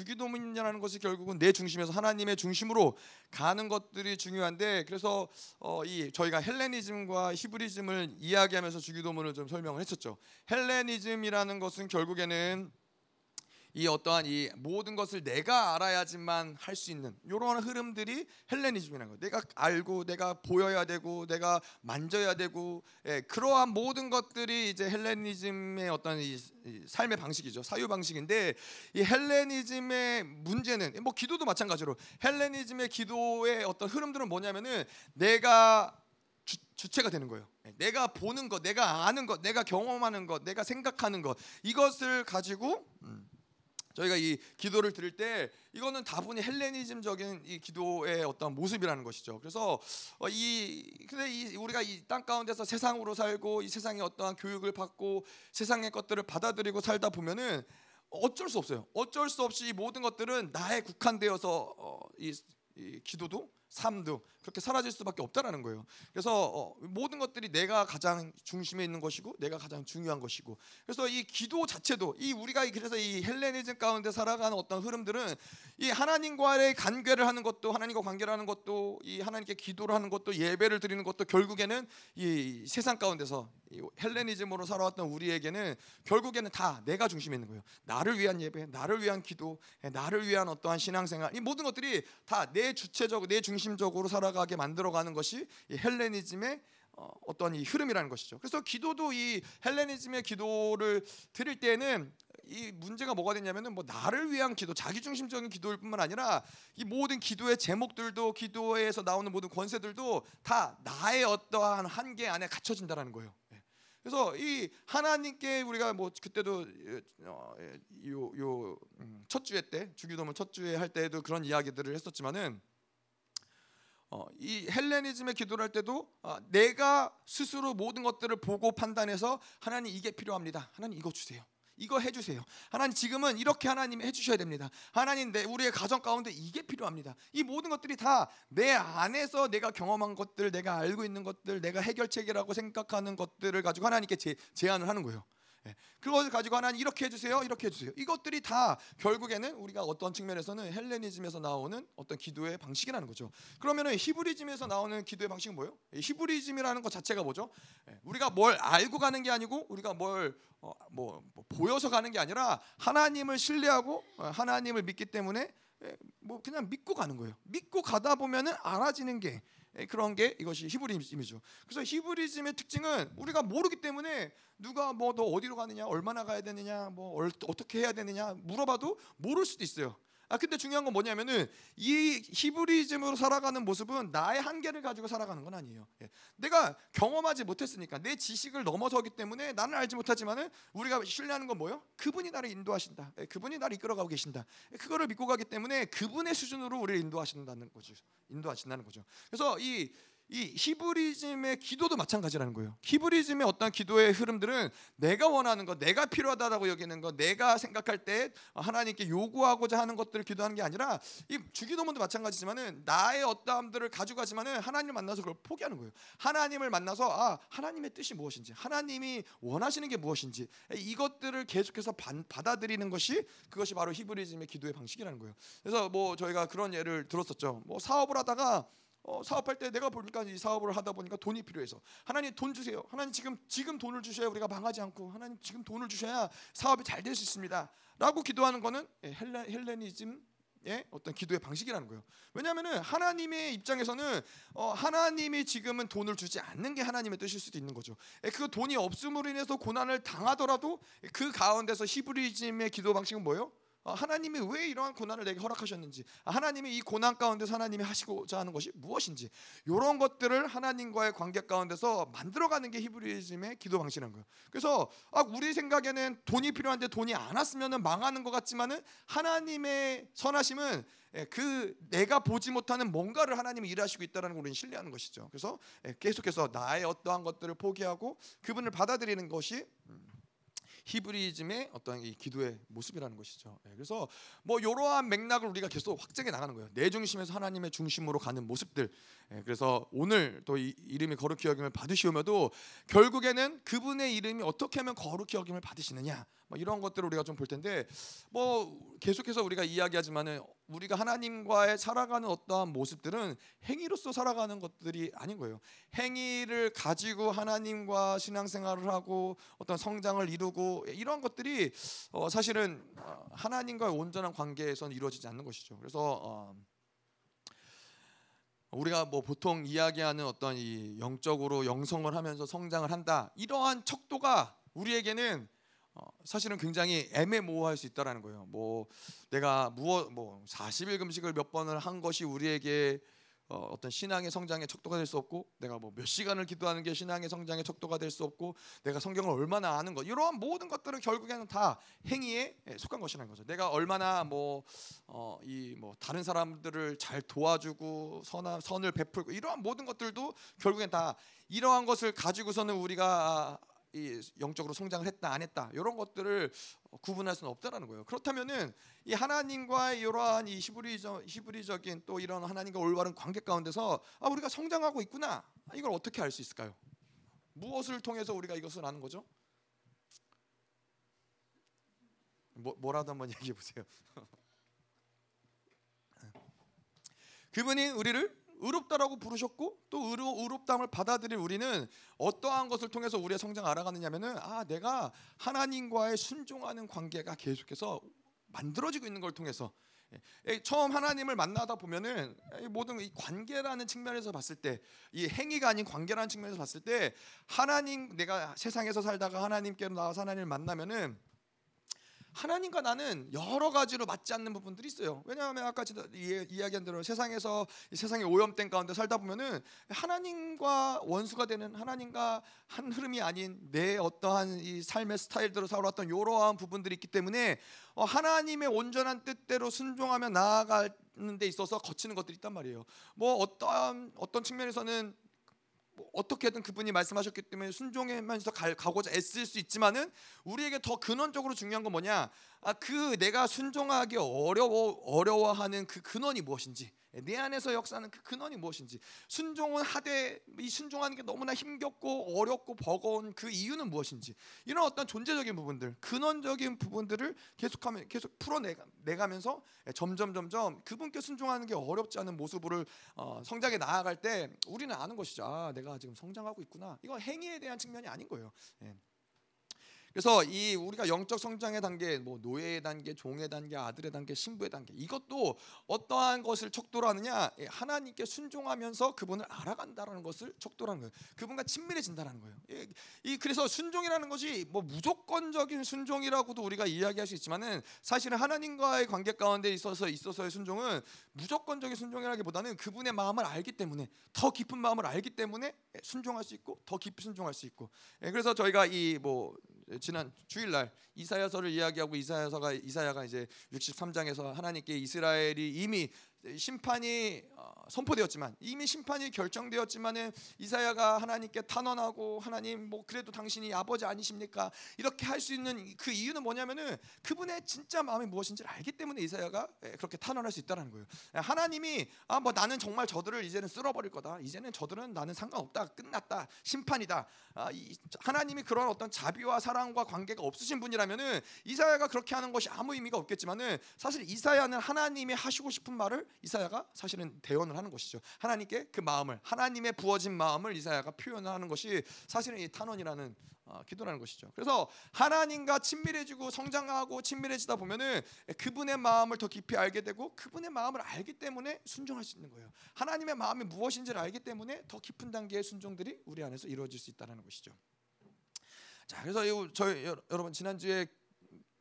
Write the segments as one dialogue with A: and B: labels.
A: 주기도문이라는 것이 결국은 내 중심에서 하나님의 중심으로 가는 것들이 중요한데 그래서 어, 이 저희가 헬레니즘과 히브리즘을 이야기하면서 주기도문을 좀 설명을 했었죠. 헬레니즘이라는 것은 결국에는 이 어떠한 이 모든 것을 내가 알아야지만 할 수 있는 이런 흐름들이 헬레니즘이라는 거예요. 내가 알고 내가 보여야 되고 내가 만져야 되고 예, 그러한 모든 것들이 이제 헬레니즘의 어떤 이, 이 삶의 방식이죠. 사유 방식인데 이 헬레니즘의 문제는 뭐 기도도 마찬가지로 헬레니즘의 기도의 어떤 흐름들은 뭐냐면은 내가 주, 주체가 되는 거예요. 예, 내가 보는 것, 내가 아는 것, 내가 경험하는 것, 내가 생각하는 것 이것을 가지고 음, 저희가 이 기도를 드릴 때 이거는 다분히 헬레니즘적인 이 기도의 어떤 모습이라는 것이죠. 그래서 어, 이 근데 이 우리가 이 땅 가운데서 세상으로 살고 이 세상의 어떠한 교육을 받고 세상의 것들을 받아들이고 살다 보면은 어쩔 수 없어요. 어쩔 수 없이 이 모든 것들은 나에 국한되어서 어, 이, 이 기도도 삶도 그렇게 사라질 수밖에 없다라는 거예요. 그래서 어, 모든 것들이 내가 가장 중심에 있는 것이고 내가 가장 중요한 것이고 그래서 이 기도 자체도 이 우리가 그래서 이 헬레니즘 가운데 살아가는 어떤 흐름들은 이 하나님과의 관계를 하는 것도 하나님과 관계를 하는 것도 이 하나님께 기도를 하는 것도 예배를 드리는 것도 결국에는 이 세상 가운데서 이 헬레니즘으로 살아왔던 우리에게는 결국에는 다 내가 중심에 있는 거예요. 나를 위한 예배, 나를 위한 기도, 나를 위한 어떠한 신앙생활 이 모든 것들이 다 내 주체적 내 중심적으로 살아가게 만들어가는 것이 이 헬레니즘의 어, 어떤 이 흐름이라는 것이죠. 그래서 기도도 이 헬레니즘의 기도를 드릴 때는 이 문제가 뭐가 되냐면은 뭐 나를 위한 기도, 자기 중심적인 기도일 뿐만 아니라 이 모든 기도의 제목들도 기도에서 나오는 모든 권세들도 다 나의 어떠한 한계 안에 갇혀진다라는 거예요. 예. 그래서 이 하나님께 우리가 뭐 그때도 요요 음, 첫 주에 때 주기도문 첫 주에 할 때도 그런 이야기들을 했었지만은 어, 이 헬레니즘의 기도를 할 때도 어, 내가 스스로 모든 것들을 보고 판단해서 하나님 이게 필요합니다. 하나님 이거 주세요. 이거 해주세요. 하나님 지금은 이렇게 하나님 해주셔야 됩니다. 하나님 내 우리의 가정 가운데 이게 필요합니다. 이 모든 것들이 다 내 안에서 내가 경험한 것들, 내가 알고 있는 것들, 내가 해결책이라고 생각하는 것들을 가지고 하나님께 제, 제안을 하는 거예요. 예. 그것을 가지고 하나님 이렇게 해주세요, 이렇게 해주세요. 이것들이 다 결국에는 우리가 어떤 측면에서는 헬레니즘에서 나오는 어떤 기도의 방식이라는 거죠. 그러면은 히브리즘에서 나오는 기도의 방식은 뭐예요? 히브리즘이라는 것 자체가 뭐죠? 예. 우리가 뭘 알고 가는 게 아니고 우리가 뭘 어, 뭐, 뭐 보여서 가는 게 아니라 하나님을 신뢰하고 어, 하나님을 믿기 때문에 예, 뭐 그냥 믿고 가는 거예요. 믿고 가다 보면은 알아지는 게 예, 그런 게 이것이 히브리즘이죠. 그래서 히브리즘의 특징은 우리가 모르기 때문에 누가 뭐 너 어디로 가느냐, 얼마나 가야 되느냐, 뭐 어떻게 해야 되느냐 물어봐도 모를 수도 있어요. 아 근데 중요한 건 뭐냐면은 이 히브리즘으로 살아가는 모습은 나의 한계를 가지고 살아가는 건 아니에요. 예. 내가 경험하지 못했으니까 내 지식을 넘어서기 때문에 나는 알지 못하지만은 우리가 신뢰하는 건 뭐요? 그분이 나를 인도하신다. 예. 그분이 나를 이끌어가고 계신다. 예. 그거를 믿고 가기 때문에 그분의 수준으로 우리를 인도하신다는 거죠. 인도하신다는 거죠. 그래서 이 이 히브리즘의 기도도 마찬가지라는 거예요. 히브리즘의 어떤 기도의 흐름들은 내가 원하는 것, 내가 필요하다고 여기는 것, 내가 생각할 때 하나님께 요구하고자 하는 것들을 기도하는 게 아니라 이 주기도문도 마찬가지지만은 나의 어떠함들을 가져가지만은 하나님을 만나서 그걸 포기하는 거예요. 하나님을 만나서 아 하나님의 뜻이 무엇인지, 하나님이 원하시는 게 무엇인지 이것들을 계속해서 받아들이는 것이 그것이 바로 히브리즘의 기도의 방식이라는 거예요. 그래서 뭐 저희가 그런 예를 들었었죠. 뭐 사업을 하다가 어, 사업할 때 내가 보니까 이 사업을 하다 보니까 돈이 필요해서 하나님 돈 주세요. 하나님 지금 지금 돈을 주셔야 우리가 망하지 않고 하나님 지금 돈을 주셔야 사업이 잘 될 수 있습니다.라고 기도하는 거는 예, 헬레, 헬레니즘 의 어떤 기도의 방식이라는 거예요. 왜냐하면은 하나님의 입장에서는 어, 하나님이 지금은 돈을 주지 않는 게 하나님의 뜻일 수도 있는 거죠. 예, 그 돈이 없음으로 인해서 고난을 당하더라도 그 가운데서 히브리즘의 기도 방식은 뭐예요? 어, 하나님이 왜 이러한 고난을 내게 허락하셨는지 아, 하나님이 이 고난 가운데서 하나님이 하시고자 하는 것이 무엇인지 이런 것들을 하나님과의 관계 가운데서 만들어가는 게 히브리즘의 기도 방식인 거예요. 그래서 아, 우리 생각에는 돈이 필요한데 돈이 안 왔으면 망하는 것 같지만은 하나님의 선하심은 예, 그 내가 보지 못하는 뭔가를 하나님이 일하시고 있다는 걸 우리는 신뢰하는 것이죠. 그래서 예, 계속해서 나의 어떠한 것들을 포기하고 그분을 받아들이는 것이 음, 히브리즘의 어떤 이 기도의 모습이라는 것이죠. 예, 그래서 뭐 이러한 맥락을 우리가 계속 확장해 나가는 거예요. 내 중심에서 하나님의 중심으로 가는 모습들. 예, 그래서 오늘 또 이, 이름이 거룩히 여김을 받으시오며도 결국에는 그분의 이름이 어떻게 하면 거룩히 여김을 받으시느냐. 뭐 이런 것들을 우리가 좀 볼 텐데 뭐 계속해서 우리가 이야기하지만은 우리가 하나님과의 살아가는 어떠한 모습들은 행위로서 살아가는 것들이 아닌 거예요. 행위를 가지고 하나님과 신앙생활을 하고 어떤 성장을 이루고 이런 것들이 어 사실은 어, 하나님과의 온전한 관계에서는 이루어지지 않는 것이죠. 그래서 어 우리가 뭐 보통 이야기하는 어떤 이 영적으로 영성을 하면서 성장을 한다 이러한 척도가 우리에게는 어, 사실은 굉장히 애매모호할 수 있다라는 거예요. 뭐 내가 무엇 뭐 40일 금식을 몇 번을 한 것이 우리에게 어, 어떤 신앙의 성장의 척도가 될 수 없고 내가 뭐 몇 시간을 기도하는 게 신앙의 성장의 척도가 될 수 없고 내가 성경을 얼마나 아는 것 이러한 모든 것들은 결국에는 다 행위에 속한 것이라는 거죠. 내가 얼마나 뭐 어, 이뭐 다른 사람들을 잘 도와주고 선한 선을 베풀고 이러한 모든 것들도 결국엔 다 이러한 것을 가지고서는 우리가 이 영적으로 성장을 했다 안 했다 이런 것들을 구분할 수는 없다라는 거예요. 그렇다면은 이 하나님과의 이러한 이 히브리적 히브리적인 또 이런 하나님과 올바른 관계 가운데서 아 우리가 성장하고 있구나 이걸 어떻게 알 수 있을까요? 무엇을 통해서 우리가 이것을 아는 거죠? 뭐, 뭐라도 한번 얘기해 보세요. 그분이 우리를 의롭다라고 부르셨고 또 의로, 의롭담을 받아들일 우리는 어떠한 것을 통해서 우리의 성장 알아가느냐면은 아 내가 하나님과의 순종하는 관계가 계속해서 만들어지고 있는 걸 통해서. 예, 처음 하나님을 만나다 보면은 모든 이 관계라는 측면에서 봤을 때 이 행위가 아닌 관계라는 측면에서 봤을 때 하나님 내가 세상에서 살다가 하나님께로 나와서 하나님을 만나면은 하나님과 나는 여러 가지로 맞지 않는 부분들이 있어요. 왜냐하면 아까 이야기한 대로 세상에서 세상의 오염된 가운데 살다 보면은 하나님과 원수가 되는 하나님과 한 흐름이 아닌 내 어떠한 이 삶의 스타일대로 살아왔던 이러한 부분들이 있기 때문에 어, 하나님의 온전한 뜻대로 순종하며 나아가는 데 있어서 거치는 것들이 있단 말이에요. 뭐 어떤 어떤 측면에서는 뭐 어떻게든 그분이 말씀하셨기 때문에 순종하면서 가고자 애쓸 수 있지만은 우리에게 더 근원적으로 중요한 건 뭐냐? 아, 그 내가 순종하기 어려워 어려워하는 그 근원이 무엇인지 내 안에서 역사하는 그 근원이 무엇인지 순종은 하되 이 순종하는 게 너무나 힘겹고 어렵고 버거운 그 이유는 무엇인지 이런 어떤 존재적인 부분들 근원적인 부분들을 계속하면 계속 풀어내가면서 점점 점점 그분께 순종하는 게 어렵지 않은 모습으로 어, 성장해 나아갈 때 우리는 아는 것이죠. 아 내가 지금 성장하고 있구나. 이건 행위에 대한 측면이 아닌 거예요. 예. 그래서 이 우리가 영적 성장의 단계, 뭐 노예의 단계, 종의 단계, 아들의 단계, 신부의 단계 이것도 어떠한 것을 척도로 하느냐? 예, 하나님께 순종하면서 그분을 알아간다라는 것을 척도로 하는 거예요. 그분과 친밀해진다라는 거예요. 예, 이 그래서 순종이라는 것이 뭐 무조건적인 순종이라고도 우리가 이야기할 수 있지만은 사실은 하나님과의 관계 가운데 있어서 있어서의 순종은 무조건적인 순종이라기보다는 그분의 마음을 알기 때문에 더 깊은 마음을 알기 때문에 순종할 수 있고 더 깊이 순종할 수 있고. 예, 그래서 저희가 이뭐 지난 주일날 이사야서를 이야기하고 이사야서가 이사야가 이제 63장에서 하나님께 이스라엘이 이미 심판이 어, 선포되었지만 이미 심판이 결정되었지만은 이사야가 하나님께 탄원하고 하나님 뭐 그래도 당신이 아버지 아니십니까 이렇게 할 수 있는 그 이유는 뭐냐면은 그분의 진짜 마음이 무엇인지를 알기 때문에 이사야가 예, 그렇게 탄원할 수 있다라는 거예요. 예, 하나님이 아 뭐 나는 정말 저들을 이제는 쓸어버릴 거다. 이제는 저들은 나는 상관없다. 끝났다. 심판이다. 아, 이, 하나님이 그런 어떤 자비와 사랑과 관계가 없으신 분이라면은 이사야가 그렇게 하는 것이 아무 의미가 없겠지만은 사실 이사야는 하나님이 하시고 싶은 말을 이사야가 사실은 대언을 하는 것이죠. 하나님께 그 마음을 하나님의 부어진 마음을 이사야가 표현하는 것이 사실은 이 탄원이라는 어, 기도라는 것이죠. 그래서 하나님과 친밀해지고 성장하고 친밀해지다 보면은 그분의 마음을 더 깊이 알게 되고 그분의 마음을 알기 때문에 순종할 수 있는 거예요. 하나님의 마음이 무엇인지를 알기 때문에 더 깊은 단계의 순종들이 우리 안에서 이루어질 수 있다는 것이죠. 자, 그래서 저희 여러분 지난주에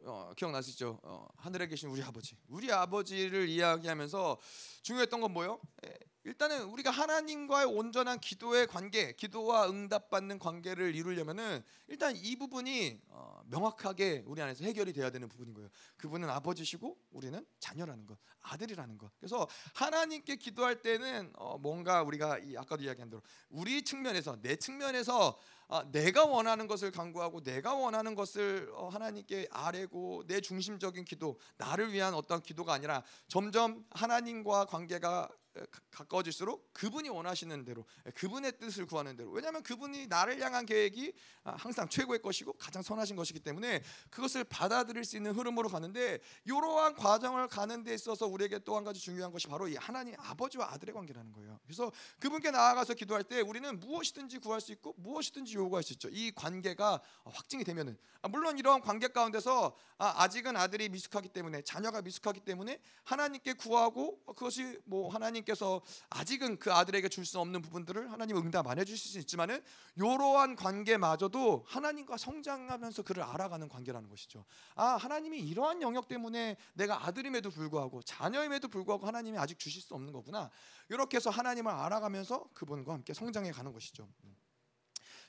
A: 어, 기억나시죠? 어, 하늘에 계신 우리 아버지. 우리 아버지를 이야기하면서 중요했던 건 뭐요? 예, 일단은 우리가 하나님과의 온전한 기도의 관계, 기도와 응답받는 관계를 이루려면은 일단 이 부분이 어, 명확하게 우리 안에서 해결이 돼야 되는 부분인 거예요. 그분은 아버지시고 우리는 자녀라는 것, 아들이라는 것. 그래서 하나님께 기도할 때는 어, 뭔가 우리가 이 아까도 이야기한 대로 우리 측면에서 내 측면에서 아, 내가 원하는 것을 강구하고 내가 원하는 것을 어, 하나님께 아뢰고 내 중심적인 기도, 나를 위한 어떤 기도가 아니라 점점 하나님과 관계가 가까워질수록 그분이 원하시는 대로 그분의 뜻을 구하는 대로 왜냐하면 그분이 나를 향한 계획이 아, 항상 최고의 것이고 가장 선하신 것이기 때문에 그것을 받아들일 수 있는 흐름으로 가는데 이러한 과정을 가는 데 있어서 우리에게 또 한 가지 중요한 것이 바로 이 하나님 아버지와 아들의 관계라는 거예요. 그래서 그분께 나아가서 기도할 때 우리는 무엇이든지 구할 수 있고 무엇이든지 요구할 수 있죠. 이 관계가 확증이 되면은 아, 물론 이러한 관계 가운데서 아, 아직은 아들이 미숙하기 때문에 자녀가 미숙하기 때문에 하나님께 구하고 그것이 뭐 하나님께 서 아직은 그 아들에게 줄 수 없는 부분들을 하나님 응답 안 해주실 수 있지만은 이러한 관계마저도 하나님과 성장하면서 그를 알아가는 관계라는 것이죠. 아 하나님이 이러한 영역 때문에 내가 아들임에도 불구하고 자녀임에도 불구하고 하나님이 아직 주실 수 없는 거구나. 이렇게 해서 하나님을 알아가면서 그분과 함께 성장해 가는 것이죠.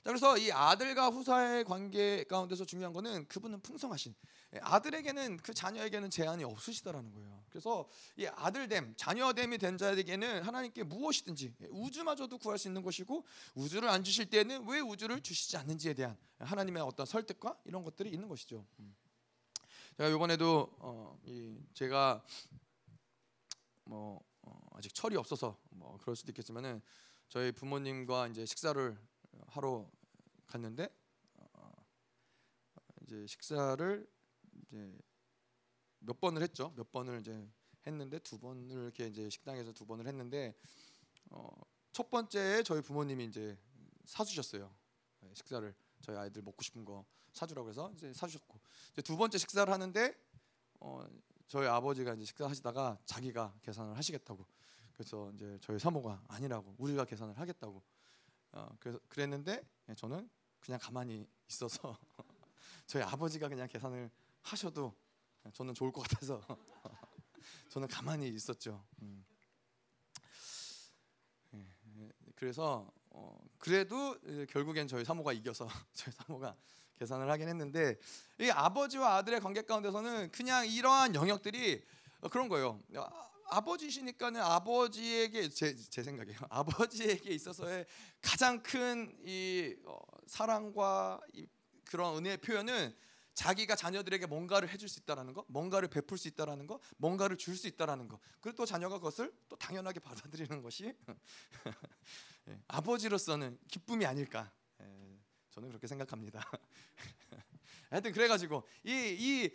A: 자, 그래서 이 아들과 후사의 관계 가운데서 중요한 거는 그분은 풍성하신 예, 아들에게는 그 자녀에게는 제한이 없으시다라는 거예요. 그래서 이 아들됨, 자녀됨이 된 자에게는 하나님께 무엇이든지 예, 우주마저도 구할 수 있는 것이고 우주를 안 주실 때는 왜 우주를 주시지 않는지에 대한 하나님의 어떤 설득과 이런 것들이 있는 것이죠. 음. 제가 이번에도 어, 제가 뭐 어, 아직 철이 없어서 뭐 그럴 수도 있겠지만은 저희 부모님과 이제 식사를 하러 갔는데 어, 이제 식사를 이제 몇 번을 했죠. 몇 번을 이제 했는데 두 번을 이렇게 이제 식당에서 두 번을 했는데 어, 첫 번째에 저희 부모님이 이제 사주셨어요. 네, 식사를 저희 아이들 먹고 싶은 거 사주라고 해서 이제 사주셨고 이제 두 번째 식사를 하는데 어, 저희 아버지가 이제 식사하시다가 자기가 계산을 하시겠다고 그래서 이제 저희 사모가 아니라고 우리가 계산을 하겠다고 어, 그래서 그랬는데 예, 저는 그냥 가만히 있어서 저희 아버지가 그냥 계산을 하셔도 저는 좋을 것 같아서 저는 가만히 있었죠. 음. 예, 예, 그래서 어, 그래도 결국엔 저희 사모가 이겨서 저희 사모가 계산을 하긴 했는데 이 아버지와 아들의 관계 가운데서는 그냥 이러한 영역들이 그런 거예요. 아버지시니까는 아버지에게 제, 제 생각이에요. 아버지에게 있어서의 가장 큰이 어, 사랑과 이 그런 은혜의 표현은 자기가 자녀들에게 뭔가를 해줄 수 있다라는 거, 뭔가를 베풀 수 있다라는 거, 뭔가를 줄 수 있다라는 거. 그리고 또 자녀가 그것을 또 당연하게 받아들이는 것이 예, 아버지로서는 기쁨이 아닐까. 예, 저는 그렇게 생각합니다. 하여튼 그래가지고 이이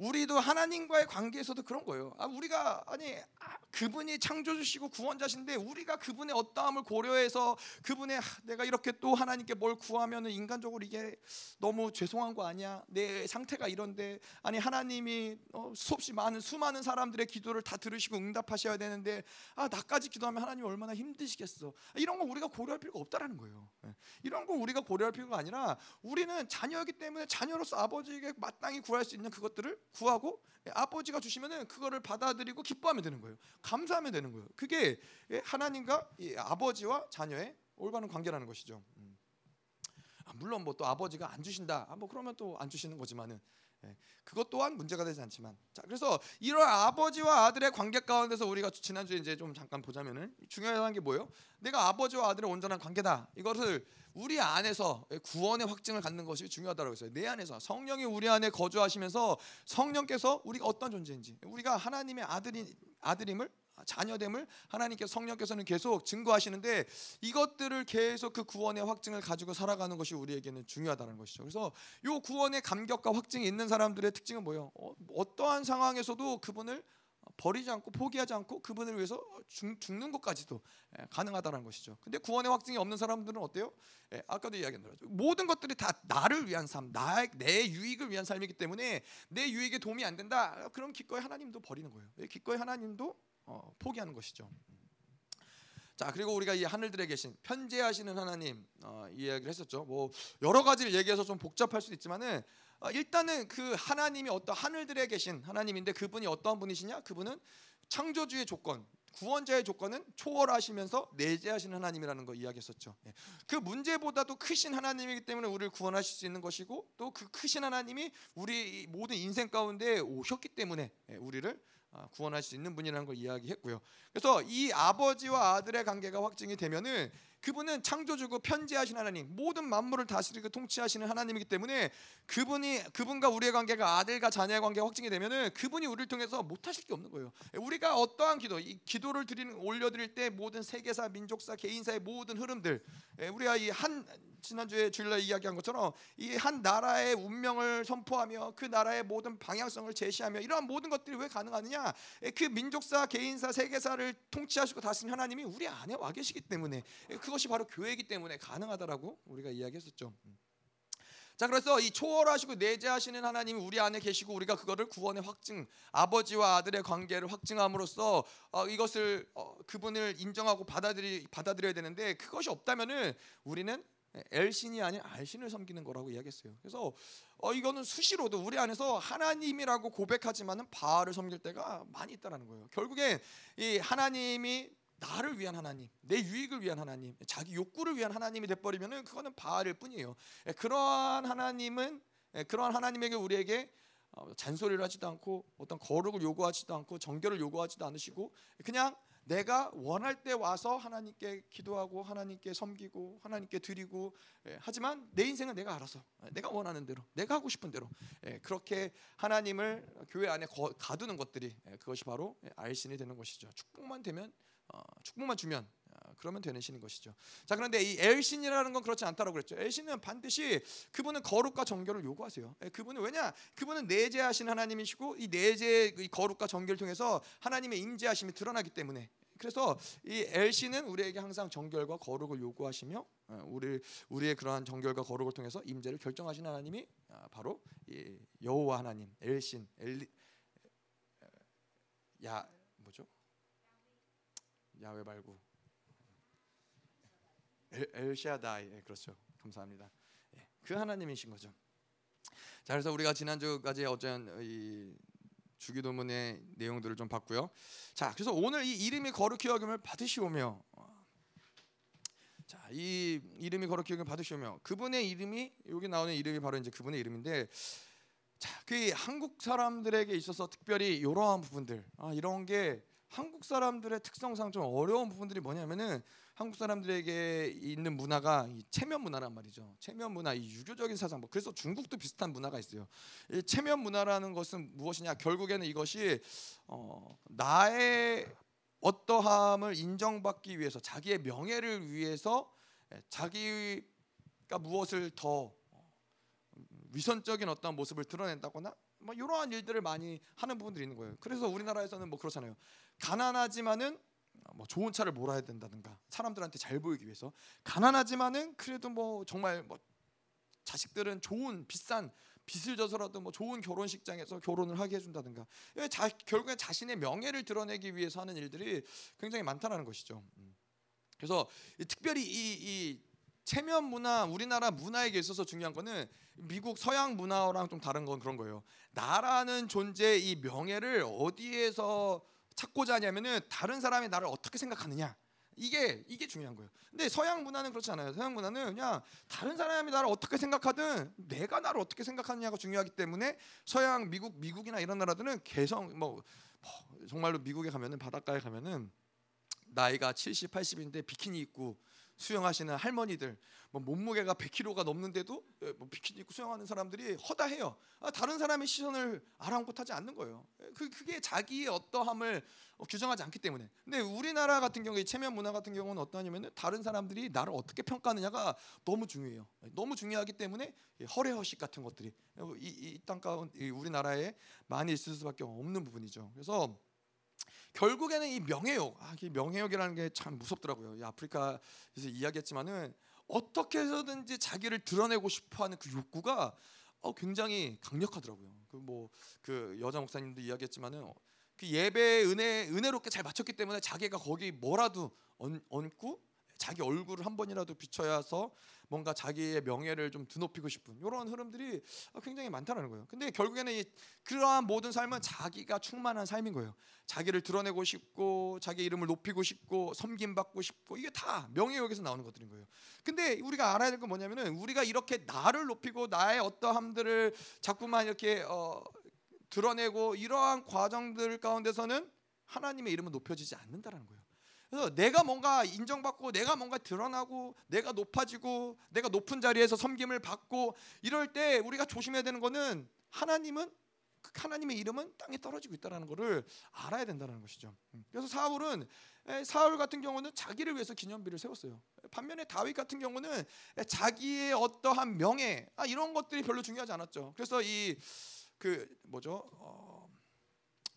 A: 우리도 하나님과의 관계에서도 그런 거예요. 아, 우리가 아니 아, 그분이 창조주시고 구원자신데 우리가 그분의 어떠함을 고려해서 그분의 아, 내가 이렇게 또 하나님께 뭘 구하면은 인간적으로 이게 너무 죄송한 거 아니야? 내 상태가 이런데 아니 하나님이 어, 수없이 많은 수많은 사람들의 기도를 다 들으시고 응답하셔야 되는데 아 나까지 기도하면 하나님 얼마나 힘드시겠어? 이런 거 우리가 고려할 필요가 없다라는 거예요. 예. 이런 거 우리가 고려할 필요가 아니라 우리는 자녀이기 때문에 자녀로서 아버지에게 마땅히 구할 수 있는 그것들을 구하고 아버지가 주시면은 그거를 받아들이고 기뻐하면 되는 거예요. 감사하면 되는 거예요. 그게 하나님과 아버지와 자녀의 올바른 관계라는 것이죠. 음. 아, 물론 뭐 또 아버지가 안 주신다. 아, 뭐 그러면 또 안 주시는 거지만은 예, 그것 또한 문제가 되지 않지만 자 그래서 이런 아버지와 아들의 관계 가운데서 우리가 지난주에 이제 좀 잠깐 보자면은 중요한 게 뭐예요? 내가 아버지와 아들의 온전한 관계다. 이것을 우리 안에서 구원의 확증을 갖는 것이 중요하다고 했어요. 내 안에서 성령이 우리 안에 거주하시면서 성령께서 우리가 어떤 존재인지 우리가 하나님의 아들인 아들임을 자녀됨을 하나님께 성령께서는 계속 증거하시는데 이것들을 계속 그 구원의 확증을 가지고 살아가는 것이 우리에게는 중요하다는 것이죠. 그래서 이 구원의 감격과 확증이 있는 사람들의 특징은 뭐예요? 어, 떠한 상황에서도 그분을 버리지 않고 포기하지 않고 그분을 위해서 죽, 는 것까지도 예, 가능하다는 것이죠. 근데 구원의 확증이 없는 사람들은 어때요? 예, 아까도 이야기했죠. 모든 것들이 다 나를 위한 삶, 나, 내 유익을 위한 삶이기 때문에 내 유익에 도움이 안 된다. 그럼 기꺼이 하나님도 버리는 거예요. 예, 기꺼이 하나님도 어, 포기하는 것이죠. 자 그리고 우리가 이 하늘들에 계신 편재하시는 하나님 어, 이야기를 했었죠. 뭐 여러 가지를 얘기해서 좀 복잡할 수도 있지만은 어, 일단은 그 하나님이 어떤 하늘들에 계신 하나님인데 그분이 어떠한 분이시냐? 그분은 창조주의 조건 구원자의 조건은 초월하시면서 내재하시는 하나님이라는 거 이야기했었죠. 예. 그 문제보다도 크신 하나님이기 때문에 우리를 구원하실 수 있는 것이고 또 그 크신 하나님이 우리 모든 인생 가운데 오셨기 때문에 예, 우리를 아, 구원할 수 있는 분이라는 걸 이야기했고요. 그래서 이 아버지와 아들의 관계가 확증이 되면은 그분은 창조주고 편지하신 하나님, 모든 만물을 다스리고 통치하시는 하나님이기 때문에 그분이 그분과 우리의 관계가 아들과 자녀의 관계가 확증이 되면은 그분이 우리를 통해서 못 하실 게 없는 거예요. 우리가 어떠한 기도, 이 기도를 드리는 올려 드릴 때 모든 세계사, 민족사, 개인사의 모든 흐름들, 예, 우리가 이 한 지난주에 주일날 이야기한 것처럼 이 한 나라의 운명을 선포하며 그 나라의 모든 방향성을 제시하며 이러한 모든 것들이 왜 가능하느냐? 예, 그 민족사, 개인사, 세계사를 통치하시고 다스리는 하나님이 우리 안에 와 계시기 때문에 예, 그것이 바로 교회이기 때문에 가능하다라고 우리가 이야기했었죠. 음. 자 그래서 이 초월하시고 내재하시는 하나님이 우리 안에 계시고 우리가 그거를 구원의 확증 아버지와 아들의 관계를 확증함으로써 어, 이것을 어, 그분을 인정하고 받아들이 받아들여야 되는데 그것이 없다면은 우리는 엘신이 아닌 알신을 섬기는 거라고 이야기했어요. 그래서 어, 이거는 수시로도 우리 안에서 하나님이라고 고백하지만은 바알을 섬길 때가 많이 있다라는 거예요. 결국엔 이 하나님이 나를 위한 하나님, 내 유익을 위한 하나님, 자기 욕구를 위한 하나님이 돼버리면은 그거는 바알일 뿐이에요. 예, 그러한 하나님은 예, 그러한 하나님에게 우리에게 어, 잔소리를 하지도 않고 어떤 거룩을 요구하지도 않고 정결을 요구하지도 않으시고 그냥 내가 원할 때 와서 하나님께 기도하고 하나님께 섬기고 하나님께 드리고 예, 하지만 내 인생은 내가 알아서 내가 원하는 대로 내가 하고 싶은 대로 예, 그렇게 하나님을 교회 안에 거, 가두는 것들이 예, 그것이 바로 알신이 되는 것이죠. 축복만 되면 어, 축복만 주면 어, 그러면 되는 신인 것이죠. 자 그런데 이 엘신이라는 건 그렇지 않다고 그랬죠. 엘신은 반드시 그분은 거룩과 정결을 요구하세요. 예, 그분은 왜냐? 그분은 내재하신 하나님이시고 이 내재 이 거룩과 정결을 통해서 하나님의 임재하심이 드러나기 때문에 그래서 이 엘신은 우리에게 항상 정결과 거룩을 요구하시며 어, 우리 우리의 그러한 정결과 거룩을 통해서 임재를 결정하신 하나님이 아, 바로 여호와 하나님 엘신 엘리 야 뭐죠? 야외 말고. 엘, 엘샤다이 예, 그렇죠. 감사합니다. 예, 그 하나님이신 거죠. 자 그래서 우리가 지난주까지 어쩐 이 주기도문의 내용들을 좀 봤고요. 자 그래서 오늘 이 이름이 거룩히 여김을 받으시오며 자, 이 이름이 거룩히 여김을 받으시오며 그분의 이름이 여기 나오는 이름이 바로 이제 그분의 이름인데 자, 그 한국 사람들에게 있어서 특별히 이러한 부분들 아, 이런 게 한국 사람들의 특성상 좀 어려운 부분들이 뭐냐면은 한국 사람들에게 있는 문화가 이 체면 문화란 말이죠. 체면 문화, 이 유교적인 사상. 뭐 그래서 중국도 비슷한 문화가 있어요. 이 체면 문화라는 것은 무엇이냐? 결국에는 이것이 어, 나의 어떠함을 인정받기 위해서 자기의 명예를 위해서 예, 자기가 무엇을 더 위선적인 어떤 모습을 드러낸다거나 뭐 이러한 일들을 많이 하는 부분들이 있는 거예요. 그래서 우리나라에서는 뭐 그렇잖아요. 가난하지만은 뭐 좋은 차를 몰아야 된다든가 사람들한테 잘 보이기 위해서 가난하지만은 그래도 뭐 정말 뭐 자식들은 좋은 비싼 빚을 져서라도 뭐 좋은 결혼식장에서 결혼을 하게 해준다든가 자, 결국에 자신의 명예를 드러내기 위해서 하는 일들이 굉장히 많다라는 것이죠. 음. 그래서 특별히 이, 이 체면 문화 우리나라 문화에게 있어서 중요한 거는 미국 서양 문화랑 좀 다른 건 그런 거예요. 나라는 존재 이 명예를 어디에서 찾고자 하냐면은 다른 사람이 나를 어떻게 생각하느냐. 이게 이게 중요한 거예요. 근데 서양 문화는 그렇지 않아요. 서양 문화는 그냥 다른 사람이 나를 어떻게 생각하든 내가 나를 어떻게 생각하느냐가 중요하기 때문에 서양 미국 미국이나 이런 나라들은 개성 뭐, 뭐 정말로 미국에 가면은 바닷가에 가면은 나이가 70, 80인데 비키니 입고 수영하시는 할머니들 뭐 몸무게가 100kg가 넘는데도 예, 뭐 비키니 입고 수영하는 사람들이 허다해요. 아, 다른 사람의 시선을 아랑곳하지 않는 거예요. 예, 그 그게 자기의 어떠함을 어, 규정하지 않기 때문에. 근데 우리나라 같은 경우에 체면 문화 같은 경우는 어떠냐면은 다른 사람들이 나를 어떻게 평가하느냐가 너무 중요해요. 너무 중요하기 때문에 허례허식 같은 것들이 이, 이땅 가운데 우리나라에 많이 있을 수밖에 없는 부분이죠. 그래서 결국에는 이 명예욕, 아, 이 명예욕이라는 게 참 무섭더라고요. 이 아프리카에서 이야기했지만은 어떻게 해서든지 자기를 드러내고 싶어하는 그 욕구가 어, 굉장히 강력하더라고요. 그 뭐그 그 여자 목사님도 이야기했지만은 어, 그 예배 은혜 은혜롭게 잘 마쳤기 때문에 자기가 거기 뭐라도 얹, 얹고 자기 얼굴을 한 번이라도 비춰야서 뭔가 자기의 명예를 좀 드높이고 싶은 이런 흐름들이 굉장히 많다는 거예요. 근데 결국에는 이 그러한 모든 삶은 자기가 충만한 삶인 거예요. 자기를 드러내고 싶고 자기 이름을 높이고 싶고 섬김 받고 싶고 이게 다 명예욕에서 나오는 것들인 거예요. 근데 우리가 알아야 될 건 뭐냐면은 우리가 이렇게 나를 높이고 나의 어떠함들을 자꾸만 이렇게 어, 드러내고 이러한 과정들 가운데서는 하나님의 이름은 높여지지 않는다라는 거예요. 그래서 내가 뭔가 인정받고 내가 뭔가 드러나고 내가 높아지고 내가 높은 자리에서 섬김을 받고 이럴 때 우리가 조심해야 되는 거는 하나님은 하나님의 이름은 땅에 떨어지고 있다는 것을 알아야 된다는 것이죠. 음. 그래서 사울은 사울 같은 경우는 자기를 위해서 기념비를 세웠어요. 반면에 다윗 같은 경우는 자기의 어떠한 명예 아, 이런 것들이 별로 중요하지 않았죠. 그래서 이 그 뭐죠? 어,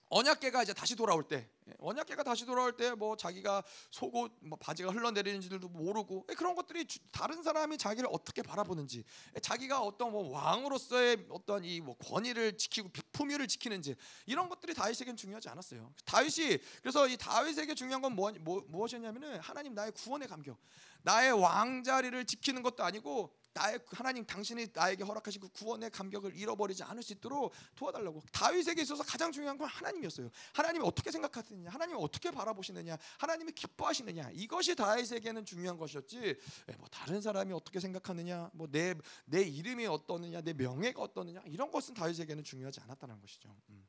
A: 언약계가 이제 다시 돌아올 때 예, 언약계가 다시 돌아올 때 뭐 자기가 속옷 뭐 바지가 흘러내리는지도 모르고 예, 그런 것들이 다른 사람이 자기를 어떻게 바라보는지 예, 자기가 어떤 뭐 왕으로서의 어떤 이 뭐 권위를 지키고 품위를 지키는지 이런 것들이 다윗에게는 중요하지 않았어요. 다윗이 그래서 이 다윗에게 중요한 건 뭐, 뭐, 무엇이었냐면은 하나님 나의 구원의 감격, 나의 왕자리를 지키는 것도 아니고 나의 하나님 당신이 나에게 허락하신 그 구원의 감격을 잃어버리지 않을 수 있도록 도와달라고. 다윗에게 있어서 가장 중요한 건 하나님이었어요. 하나님이 어떻게 생각하느냐, 하나님이 어떻게 바라보시느냐, 하나님이 기뻐하시느냐 이것이 다윗에게는 중요한 것이었지. 예, 뭐 다른 사람이 어떻게 생각하느냐, 뭐 내 내 이름이 어떠느냐, 내 명예가 어떠느냐 이런 것은 다윗에게는 중요하지 않았다는 것이죠. 음.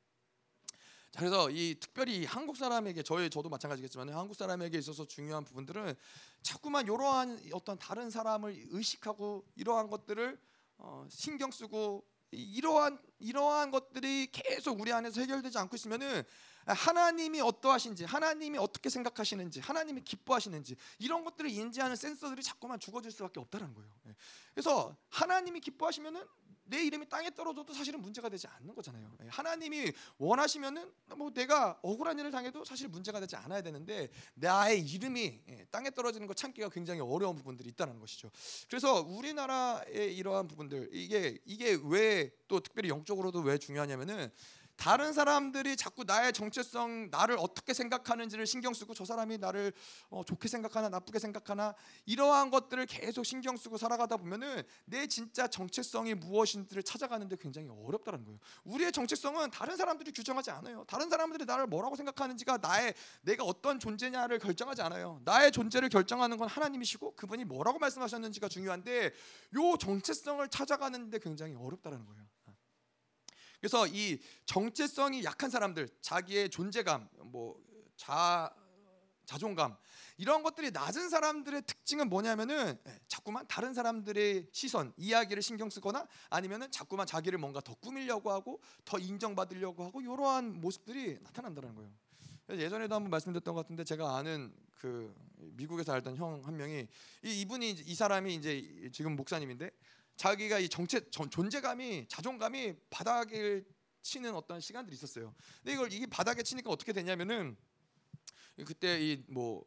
A: 자, 그래서 이 특별히 한국 사람에게 저희 저도 마찬가지겠지만 한국 사람에게 있어서 중요한 부분들은 자꾸만 이러한 어떤 다른 사람을 의식하고 이러한 것들을 어, 신경 쓰고 이러한 이러한 것들이 계속 우리 안에서 해결되지 않고 있으면은 하나님이 어떠하신지, 하나님이 어떻게 생각하시는지, 하나님이 기뻐하시는지 이런 것들을 인지하는 센서들이 자꾸만 죽어질 수밖에 없다는 거예요. 예. 그래서 하나님이 기뻐하시면은 내 이름이 땅에 떨어져도 사실은 문제가 되지 않는 거잖아요. 예, 하나님이 원하시면은 뭐 내가 억울한 일을 당해도 사실 문제가 되지 않아야 되는데 나의 이름이 예, 땅에 떨어지는 거 참기가 굉장히 어려운 부분들이 있다는 것이죠. 그래서 우리나라의 이러한 부분들 이게 이게 왜 또 특별히 영적으로도 왜 중요하냐면은 다른 사람들이 자꾸 나의 정체성, 나를 어떻게 생각하는지를 신경 쓰고 저 사람이 나를 어, 좋게 생각하나 나쁘게 생각하나 이러한 것들을 계속 신경 쓰고 살아가다 보면은 내 진짜 정체성이 무엇인지를 찾아가는데 굉장히 어렵다는 거예요. 우리의 정체성은 다른 사람들이 규정하지 않아요. 다른 사람들이 나를 뭐라고 생각하는지가 나의 내가 어떤 존재냐를 결정하지 않아요. 나의 존재를 결정하는 건 하나님이시고 그분이 뭐라고 말씀하셨는지가 중요한데 요 정체성을 찾아가는데 굉장히 어렵다는 거예요. 그래서 이 정체성이 약한 사람들, 자기의 존재감, 뭐 자 자존감 이런 것들이 낮은 사람들의 특징은 뭐냐면은 예, 자꾸만 다른 사람들의 시선, 이야기를 신경 쓰거나 아니면은 자꾸만 자기를 뭔가 더 꾸밀려고 하고 더 인정받으려고 하고 이러한 모습들이 나타난다는 거예요. 예전에도 한번 말씀드렸던 것 같은데 제가 아는 그 미국에서 알던 형 한 명이 이 이분이 이 사람이 이제 지금 목사님인데 자기가 이 정체 존재감이 자존감이 바닥을 치는 어떤 시간들이 있었어요. 근데 이걸 이게 바닥에 치니까 어떻게 되냐면은 그때 이뭐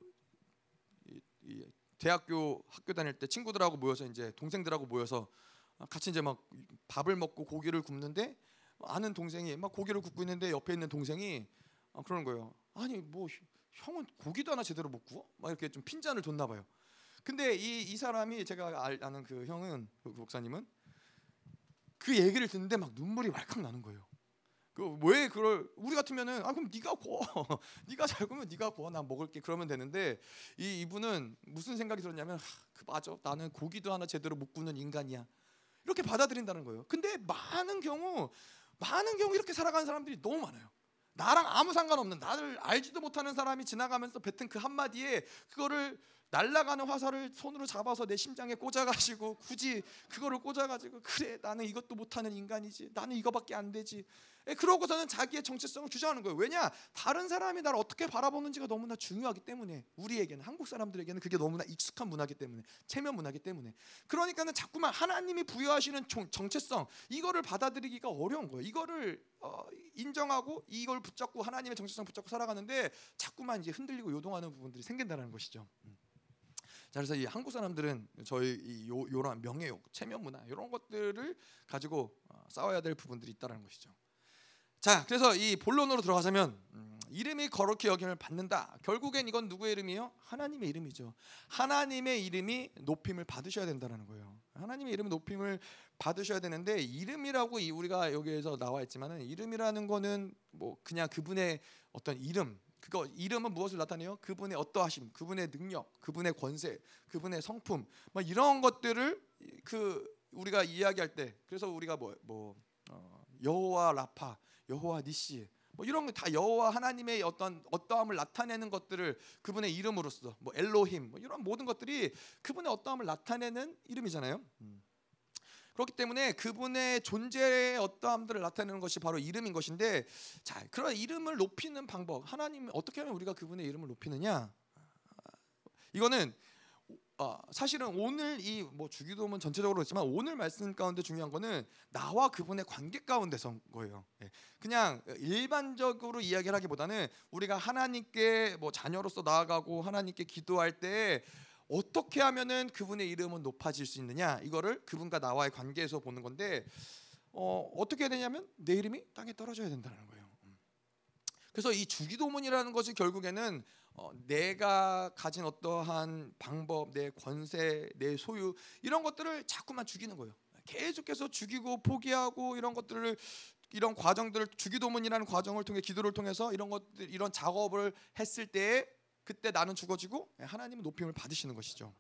A: 이, 이 대학교 학교 다닐 때 친구들하고 모여서 이제 동생들하고 모여서 같이 이제 막 밥을 먹고 고기를 굽는데 아는 동생이 막 고기를 굽고 있는데 옆에 있는 동생이 그러는 거예요. 아니 뭐 형은 고기도 하나 제대로 못 구워? 막 이렇게 좀 핀잔을 줬나 봐요. 근데 이, 이 사람이 제가 아는 그 형은 그 목사님은 그 얘기를 듣는데 막 눈물이 왈칵 나는 거예요. 그왜 그걸 우리 같으면은 아 그럼 네가 구워, 네가 잘 구면 네가 구워 나 먹을게 그러면 되는데 이 이분은 무슨 생각이 들었냐면 하, 그 맞아 나는 고기도 하나 제대로 못 구는 인간이야 이렇게 받아들인다는 거예요. 근데 많은 경우 많은 경우 이렇게 살아가는 사람들이 너무 많아요. 나랑 아무 상관없는 나를 알지도 못하는 사람이 지나가면서 뱉은 그 한마디에 그거를 날아가는 화살을 손으로 잡아서 내 심장에 꽂아가지고 굳이 그거를 꽂아가지고 그래 나는 이것도 못하는 인간이지 나는 이거밖에 안 되지. 예, 그러고서는 자기의 정체성을 주장하는 거예요 왜냐 다른 사람이 나를 어떻게 바라보는지가 너무나 중요하기 때문에 우리에게는 한국 사람들에게는 그게 너무나 익숙한 문화기 때문에 체면 문화기 때문에 그러니까는 자꾸만 하나님이 부여하시는 정체성 이거를 받아들이기가 어려운 거예요 이거를 어, 인정하고 이걸 붙잡고 하나님의 정체성 붙잡고 살아가는데 자꾸만 이제 흔들리고 요동하는 부분들이 생긴다는 것이죠. 음. 자 그래서 이 한국 사람들은 저희 이 요, 요런 명예욕, 체면 문화 이런 것들을 가지고 어, 싸워야 될 부분들이 있다는 것이죠. 자, 그래서 이 본론으로 들어가자면 음, 이름이 거룩히 여김을 받는다. 결국엔 이건 누구의 이름이요? 하나님의 이름이죠. 하나님의 이름이 높임을 받으셔야 된다는 거예요. 하나님의 이름 높임을 받으셔야 되는데 이름이라고 우리가 여기에서 나와 있지만은 이름이라는 거는 뭐 그냥 그분의 어떤 이름 그거 이름은 무엇을 나타내요? 그분의 어떠하심, 그분의 능력, 그분의 권세, 그분의 성품, 뭐 이런 것들을 그 우리가 이야기할 때 그래서 우리가 뭐, 뭐 어, 여호와 라파, 여호와 니시 뭐 이런 거 다 여호와 하나님의 어떤 어떠함을 나타내는 것들을 그분의 이름으로써 뭐 엘로힘 뭐 이런 모든 것들이 그분의 어떠함을 나타내는 이름이잖아요. 음. 그렇기 때문에 그분의 존재의 어떠함들을 나타내는 것이 바로 이름인 것인데 자 그런 이름을 높이는 방법 하나님 어떻게 하면 우리가 그분의 이름을 높이느냐 이거는 어, 사실은 오늘 이 뭐 주기도문 전체적으로 그렇지만 오늘 말씀 가운데 중요한 거는 나와 그분의 관계 가운데서 거예요. 예. 그냥 일반적으로 이야기를 하기보다는 우리가 하나님께 뭐 자녀로서 나아가고 하나님께 기도할 때 어떻게 하면은 그분의 이름은 높아질 수 있느냐 이거를 그분과 나와의 관계에서 보는 건데 어, 어떻게 해야 되냐면 내 이름이 땅에 떨어져야 된다는 거예요. 음. 그래서 이 주기도문이라는 것이 결국에는 어, 내가 가진 어떠한 방법, 내 권세, 내 소유 이런 것들을 자꾸만 죽이는 거예요. 계속해서 죽이고 포기하고 이런 것들을 이런 과정들을 주기도문이라는 과정을 통해 기도를 통해서 이런 것들 이런 작업을 했을 때 그때 나는 죽어지고 하나님은 높임을 받으시는 것이죠.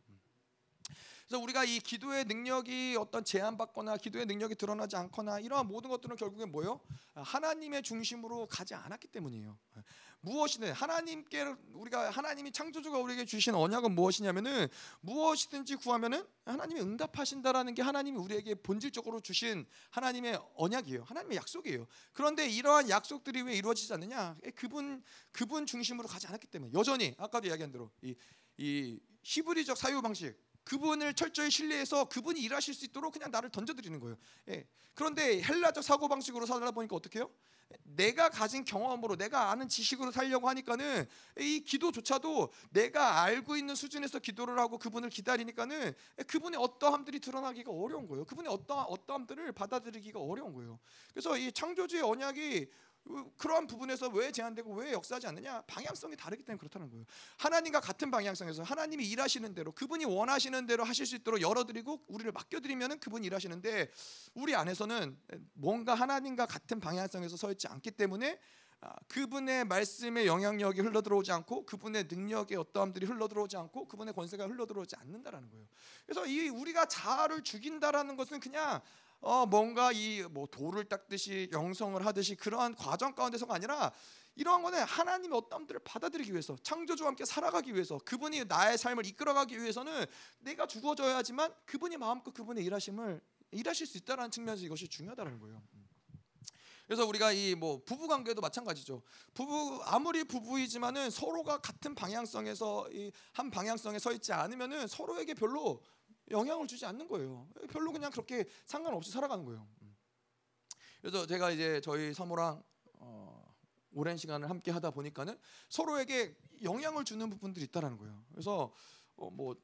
A: 그래서 우리가 이 기도의 능력이 어떤 제한받거나 기도의 능력이 드러나지 않거나 이러한 모든 것들은 결국엔 뭐요? 하나님의 중심으로 가지 않았기 때문이에요. 무엇이든 하나님께 우리가 하나님이 창조주가 우리에게 주신 언약은 무엇이냐면은 무엇이든지 구하면은 하나님이 응답하신다라는 게 하나님이 우리에게 본질적으로 주신 하나님의 언약이에요. 하나님의 약속이에요. 그런데 이러한 약속들이 왜 이루어지지 않느냐? 그분 그분 중심으로 가지 않았기 때문에 여전히 아까도 이야기한 대로 이, 이 히브리적 사유 방식 그분을 철저히 신뢰해서 그분이 일하실 수 있도록 그냥 나를 던져드리는 거예요. 예. 그런데 헬라적 사고 방식으로 살다 보니까 어떻게 해요? 내가 가진 경험으로 내가 아는 지식으로 살려고 하니까는 이 기도조차도 내가 알고 있는 수준에서 기도를 하고 그분을 기다리니까는 그분의 어떠함들이 드러나기가 어려운 거예요. 그분의 어떠 어떠함들을 받아들이기가 어려운 거예요. 그래서 이 창조주의 언약이 그러한 부분에서 왜 제한되고 왜 역사하지 않느냐? 방향성이 다르기 때문에 그렇다는 거예요. 하나님과 같은 방향성에서 하나님이 일하시는 대로 그분이 원하시는 대로 하실 수 있도록 열어드리고 우리를 맡겨드리면은 그분이 일하시는데 우리 안에서는 뭔가 하나님과 같은 방향성에서 서 있지 않기 때문에 아, 그분의 말씀의 영향력이 흘러들어오지 않고 그분의 능력의 어떠함들이 흘러들어오지 않고 그분의 권세가 흘러들어오지 않는다라는 거예요. 그래서 이 우리가 자아를 죽인다라는 것은 그냥 어 뭔가 이 뭐 돌을 닦듯이 영성을 하듯이 그러한 과정 가운데서가 아니라 이러한 거는 하나님의 어떠함들을 받아들이기 위해서 창조주와 함께 살아가기 위해서 그분이 나의 삶을 이끌어가기 위해서는 내가 죽어져야지만 그분이 마음껏 그분의 일하심을 일하실 수 있다라는 측면에서 이것이 중요하다는 거예요. 그래서 우리가 이 뭐 부부 관계도 마찬가지죠. 부부 아무리 부부이지만은 서로가 같은 방향성에서 이한 방향성에 서 있지 않으면은 서로에게 별로 영향을 주지 않는 거예요. 별로 그냥 그렇게 상관없이 살아가는 거예요. 음. 그래서 제가 이제 저희 사모랑 어, 오랜 시간을 함께 하다 보니까는 서로에게 영향을 주는 부분들이 있다라는 거예요. 그래서 어, 뭐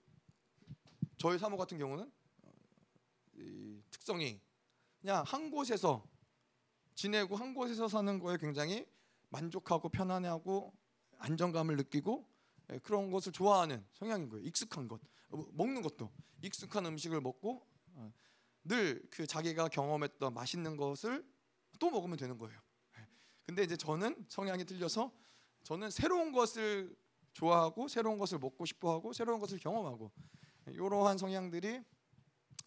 A: 저희 사모 같은 경우는 어, 이 특성이 그냥 한 곳에서 지내고 한 곳에서 사는 거에 굉장히 만족하고 편안해하고 안정감을 느끼고 예, 그런 것을 좋아하는 성향인 거예요. 익숙한 것, 어, 먹는 것도 익숙한 음식을 먹고 어, 늘그 자기가 경험했던 맛있는 것을 또 먹으면 되는 거예요. 예. 근데 이제 저는 성향이 틀려서 저는 새로운 것을 좋아하고 새로운 것을 먹고 싶어하고 새로운 것을 경험하고 이러한 성향들이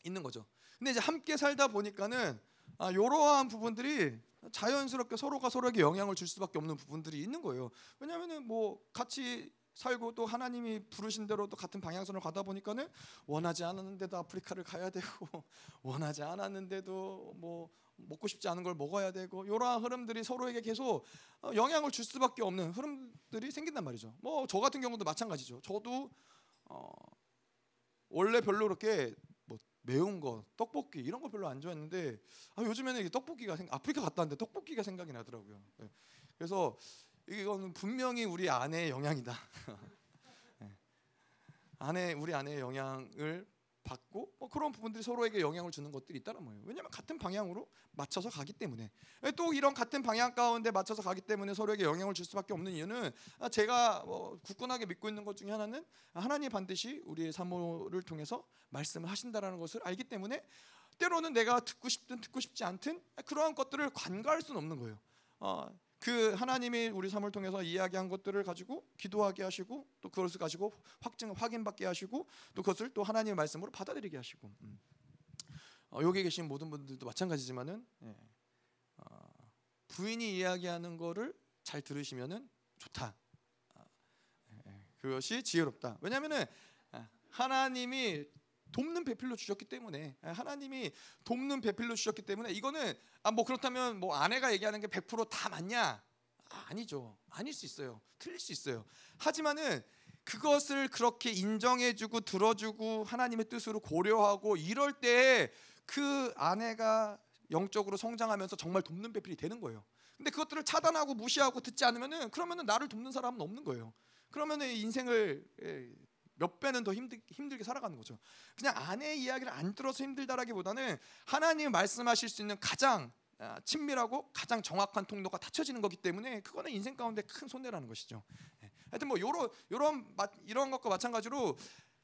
A: 있는 거죠. 근데 이제 함께 살다 보니까는 아, 이러한 부분들이 자연스럽게 서로가 서로에게 영향을 줄 수밖에 없는 부분들이 있는 거예요. 왜냐하면은 뭐 같이 살고 또 하나님이 부르신 대로 또 같은 방향선을 가다 보니까는 원하지 않았는데도 아프리카를 가야 되고 원하지 않았는데도 뭐 먹고 싶지 않은 걸 먹어야 되고 이러한 흐름들이 서로에게 계속 어, 영향을 줄 수밖에 없는 흐름들이 생긴단 말이죠. 뭐 저 같은 경우도 마찬가지죠. 저도 어 원래 별로 그렇게 뭐 매운 거, 떡볶이 이런 거 별로 안 좋아했는데 아, 요즘에는 떡볶이가 생, 아프리카 갔다 왔는데 떡볶이가 생각이 나더라고요. 네. 그래서 이거는 분명히 우리 아내의 영향이다. 네. 아내 우리 아내의 영향을 받고 뭐 그런 부분들이 서로에게 영향을 주는 것들이 있다는 거예요. 왜냐하면 같은 방향으로 맞춰서 가기 때문에 또 이런 같은 방향 가운데 맞춰서 가기 때문에 서로에게 영향을 줄 수밖에 없는 이유는 아, 제가 뭐 굳건하게 믿고 있는 것 중에 하나는 하나님 반드시 우리의 사모를 통해서 말씀을 하신다라는 것을 알기 때문에 때로는 내가 듣고 싶든 듣고 싶지 않든 그러한 것들을 관가할 수는 없는 거예요. 어, 그 하나님이 우리 삶을 통해서 이야기한 것들을 가지고 기도하게 하시고 또 그것을 가지고 확증 확인받게 하시고 또 그것을 또 하나님의 말씀으로 받아들이게 하시고 음. 어, 여기 계신 모든 분들도 마찬가지지만은 예. 어, 부인이 이야기하는 거를 잘 들으시면은 좋다. 어, 예. 그것이 지혜롭다. 왜냐하면은 아, 하나님이 돕는 배필로 주셨기 때문에 예, 하나님이 돕는 배필로 주셨기 때문에 이거는 아 뭐 그렇다면 뭐 아내가 얘기하는 게 100%다 맞냐? 아, 아니죠. 아닐 수 있어요. 틀릴 수 있어요. 하지만은 그것을 그렇게 인정해주고 들어주고 하나님의 뜻으로 고려하고 이럴 때 그 아내가 영적으로 성장하면서 정말 돕는 배필이 되는 거예요. 근데 그것들을 차단하고 무시하고 듣지 않으면은 그러면은 나를 돕는 사람은 없는 거예요. 그러면은 인생을 예, 몇 배는 더 힘들, 힘들게 살아가는 거죠. 그냥 아내의 이야기를 안 들어서 힘들다라기보다는 하나님 말씀하실 수 있는 가장 아, 친밀하고 가장 정확한 통로가 닫혀지는 거기 때문에 그거는 인생 가운데 큰 손해라는 것이죠. 예. 하여튼 뭐 요런 요런 이런 것과 마찬가지로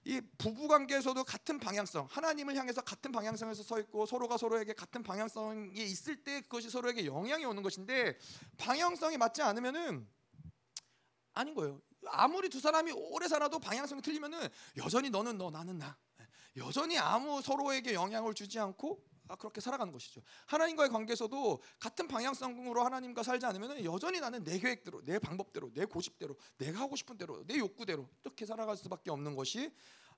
A: 이 부부 관계에서도 같은 방향성, 하나님을 향해서 같은 방향성에서 서 있고 서로가 서로에게 같은 방향성에 있을 때 그것이 서로에게 영향이 오는 것인데 방향성이 맞지 않으면은 아닌 거예요. 아무리 두 사람이 오래 살아도 방향성이 틀리면은 여전히 너는 너 나는 나 여전히 아무 서로에게 영향을 주지 않고 아, 그렇게 살아가는 것이죠. 하나님과의 관계에서도 같은 방향성으로 하나님과 살지 않으면 여전히 나는 내 계획대로, 내 방법대로, 내 고집대로, 내가 하고 싶은 대로, 내 욕구대로 이렇게 살아갈 수밖에 없는 것이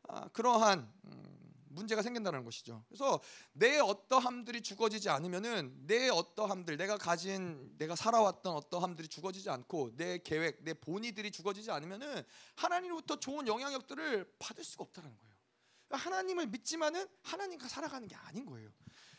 A: 아, 그러한 음, 문제가 생긴다는 것이죠. 그래서 내 어떠함들이 죽어지지 않으면은 내 어떠함들, 내가 가진, 내가 살아왔던 어떠함들이 죽어지지 않고 내 계획, 내 본의들이 죽어지지 않으면은 하나님으로부터 좋은 영향력들을 받을 수가 없다는 거예요. 하나님을 믿지만은 하나님과 살아가는 게 아닌 거예요.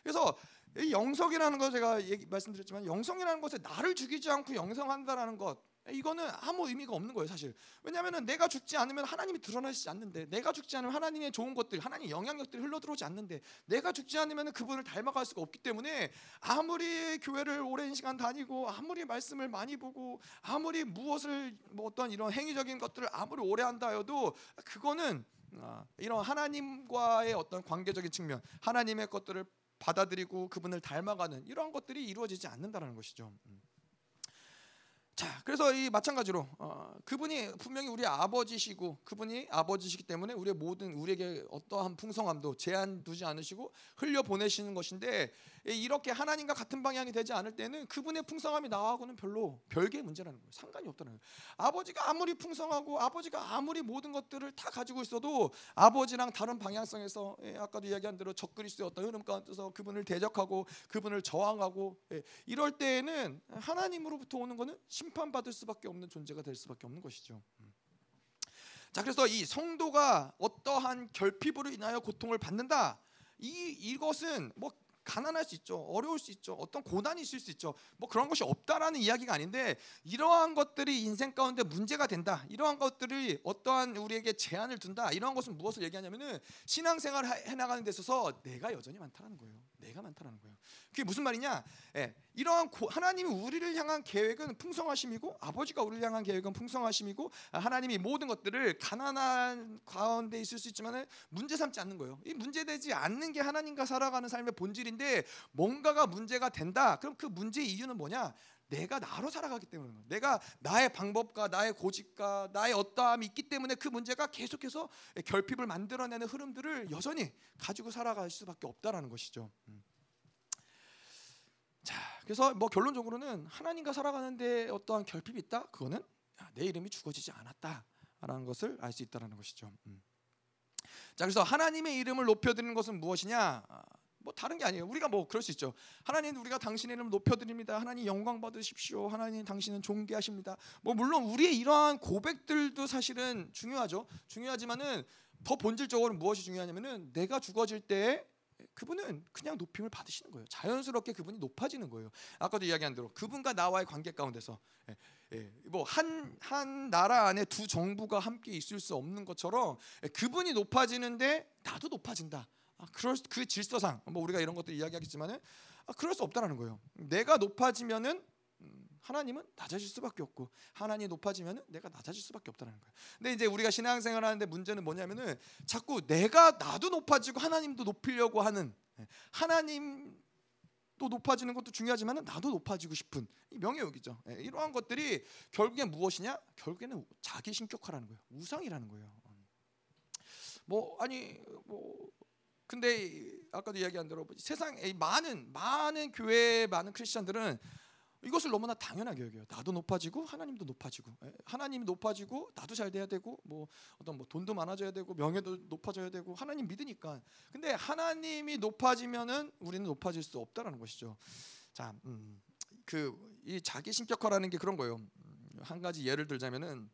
A: 그래서 이 영성이라는 거 제가 얘기, 말씀드렸지만 영성이라는 것에 나를 죽이지 않고 영성한다라는 것 이거는 아무 의미가 없는 거예요, 사실. 왜냐하면 내가 죽지 않으면 하나님이 드러나시지 않는데, 내가 죽지 않으면 하나님의 좋은 것들, 하나님 영향력들이 흘러 들어오지 않는데, 내가 죽지 않으면 그분을 닮아갈 수가 없기 때문에 아무리 교회를 오랜 시간 다니고, 아무리 말씀을 많이 보고, 아무리 무엇을 뭐 어떤 이런 행위적인 것들을 아무리 오래 한다 해도 그거는 아, 이런 하나님과의 어떤 관계적인 측면, 하나님의 것들을 받아들이고 그분을 닮아가는 이러한 것들이 이루어지지 않는다는 것이죠. 음. 자, 그래서 이 마찬가지로 어, 그분이 분명히 우리 아버지시고 그분이 아버지시기 때문에 우리의 모든 우리에게 어떠한 풍성함도 제한 두지 않으시고 흘려 보내시는 것인데 이렇게 하나님과 같은 방향이 되지 않을 때는 그분의 풍성함이 나하고는 별로 별개의 문제라는 거예요. 상관이 없다는 거예요. 아버지가 아무리 풍성하고 아버지가 아무리 모든 것들을 다 가지고 있어도 아버지랑 다른 방향성에서 예, 아까도 이야기한 대로 적그리스도의 어떤 흐름 가운데서 그분을 대적하고 그분을 저항하고 예, 이럴 때에는 하나님으로부터 오는 것은 심판받을 수밖에 없는 존재가 될 수밖에 없는 것이죠. 음. 자, 그래서 이 성도가 어떠한 결핍으로 인하여 고통을 받는다. 이 이것은 뭐 가난할 수 있죠. 어려울 수 있죠. 어떤 고난이 있을 수 있죠. 뭐 그런 것이 없다라는 이야기가 아닌데 이러한 것들이 인생 가운데 문제가 된다. 이러한 것들이 어떠한 우리에게 제한을 둔다. 이러한 것은 무엇을 얘기하냐면은 신앙생활을 해 나가는 데 있어서 내가 여전히 많다는 거예요. 내가 많다는 거예요. 그게 무슨 말이냐? 예, 이러한 고, 하나님이 우리를 향한 계획은 풍성하심이고 아버지가 우리를 향한 계획은 풍성하심이고 하나님이 모든 것들을 가난한 가운데 있을 수 있지만 문제 삼지 않는 거예요. 이 문제되지 않는 게 하나님과 살아가는 삶의 본질인데 뭔가가 문제가 된다. 그럼 그 문제의 이유는 뭐냐? 내가 나로 살아가기 때문에 내가 나의 방법과 나의 고집과 나의 어떠함이 있기 때문에 그 문제가 계속해서 결핍을 만들어내는 흐름들을 여전히 가지고 살아갈 수밖에 없다라는 것이죠. 음. 자, 그래서 뭐 결론적으로는 하나님과 살아가는데 어떠한 결핍이 있다? 그거는 내 이름이 죽어지지 않았다라는 것을 알 수 있다라는 것이죠. 음. 자, 그래서 하나님의 이름을 높여드리는 것은 무엇이냐? 뭐 다른 게 아니에요. 우리가 뭐 그럴 수 있죠. 하나님 우리가 당신의 이름 높여드립니다. 하나님 영광 받으십시오. 하나님 당신은 존귀하십니다. 뭐 물론 우리의 이러한 고백들도 사실은 중요하죠. 중요하지만은 더 본질적으로 무엇이 중요하냐면은 내가 죽어질 때 그분은 그냥 높임을 받으시는 거예요. 자연스럽게 그분이 높아지는 거예요. 아까도 이야기한 대로 그분과 나와의 관계 가운데서 예, 예, 뭐한 한 나라 안에 두 정부가 함께 있을 수 없는 것처럼 예, 그분이 높아지는데 나도 높아진다. 아, 그럴 그 질서상 뭐 우리가 이런 것들 이야기하겠지만은 아, 그럴 수 없다라는 거예요. 내가 높아지면은 음, 하나님은 낮아질 수밖에 없고 하나님이 높아지면은 내가 낮아질 수밖에 없다는 거예요. 근데 이제 우리가 신앙생활 하는데 문제는 뭐냐면은 자꾸 내가 나도 높아지고 하나님도 높이려고 하는 예, 하나님 또 높아지는 것도 중요하지만 나도 높아지고 싶은 명예욕이죠. 예, 이러한 것들이 결국엔 무엇이냐? 결국에는 자기 신격화라는 거예요. 우상이라는 거예요. 뭐 아니 뭐 근데 아까도 이야기한 대로 세상 많은 많은 교회 많은 크리스천들은 이것을 너무나 당연하게 여겨요. 나도 높아지고 하나님도 높아지고 예, 하나님이 높아지고 나도 잘 돼야 되고 뭐 어떤 뭐 돈도 많아져야 되고 명예도 높아져야 되고 하나님 믿으니까. 근데 하나님이 높아지면은 우리는 높아질 수 없다라는 것이죠. 자, 음, 그이 자기 신격화라는 게 그런 거예요. 음, 한 가지 예를 들자면은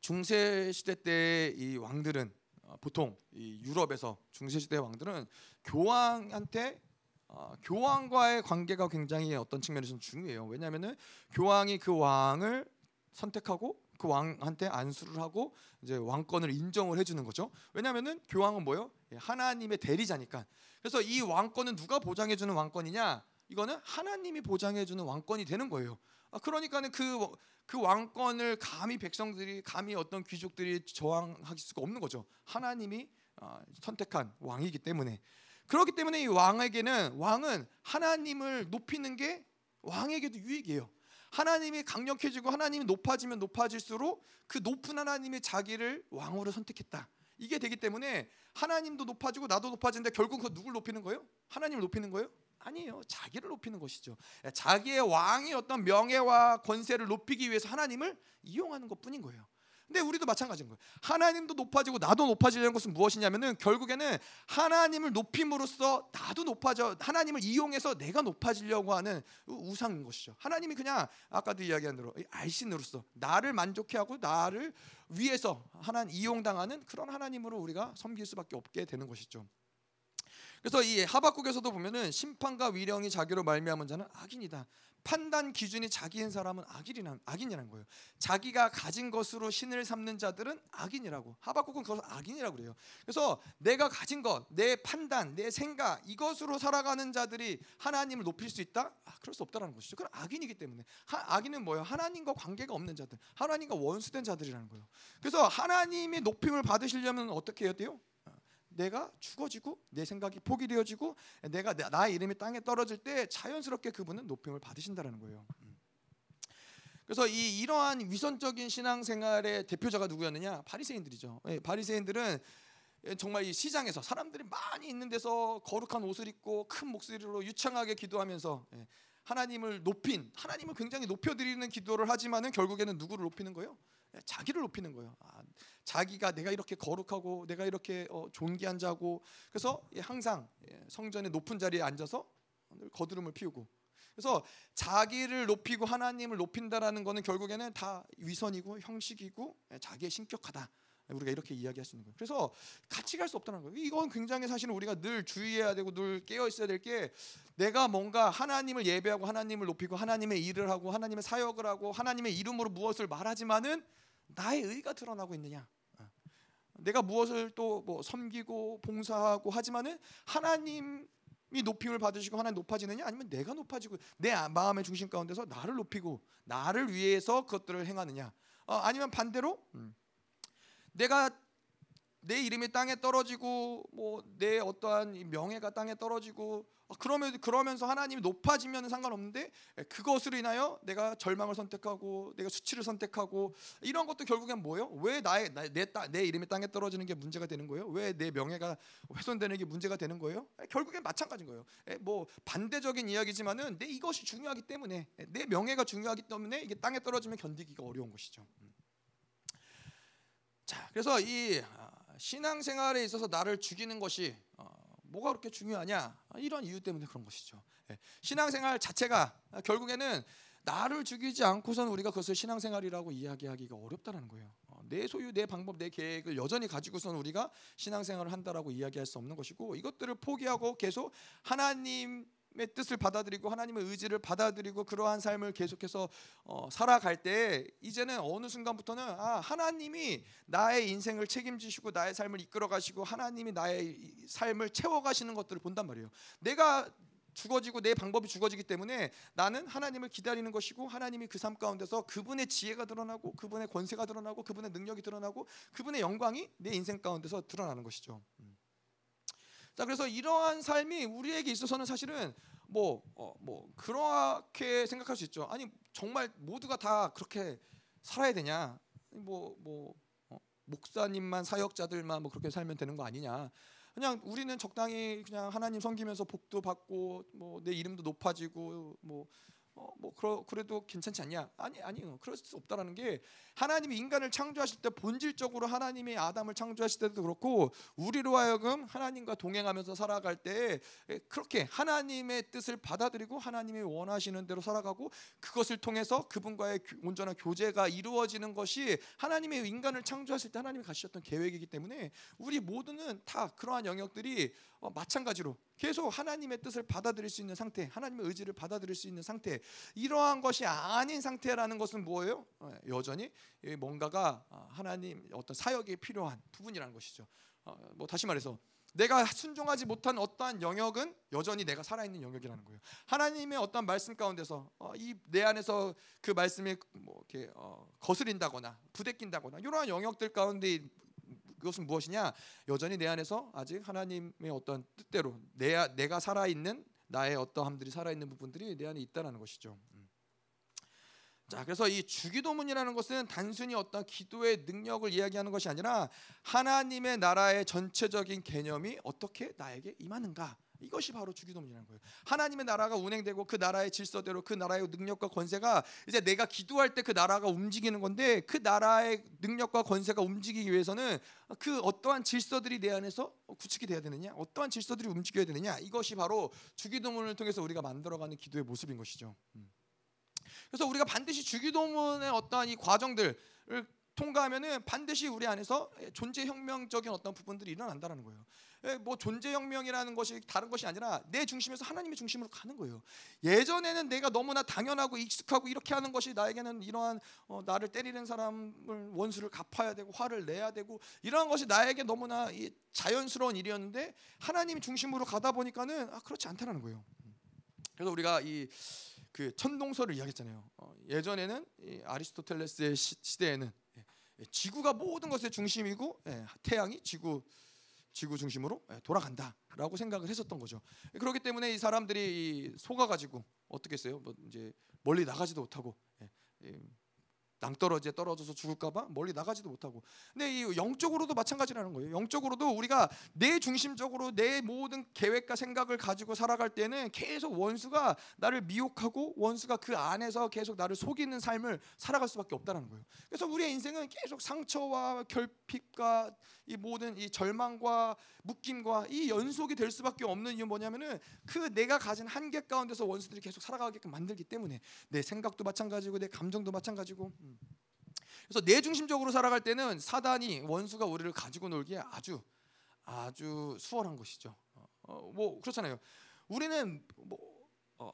A: 중세 시대 때 이 왕들은 어, 보통 이 유럽에서 중세 시대 왕들은 교황한테 어, 교황과의 관계가 굉장히 어떤 측면에서는 중요해요. 왜냐하면은 교황이 그 왕을 선택하고 그 왕한테 안수를 하고 이제 왕권을 인정을 해주는 거죠. 왜냐하면은 교황은 뭐요? 예, 하나님의 대리자니까. 그래서 이 왕권은 누가 보장해주는 왕권이냐? 이거는 하나님이 보장해주는 왕권이 되는 거예요. 아, 그러니까는 그, 그 왕권을 감히 백성들이 감히 어떤 귀족들이 저항할 수가 없는 거죠. 하나님이 아, 선택한 왕이기 때문에. 그렇기 때문에 이 왕에게는 왕은 하나님을 높이는 게 왕에게도 유익이에요. 하나님이 강력해지고 하나님이 높아지면 높아질수록 그 높은 하나님이 자기를 왕으로 선택했다. 이게 되기 때문에 하나님도 높아지고 나도 높아지는데 결국 그 누굴 높이는 거예요? 하나님을 높이는 거예요? 아니에요. 자기를 높이는 것이죠. 자기의 왕의 어떤 명예와 권세를 높이기 위해서 하나님을 이용하는 것뿐인 거예요. 근데 우리도 마찬가지인 거예요. 하나님도 높아지고 나도 높아지려는 것은 무엇이냐면은 결국에는 하나님을 높임으로써 나도 높아져 하나님을 이용해서 내가 높아지려고 하는 우상인 것이죠. 하나님이 그냥 아까도 이야기한 대로 알신으로서 나를 만족해하고 나를 위해서 하나님 이용당하는 그런 하나님으로 우리가 섬길 수밖에 없게 되는 것이죠. 그래서 이 하박국에서도 보면은 심판과 위령이 자기로 말미암은 자는 악인이다. 판단 기준이 자기인 사람은 악인이란 악인이라는 거예요. 자기가 가진 것으로 신을 삼는 자들은 악인이라고. 하박국은 그것을 악인이라고 그래요. 그래서 내가 가진 것, 내 판단, 내 생각 이것으로 살아가는 자들이 하나님을 높일 수 있다? 아, 그럴 수 없다라는 것이죠. 그건 악인이기 때문에. 하, 악인은 뭐예요? 하나님과 관계가 없는 자들, 하나님과 원수된 자들이라는 거예요. 그래서 하나님이 높임을 받으시려면 어떻게 해야 돼요? 내가 죽어지고 내 생각이 포기 되어지고 내가 나의 이름이 땅에 떨어질 때 자연스럽게 그분은 높임을 받으신다라는 거예요. 음. 그래서 이 이러한 위선적인 신앙생활의 대표자가 누구였느냐? 바리새인들이죠. 예, 바리새인들은 정말 이 시장에서 사람들이 많이 있는 데서 거룩한 옷을 입고 큰 목소리로 유창하게 기도하면서 예, 하나님을 높인 하나님을 굉장히 높여드리는 기도를 하지만은 결국에는 누구를 높이는 거예요? 자기를 높이는 거예요. 아, 자기가 내가 이렇게 거룩하고 내가 이렇게 어, 존귀한 자고 그래서 항상 예, 성전의 높은 자리에 앉아서 거드름을 피우고 그래서 자기를 높이고 하나님을 높인다라는 것은 결국에는 다 위선이고 형식이고 예, 자기의 신격하다. 우리가 이렇게 이야기할 수 있는 거예요. 그래서 같이 갈 수 없다는 거예요. 이건 굉장히 사실은 우리가 늘 주의해야 되고 늘 깨어 있어야 될 게 내가 뭔가 하나님을 예배하고 하나님을 높이고 하나님의 일을 하고 하나님의 사역을 하고 하나님의 이름으로 무엇을 말하지만은 나의 의가 드러나고 있느냐? 어. 내가 무엇을 또 뭐 섬기고 봉사하고 하지만은 하나님이 높임을 받으시고 하나님 높아지느냐 아니면 내가 높아지고 내 마음의 중심 가운데서 나를 높이고 나를 위해서 그것들을 행하느냐 어, 아니면 반대로 음, 내가 내 이름이 땅에 떨어지고 뭐 내 어떠한 명예가 땅에 떨어지고 어, 그러면 그러면서 하나님이 높아지면 상관없는데 예, 그것으로 인하여 내가 절망을 선택하고 내가 수치를 선택하고 이런 것도 결국엔 뭐예요? 왜 나의 내, 내 이름이 땅에 떨어지는 게 문제가 되는 거예요? 왜 내 명예가 훼손되는 게 문제가 되는 거예요? 예, 결국엔 마찬가지인 거예요. 예, 뭐 반대적인 이야기지만은 내 이것이 중요하기 때문에 내 명예가 중요하기 때문에 이게 땅에 떨어지면 견디기가 어려운 것이죠. 음. 자, 그래서 이 아, 신앙생활에 있어서 나를 죽이는 것이 어, 뭐가 그렇게 중요하냐? 이런 이유 때문에 그런 것이죠. 예. 신앙생활 자체가 결국에는 나를 죽이지 않고선 우리가 그것을 신앙생활이라고 이야기하기가 어렵다는 거예요. 어, 내 소유, 내 방법, 내 계획을 여전히 가지고선 우리가 신앙생활을 한다라고 이야기할 수 없는 것이고 이것들을 포기하고 계속 하나님 뜻을 받아들이고 하나님의 의지를 받아들이고 그러한 삶을 계속해서 어, 살아갈 때 이제는 어느 순간부터는 아, 하나님이 나의 인생을 책임지시고 나의 삶을 이끌어 가시고 하나님이 나의 삶을 채워 가시는 것들을 본단 말이에요. 내가 죽어지고 내 방법이 죽어지기 때문에 나는 하나님을 기다리는 것이고 하나님이 그 삶 가운데서 그분의 지혜가 드러나고 그분의 권세가 드러나고 그분의 능력이 드러나고 그분의 영광이 내 인생 가운데서 드러나는 것이죠. 음. 자 그래서 이러한 삶이 우리에게 있어서는 사실은 뭐뭐 어, 뭐 그렇게 생각할 수 있죠. 아니 정말 모두가 다 그렇게 살아야 되냐? 뭐뭐 뭐, 어, 목사님만 사역자들만 뭐 그렇게 살면 되는 거 아니냐? 그냥 우리는 적당히 그냥 하나님 섬기면서 복도 받고 뭐 내 이름도 높아지고 뭐 어, 뭐 그러, 그래도 괜찮지 않냐? 아니 아니요. 그럴 수 없다라는 게 하나님이 인간을 창조하실 때 본질적으로 하나님이 아담을 창조하실 때도 그렇고 우리로 하여금 하나님과 동행하면서 살아갈 때 그렇게 하나님의 뜻을 받아들이고 하나님이 원하시는 대로 살아가고 그것을 통해서 그분과의 온전한 교제가 이루어지는 것이 하나님의 인간을 창조하실 때 하나님이 가셨던 계획이기 때문에 우리 모두는 다 그러한 영역들이 어, 마찬가지로 계속 하나님의 뜻을 받아들일 수 있는 상태, 하나님의 의지를 받아들일 수 있는 상태, 이러한 것이 아닌 상태라는 것은 뭐예요? 어, 여전히 뭔가가 어, 하나님 어떤 사역이 필요한 부분이라는 것이죠. 뭐 다시 말해서 내가 순종하지 못한 어떠한 영역은 여전히 내가 살아있는 영역이라는 거예요. 하나님의 어떤 말씀 가운데서 이 내 안에서 그 말씀이 뭐 이렇게 거스린다거나 부대낀다거나 이러한 영역들 가운데 그것은 무엇이냐? 여전히 내 안에서 아직 하나님의 어떤 뜻대로 내 내가 살아 있는 나의 어떠함들이 살아 있는 부분들이 내 안에 있다라는 것이죠. 음. 자, 그래서 이 주기도문이라는 것은 단순히 어떤 기도의 능력을 이야기하는 것이 아니라 하나님의 나라의 전체적인 개념이 어떻게 나에게 임하는가 이것이 바로 주기도문이라는 거예요. 하나님의 나라가 운행되고 그 나라의 질서대로 그 나라의 능력과 권세가 이제 내가 기도할 때 그 나라가 움직이는 건데 그 나라의 능력과 권세가 움직이기 위해서는 그 어떠한 질서들이 내 안에서 구축이 돼야 되느냐, 어떠한 질서들이 움직여야 되느냐 이것이 바로 주기도문을 통해서 우리가 만들어가는 기도의 모습인 것이죠. 음. 그래서 우리가 반드시 주기도문의 어떠한 이 과정들을 통과하면은 반드시 우리 안에서 존재 혁명적인 어떤 부분들이 일어난다는 거예요. 예, 뭐 존재 혁명이라는 것이 다른 것이 아니라 내 중심에서 하나님의 중심으로 가는 거예요. 예전에는 내가 너무나 당연하고 익숙하고 이렇게 하는 것이 나에게는 이러한 어, 나를 때리는 사람을 원수를 갚아야 되고 화를 내야 되고 이러한 것이 나에게 너무나 자연스러운 일이었는데 하나님 중심으로 가다 보니까는 아, 그렇지 않다는 거예요. 그래서 우리가 이 그 천동설을 이야기했잖아요. 어, 예전에는 아리스토텔레스의 시, 대에는 예, 지구가 모든 것의 중심이고 예, 태양이 지구 지구 중심으로 예, 돌아간다라고 생각을 했었던 거죠. 그렇기 때문에 이 사람들이 속아 가지고 어떻게 했어요? 뭐 이제 멀리 나가지도 못하고 낭떠러지에 떨어져서 죽을까봐 멀리 나가지도 못하고. 근데 이 영적으로도 마찬가지라는 거예요. 영적으로도 우리가 내 중심적으로 내 모든 계획과 생각을 가지고 살아갈 때는 계속 원수가 나를 미혹하고 원수가 그 안에서 계속 나를 속이는 삶을 살아갈 수밖에 없다는 거예요. 그래서 우리의 인생은 계속 상처와 결핍과 이 모든 이 절망과 묶임과 이 연속이 될 수밖에 없는 이유 뭐냐면은 그 내가 가진 한계 가운데서 원수들이 계속 살아가게끔 만들기 때문에 내 생각도 마찬가지고 내 감정도 마찬가지고. 음. 그래서 내 중심적으로 살아갈 때는 사단이 원수가 우리를 가지고 놀기에 아주 아주 수월한 것이죠. 어, 어뭐 그렇잖아요. 우리는 뭐 어,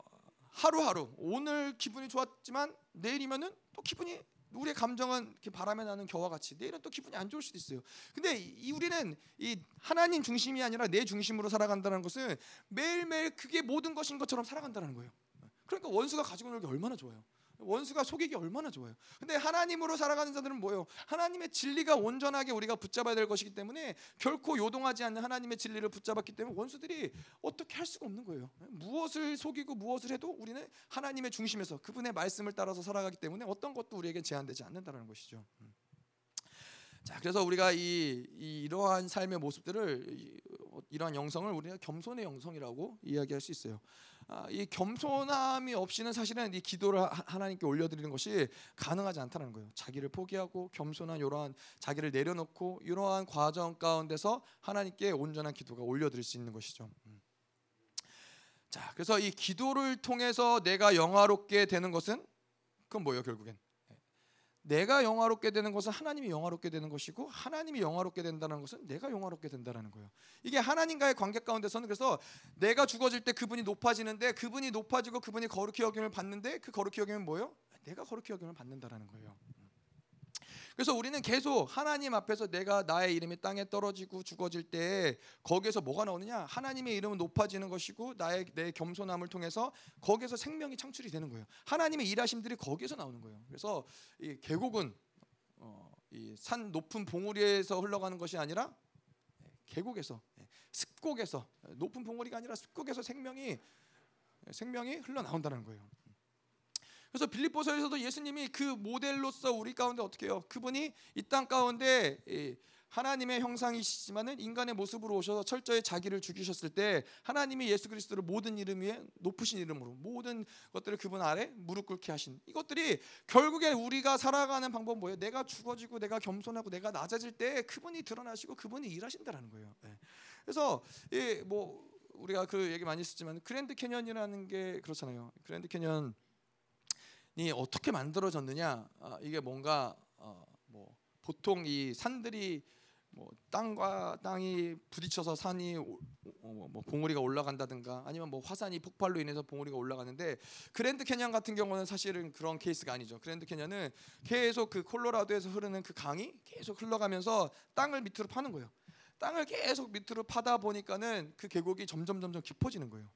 A: 하루하루 오늘 기분이 좋았지만 내일이면은 또 기분이 우리의 감정은 이렇게 바람에 나는 겨와 같이 내일은 또 기분이 안 좋을 수도 있어요. 근데 이 우리는 이 하나님 중심이 아니라 내 중심으로 살아간다는 것은 매일매일 그게 모든 것인 것처럼 살아간다는 거예요. 그러니까 원수가 가지고 놀기 얼마나 좋아요. 원수가 속이기 얼마나 좋아요. 근데 하나님으로 살아가는 자들은 뭐예요? 하나님의 진리가 온전하게 우리가 붙잡아야 될 것이기 때문에 결코 요동하지 않는 하나님의 진리를 붙잡았기 때문에 원수들이 어떻게 할 수가 없는 거예요. 무엇을 속이고 무엇을 해도 우리는 하나님의 중심에서 그분의 말씀을 따라서 살아가기 때문에 어떤 것도 우리에게 제한되지 않는다는 것이죠. 음. 자, 그래서 우리가 이, 이 이러한 삶의 모습들을 이러한 영성을 우리가 겸손의 영성이라고 이야기할 수 있어요. 아, 이 겸손함이 없이는 사실은 이 기도를 하나님께 올려드리는 것이 가능하지 않다는 거예요. 자기를 포기하고 겸손한 이러한 자기를 내려놓고 이러한 과정 가운데서 하나님께 온전한 기도가 올려드릴 수 있는 것이죠. 음. 자, 그래서 이 기도를 통해서 내가 영화롭게 되는 것은 그건 뭐예요, 결국엔 내가 영화롭게 되는 것은 하나님이 영화롭게 되는 것이고 하나님이 영화롭게 된다는 것은 내가 영화롭게 된다는 거예요. 이게 하나님과의 관계 가운데서는 그래서 내가 죽어질 때 그분이 높아지는데 그분이 높아지고 그분이 거룩히 여김을 받는데 그 거룩히 여김은 뭐예요? 내가 거룩히 여김을 받는다라는 거예요. 그래서 우리는 계속 하나님 앞에서 내가 나의 이름이 땅에 떨어지고 죽어질 때 거기에서 뭐가 나오느냐? 하나님의 이름은 높아지는 것이고 나의 내 겸손함을 통해서 거기에서 생명이 창출이 되는 거예요. 하나님의 일하심들이 거기에서 나오는 거예요. 그래서 이 계곡은 어, 이 산 높은 봉우리에서 흘러가는 것이 아니라 계곡에서 습곡에서 높은 봉우리가 아니라 습곡에서 생명이 생명이 흘러나온다는 거예요. 그래서 빌립보서에서도 예수님이 그 모델로서 우리 가운데 어떻게 해요? 그분이 이 땅 가운데 하나님의 형상이시지만은 인간의 모습으로 오셔서 철저히 자기를 죽이셨을 때 하나님이 예수 그리스도를 모든 이름 위에 높으신 이름으로 모든 것들을 그분 아래 무릎 꿇게 하신 이것들이 결국에 우리가 살아가는 방법 뭐예요? 내가 죽어지고 내가 겸손하고 내가 낮아질 때 그분이 드러나시고 그분이 일하신다라는 거예요. 네. 그래서 뭐 우리가 그 얘기 많이 했지만 그랜드 캐년이라는 게 그렇잖아요. 그랜드 캐년 이 어떻게 만들어졌느냐? 아, 이게 뭔가 어, 뭐 보통 이 산들이 뭐 땅과 땅이 부딪혀서 산이 어, 뭐 봉우리가 올라간다든가 아니면 뭐 화산이 폭발로 인해서 봉우리가 올라가는데 그랜드 캐년 같은 경우는 사실은 그런 케이스가 아니죠. 그랜드 캐년은 계속 그 콜로라도에서 흐르는 그 강이 계속 흘러가면서 땅을 밑으로 파는 거예요. 땅을 계속 밑으로 파다 보니까는 그 계곡이 점점 점점 깊어지는 거예요.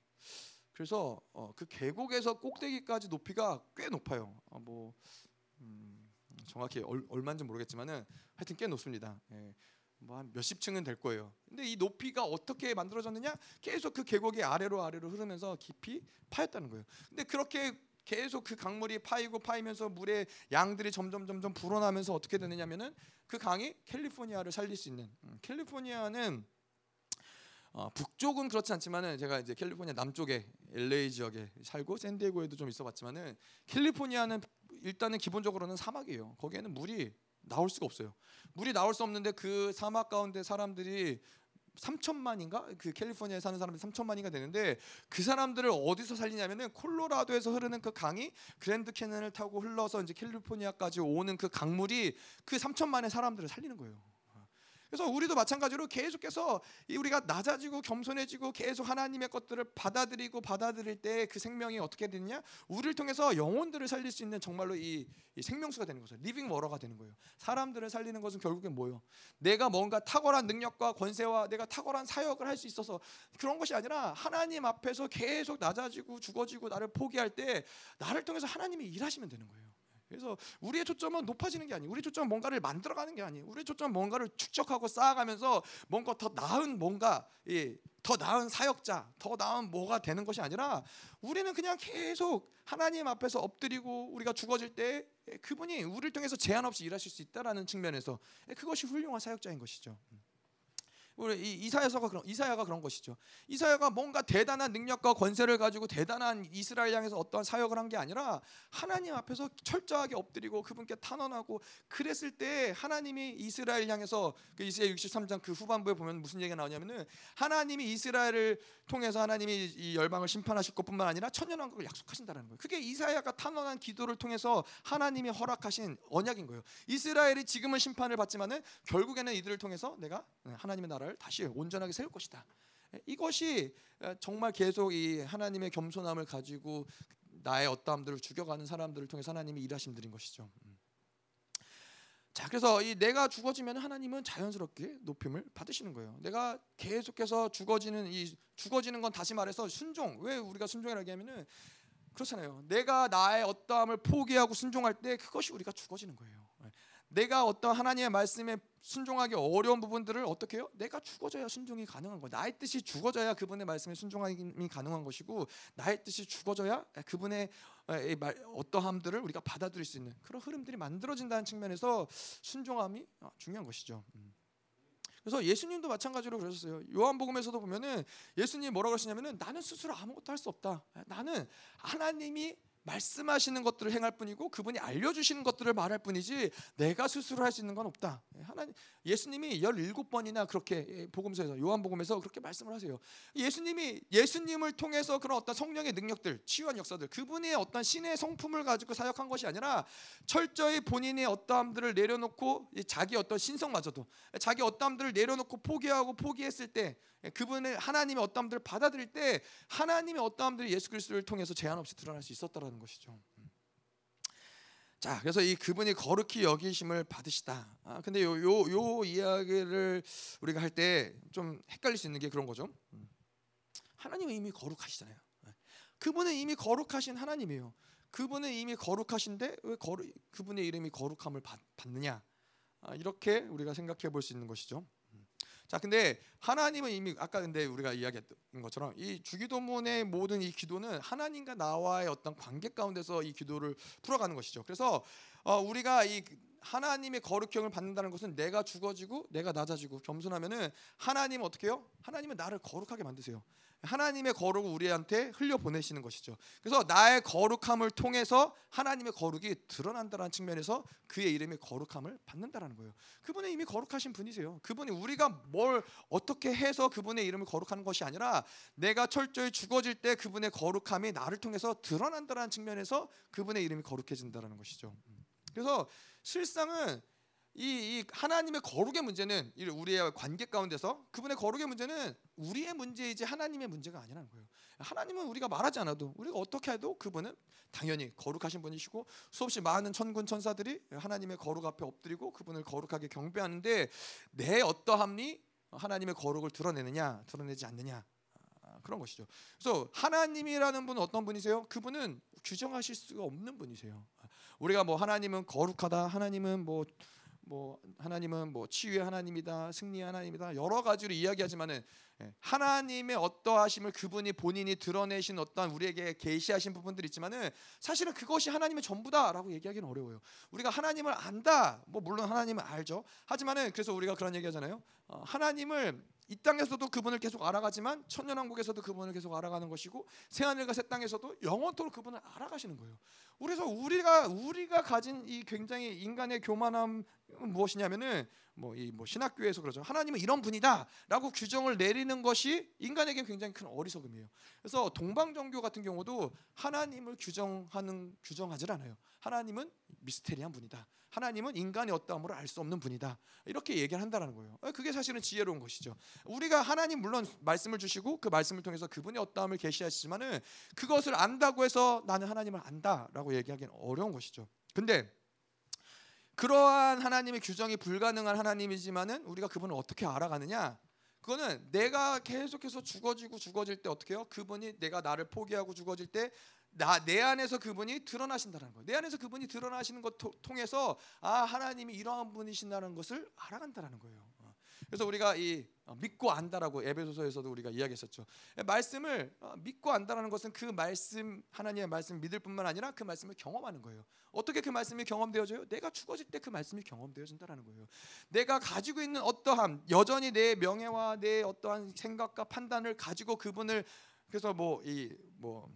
A: 그래서 어, 그 계곡에서 꼭대기까지 높이가 꽤 높아요. 어, 뭐 음, 정확히 얼, 얼마인지 모르겠지만은 하여튼 꽤 높습니다. 예. 뭐한 몇십 층은 될 거예요. 근데 이 높이가 어떻게 만들어졌느냐? 계속 그 계곡이 아래로 아래로 흐르면서 깊이 파였다는 거예요. 근데 그렇게 계속 그 강물이 파이고 파이면서 물에 양들이 점점 점점 불어나면서 어떻게 되느냐면은 그 강이 캘리포니아를 살릴 수 있는 음, 캘리포니아는 어, 북쪽은 그렇지 않지만은 제가 이제 캘리포니아 남쪽에 LA 지역에 살고 샌디에고에도 좀 있어봤지만은 캘리포니아는 일단은 기본적으로는 사막이에요. 거기에는 물이 나올 수가 없어요. 물이 나올 수 없는데 그 사막 가운데 사람들이 3천만인가 그 캘리포니아에 사는 사람들이 3천만인가 되는데 그 사람들을 어디서 살리냐면은 콜로라도에서 흐르는 그 강이 그랜드 캐년을 타고 흘러서 이제 캘리포니아까지 오는 그 강물이 그 3천만의 사람들을 살리는 거예요. 그래서 우리도 마찬가지로 계속해서 우리가 낮아지고 겸손해지고 계속 하나님의 것들을 받아들이고 받아들일 때 그 생명이 어떻게 되느냐? 우리를 통해서 영혼들을 살릴 수 있는 정말로 이, 이 생명수가 되는 거죠. living water가 되는 거예요. 사람들을 살리는 것은 결국엔 뭐예요? 내가 뭔가 탁월한 능력과 권세와 내가 탁월한 사역을 할 수 있어서 그런 것이 아니라 하나님 앞에서 계속 낮아지고 죽어지고 나를 포기할 때 나를 통해서 하나님이 일하시면 되는 거예요. 그래서 우리의 초점은 높아지는 게 아니에요. 우리 초점은 뭔가를 만들어가는 게 아니에요. 우리 초점은 뭔가를 축적하고 쌓아가면서 뭔가 더 나은 뭔가 예, 더 나은 사역자, 더 나은 뭐가 되는 것이 아니라 우리는 그냥 계속 하나님 앞에서 엎드리고 우리가 죽어질 때 그분이 우리를 통해서 제한 없이 일하실 수 있다라는 측면에서 그것이 훌륭한 사역자인 것이죠. 우리 이사야서가 그런 이사야가 그런 것이죠. 이사야가 뭔가 대단한 능력과 권세를 가지고 대단한 이스라엘 향해서 어떠한 사역을 한 게 아니라 하나님 앞에서 철저하게 엎드리고 그분께 탄원하고 그랬을 때 하나님이 이스라엘 향해서 그 이사야 63장 그 후반부에 보면 무슨 얘기가 나오냐면은 하나님이 이스라엘을 통해서 하나님이 이 열방을 심판하실 것뿐만 아니라 천년 왕국을 약속하신다는 거예요. 그게 이사야가 탄원한 기도를 통해서 하나님이 허락하신 언약인 거예요. 이스라엘이 지금은 심판을 받지만은 결국에는 이들을 통해서 내가 하나님의 나라 나라를 다시 온전하게 세울 것이다. 이것이 정말 계속 이 하나님의 겸손함을 가지고 나의 어떠함들을 죽여가는 사람들을 통해 하나님이 일하심들인 것이죠. 음. 자, 그래서 이 내가 죽어지면 하나님은 자연스럽게 높임을 받으시는 거예요. 내가 계속해서 죽어지는 이 죽어지는 건 다시 말해서 순종. 왜 우리가 순종이라고 하면은 그렇잖아요. 내가 나의 어떠함을 포기하고 순종할 때 그것이 우리가 죽어지는 거예요. 내가 어떤 하나님의 말씀에 순종하기 어려운 부분들을 어떻게 해요? 내가 죽어져야 순종이 가능한 거예요. 나의 뜻이 죽어져야 그분의 말씀에 순종하기 가능한 것이고 나의 뜻이 죽어져야 그분의 어떠함들을 우리가 받아들일 수 있는 그런 흐름들이 만들어진다는 측면에서 순종함이 어, 중요한 것이죠. 음. 그래서 예수님도 마찬가지로 그러셨어요. 요한복음에서도 보면은 예수님이 뭐라고 하시냐면은 나는 스스로 아무것도 할 수 없다. 나는 하나님이 말씀하시는 것들을 행할 뿐이고 그분이 알려주시는 것들을 말할 뿐이지 내가 스스로 할 수 있는 건 없다. 예, 하나님 예수님이 17번이나 그렇게 예, 복음서에서 요한복음에서 그렇게 말씀을 하세요. 예수님이 예수님을 통해서 그런 어떤 성령의 능력들, 치유한 역사들, 그분의 어떤 신의 성품을 가지고 사역한 것이 아니라 철저히 본인의 어떠함들을 내려놓고 자기 어떤 신성마저도 자기 어떠함들을 내려놓고 포기하고 포기했을 때 예, 그분의 하나님의 어떠함들을 받아들일 때 하나님의 어떠함들이 예수 그리스도를 통해서 제한 없이 드러날 수 있었다라는 것이죠. 음. 자, 그래서 이 그분이 거룩히 여기심을 받으시다. 아, 근데 요 요 요 이야기를 우리가 할 때 좀 헷갈릴 수 있는 게 그런 거죠. 음. 하나님은 이미 거룩하시잖아요. 예. 그분은 이미 거룩하신 하나님이에요. 그분은 이미 거룩하신데 왜 거룩 그분의 이름이 거룩함을 받, 느냐 아, 이렇게 우리가 생각해 볼 수 있는 것이죠. 자, 근데 하나님은 이미 아까 근데 우리가 이야기했던 것처럼 이 주기도문의 모든 이 기도는 하나님과 나와의 어떤 관계 가운데서 이 기도를 풀어가는 것이죠. 그래서 어, 우리가 이 하나님의 거룩형을 받는다는 것은 내가 죽어지고 내가 낮아지고 겸손하면은 하나님은 어떻게 해요? 하나님은 나를 거룩하게 만드세요. 하나님의 거룩을 우리한테 흘려 보내시는 것이죠. 그래서 나의 거룩함을 통해서 하나님의 거룩이 드러난다는 측면에서 그의 이름의 거룩함을 받는다라는 거예요. 그분은 이미 거룩하신 분이세요. 그분이 우리가 뭘 어떻게 해서 그분의 이름을 거룩하는 것이 아니라 내가 철저히 죽어질 때 그분의 거룩함이 나를 통해서 드러난다는 측면에서 그분의 이름이 거룩해진다라는 것이죠. 그래서 실상은 이, 이, 하나님의 거룩의 문제는 우리의 관계 가운데서 그분의 거룩의 문제는 우리의 문제이지 하나님의 문제가 아니라는 거예요. 하나님은 우리가 말하지 않아도 우리가 어떻게 해도 그분은 당연히 거룩하신 분이시고 수없이 많은 천군 천사들이 하나님의 거룩 앞에 엎드리고 그분을 거룩하게 경배하는데 내 어떠함이 하나님의 거룩을 드러내느냐 드러내지 않느냐 아, 그런 것이죠. 그래서 하나님이라는 분은 어떤 분이세요? 그분은 규정하실 수가 없는 분이세요. 우리가 뭐 하나님은 거룩하다, 하나님은 뭐뭐 하나님은 뭐 치유의 하나님이다, 승리의 하나님이다 여러 가지로 이야기하지만은 예, 하나님의 어떠하심을 그분이 본인이 드러내신 어떠한 우리에게 계시하신 부분들이 있지만은 사실은 그것이 하나님의 전부다라고 얘기하기는 어려워요. 우리가 하나님을 안다, 뭐 물론 하나님은 알죠. 하지만은 그래서 우리가 그런 얘기하잖아요. 어, 하나님을 이 땅에서도 그분을 계속 알아가지만 천년왕국에서도 그분을 계속 알아가는 것이고 새하늘과 새 땅에서도 영원토록 그분을 알아가시는 거예요. 그래서 우리가 우리가 가진 이 굉장히 인간의 교만함 무엇이냐면은 뭐 이뭐 뭐 신학교에서 그러죠. 하나님은 이런 분이다라고 규정을 내리는 것이 인간에게 굉장히 큰 어리석음이에요. 그래서 동방 종교 같은 경우도 하나님을 규정하는 규정하지 않아요. 하나님은 미스테리한 분이다. 하나님은 인간의 어떠함으로 알수 없는 분이다. 이렇게 얘기를 한다는 거예요. 그게 사실은 지혜로운 것이죠. 우리가 하나님 물론 말씀을 주시고 그 말씀을 통해서 그분의 어떠함을 계시하시지만은 그것을 안다고 해서 나는 하나님을 안다라고 얘기하기는 어려운 것이죠. 근데 그러한 하나님의 규정이 불가능한 하나님이지만은 우리가 그분을 어떻게 알아가느냐? 그거는 내가 계속해서 죽어지고 죽어질 때 어떻게 해요? 그분이 내가 나를 포기하고 죽어질 때 나, 내 안에서 그분이 드러나신다는 거예요. 내 안에서 그분이 드러나시는 것 통해서 아 하나님이 이러한 분이신다는 것을 알아간다는 거예요. 어. 그래서 우리가 이 어, 믿고 안다라고 에베소서에서도 우리가 이야기했었죠. 말씀을 어, 믿고 안다라는 것은 그 말씀 하나님의 말씀 믿을 뿐만 아니라 그 말씀을 경험하는 거예요. 어떻게 그 말씀이 경험되어져요? 내가 죽어질 때 그 말씀이 경험되어진다라는 거예요. 내가 가지고 있는 어떠함 여전히 내 명예와 내 어떠한 생각과 판단을 가지고 그분을 그래서 뭐 이뭐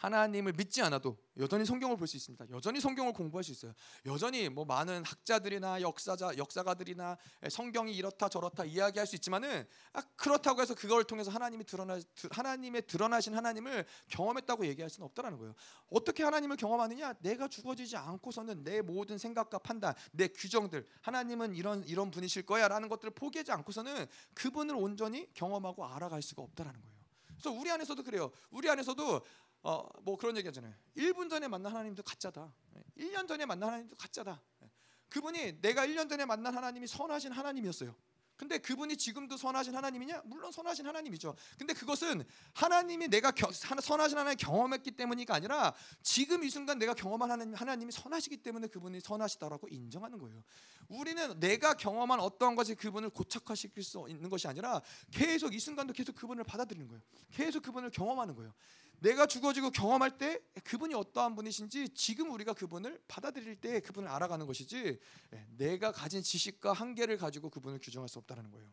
A: 하나님을 믿지 않아도 여전히 성경을 볼 수 있습니다. 여전히 성경을 공부할 수 있어요. 여전히 뭐 많은 학자들이나 역사자 역사가들이나 성경이 이렇다 저렇다 이야기할 수 있지만은 아, 그렇다고 해서 그걸 통해서 하나님이 드러나 하나님의 드러나신 하나님을 경험했다고 얘기할 수는 없다라는 거예요. 어떻게 하나님을 경험하느냐? 내가 죽어지지 않고서는 내 모든 생각과 판단, 내 규정들, 하나님은 이런 이런 분이실 거야라는 것들을 포기하지 않고서는 그분을 온전히 경험하고 알아갈 수가 없다라는 거예요. 그래서 우리 안에서도 그래요. 우리 안에서도 어, 뭐 그런 얘기 하잖아요. 1분 전에 만난 하나님도 가짜다. 1년 전에 만난 하나님도 가짜다. 그분이 내가 1년 전에 만난 하나님이 선하신 하나님이었어요. 근데 그분이 지금도 선하신 하나님이냐? 물론 선하신 하나님이죠. 근데 그것은 하나님이 내가 겨, 선하신 하나님 경험했기 때문이가 아니라 지금 이 순간 내가 경험한 하나님 하나님이 선하시기 때문에 그분이 선하시다라고 인정하는 거예요. 우리는 내가 경험한 어떠한 것이 그분을 고착화시킬 수 있는 것이 아니라 계속 이 순간도 계속 그분을 받아들이는 거예요. 계속 그분을 경험하는 거예요. 내가 죽어지고 경험할 때 그분이 어떠한 분이신지 지금 우리가 그분을 받아들일 때 그분을 알아가는 것이지 예, 내가 가진 지식과 한계를 가지고 그분을 규정할 수 없다는 거예요.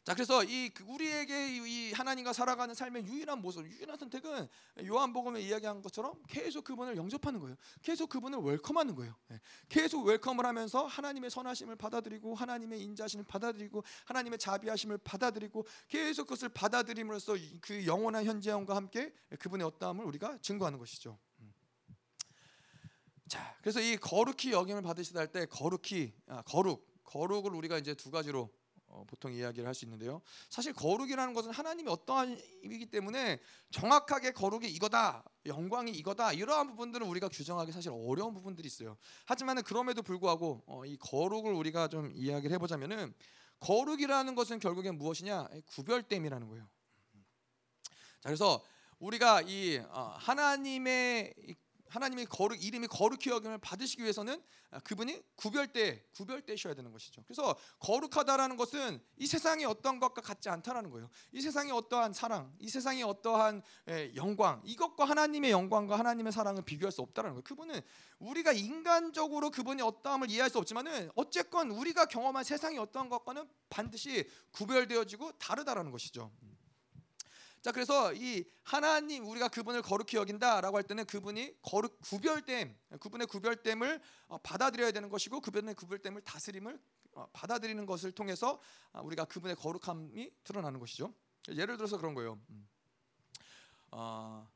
A: 음. 자 그래서 이그 우리에게 이 하나님과 살아가는 삶의 유일한 모습, 유일한 선택은 요한복음에 이야기한 것처럼 계속 그분을 영접하는 거예요. 계속 그분을 웰컴하는 거예요. 예. 계속 웰컴을 하면서 하나님의 선하심을 받아들이고 하나님의 인자심을 받아들이고 하나님의 자비하심을 받아들이고 계속 그것을 받아들임으로써 그 영원한 현재형과 함께 그분의 어떠함을 우리가 증거하는 것이죠. 음. 자, 그래서 이 거룩히 여김을 받으시다 할 때 거룩히 아, 거룩 거룩을 우리가 이제 두 가지로 어, 보통 이야기를 할 수 있는데요. 사실 거룩이라는 것은 하나님이 어떠한 이기 때문에 정확하게 거룩이 이거다, 영광이 이거다 이러한 부분들은 우리가 규정하기 사실 어려운 부분들이 있어요. 하지만은 그럼에도 불구하고 어, 이 거룩을 우리가 좀 이야기를 해보자면은 거룩이라는 것은 결국엔 무엇이냐? 구별됨이라는 거예요. 자, 그래서 우리가 이 어, 하나님의 하나님의 거룩 이름이 거룩히 여김을 받으시기 위해서는 아, 그분이 구별돼 구별되셔야 되는 것이죠. 그래서 거룩하다라는 것은 이 세상의 어떤 것과 같지 않다라는 거예요. 이 세상의 어떠한 사랑, 이 세상의 어떠한 영광, 이것과 하나님의 영광과 하나님의 사랑은 비교할 수 없다라는 거예요. 그분은 우리가 인간적으로 그분이 어떠함을 이해할 수 없지만은 어쨌건 우리가 경험한 세상의 어떠한 것과는 반드시 구별되어지고 다르다라는 것이죠. 자 그래서 이 하나님 우리가 그분을 거룩히 여긴다라고 할 때는 그분이 거룩 구별됨 그분의 구별됨을 어, 받아들여야 되는 것이고 그분의 구별됨을 다스림을 어, 받아들이는 것을 통해서 아, 우리가 그분의 거룩함이 드러나는 것이죠. 예를 들어서 그런 거예요. 음. 어,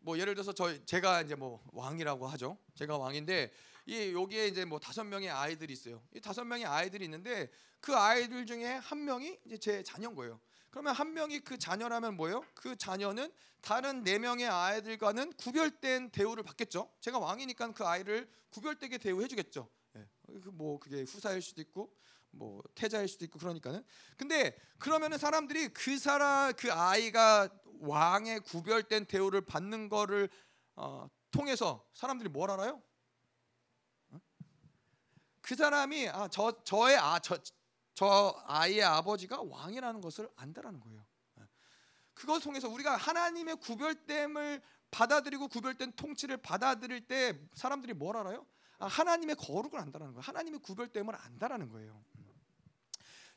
A: 뭐 예를 들어서 저 제가 이제 뭐 왕이라고 하죠. 제가 왕인데 이 여기에 이제 뭐 다섯 명의 아이들이 있어요. 이 다섯 명의 아이들이 있는데 그 아이들 중에 한 명이 이제 제 자녀인 거예요. 그러면 한 명이 그 자녀라면 뭐예요? 그 자녀는 다른 네 명의 아이들과는 구별된 대우를 받겠죠. 제가 왕이니까 그 아이를 구별되게 대우해 주겠죠. 예. 그뭐 그게 후사일 수도 있고 뭐 태자일 수도 있고 그러니까는. 근데 그러면은 사람들이 그 사람 그 아이가 왕의 구별된 대우를 받는 거를 어, 통해서 사람들이 뭘 알아요? 어? 그 사람이 아 저 저의 아저 저 아이의 아버지가 왕이라는 것을 안다라는 거예요. 예. 그것 통해서 우리가 하나님의 구별됨을 받아들이고 구별된 통치를 받아들일 때 사람들이 뭘 알아요? 아, 하나님의 거룩을 안다라는 거예요. 하나님의 구별됨을 안다라는 거예요.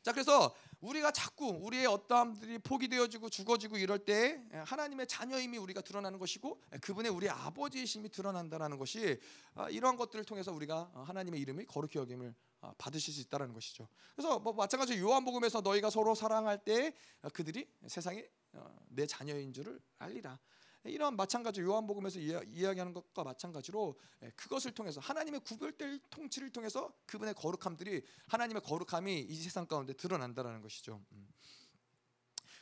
A: 자 그래서 우리가 자꾸 우리의 어떠함들이 포기되어지고 죽어지고 이럴 때 하나님의 자녀임이 우리가 드러나는 것이고 그분의 우리 아버지이심이 드러난다라는 것이 아, 이러한 것들을 통해서 우리가 하나님의 이름이 거룩히 여김을 아, 받으실 수 있다라는 것이죠. 그래서 뭐 마찬가지로 요한복음에서 너희가 서로 사랑할 때 그들이 세상에 어, 내 자녀인 줄을 알리라. 이런 마찬가지 요한복음에서 이야기하는 것과 마찬가지로 예, 그것을 통해서 하나님의 구별될 통치를 통해서 그분의 거룩함들이 하나님의 거룩함이 이 세상 가운데 드러난다라는 것이죠. 음.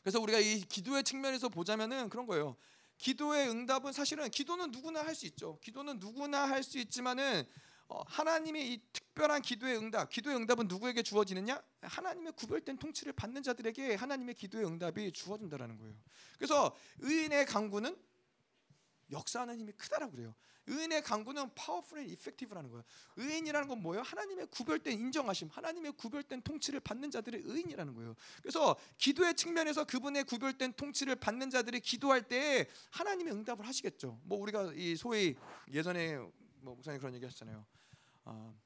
A: 그래서 우리가 이 기도의 측면에서 보자면은 그런 거예요. 기도의 응답은 사실은 기도는 누구나 할 수 있죠. 기도는 누구나 할 수 있지만은 어, 하나님의 이 특별한 기도의 응답, 기도의 응답은 누구에게 주어지느냐? 하나님의 구별된 통치를 받는 자들에게 하나님의 기도의 응답이 주어진다라는 거예요. 그래서 의인의 간구는 역사하는 힘이 크다라고 그래요. 의인의 간구는 powerful and effective라는 거예요. 의인이라는 건 뭐예요? 하나님의 구별된 인정하심, 하나님의 구별된 통치를 받는 자들의 의인이라는 거예요. 그래서 기도의 측면에서 그분의 구별된 통치를 받는 자들이 기도할 때 하나님의 응답을 하시겠죠. 뭐 우리가 이 소위 예전에 뭐 목사님 그런 얘기 하셨잖아요. 어,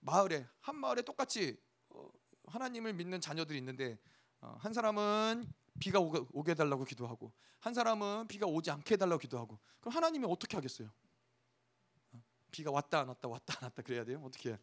A: 마을에 한 마을에 똑같이 어, 하나님을 믿는 자녀들이 있는데 어, 한 사람은 비가 오게, 오게 달라고 기도하고 한 사람은 비가 오지 않게 해달라고 기도하고 그럼 하나님이 어떻게 하겠어요? 어, 비가 왔다 안 왔다 왔다 안 왔다 그래야 돼요? 어떻게 해야?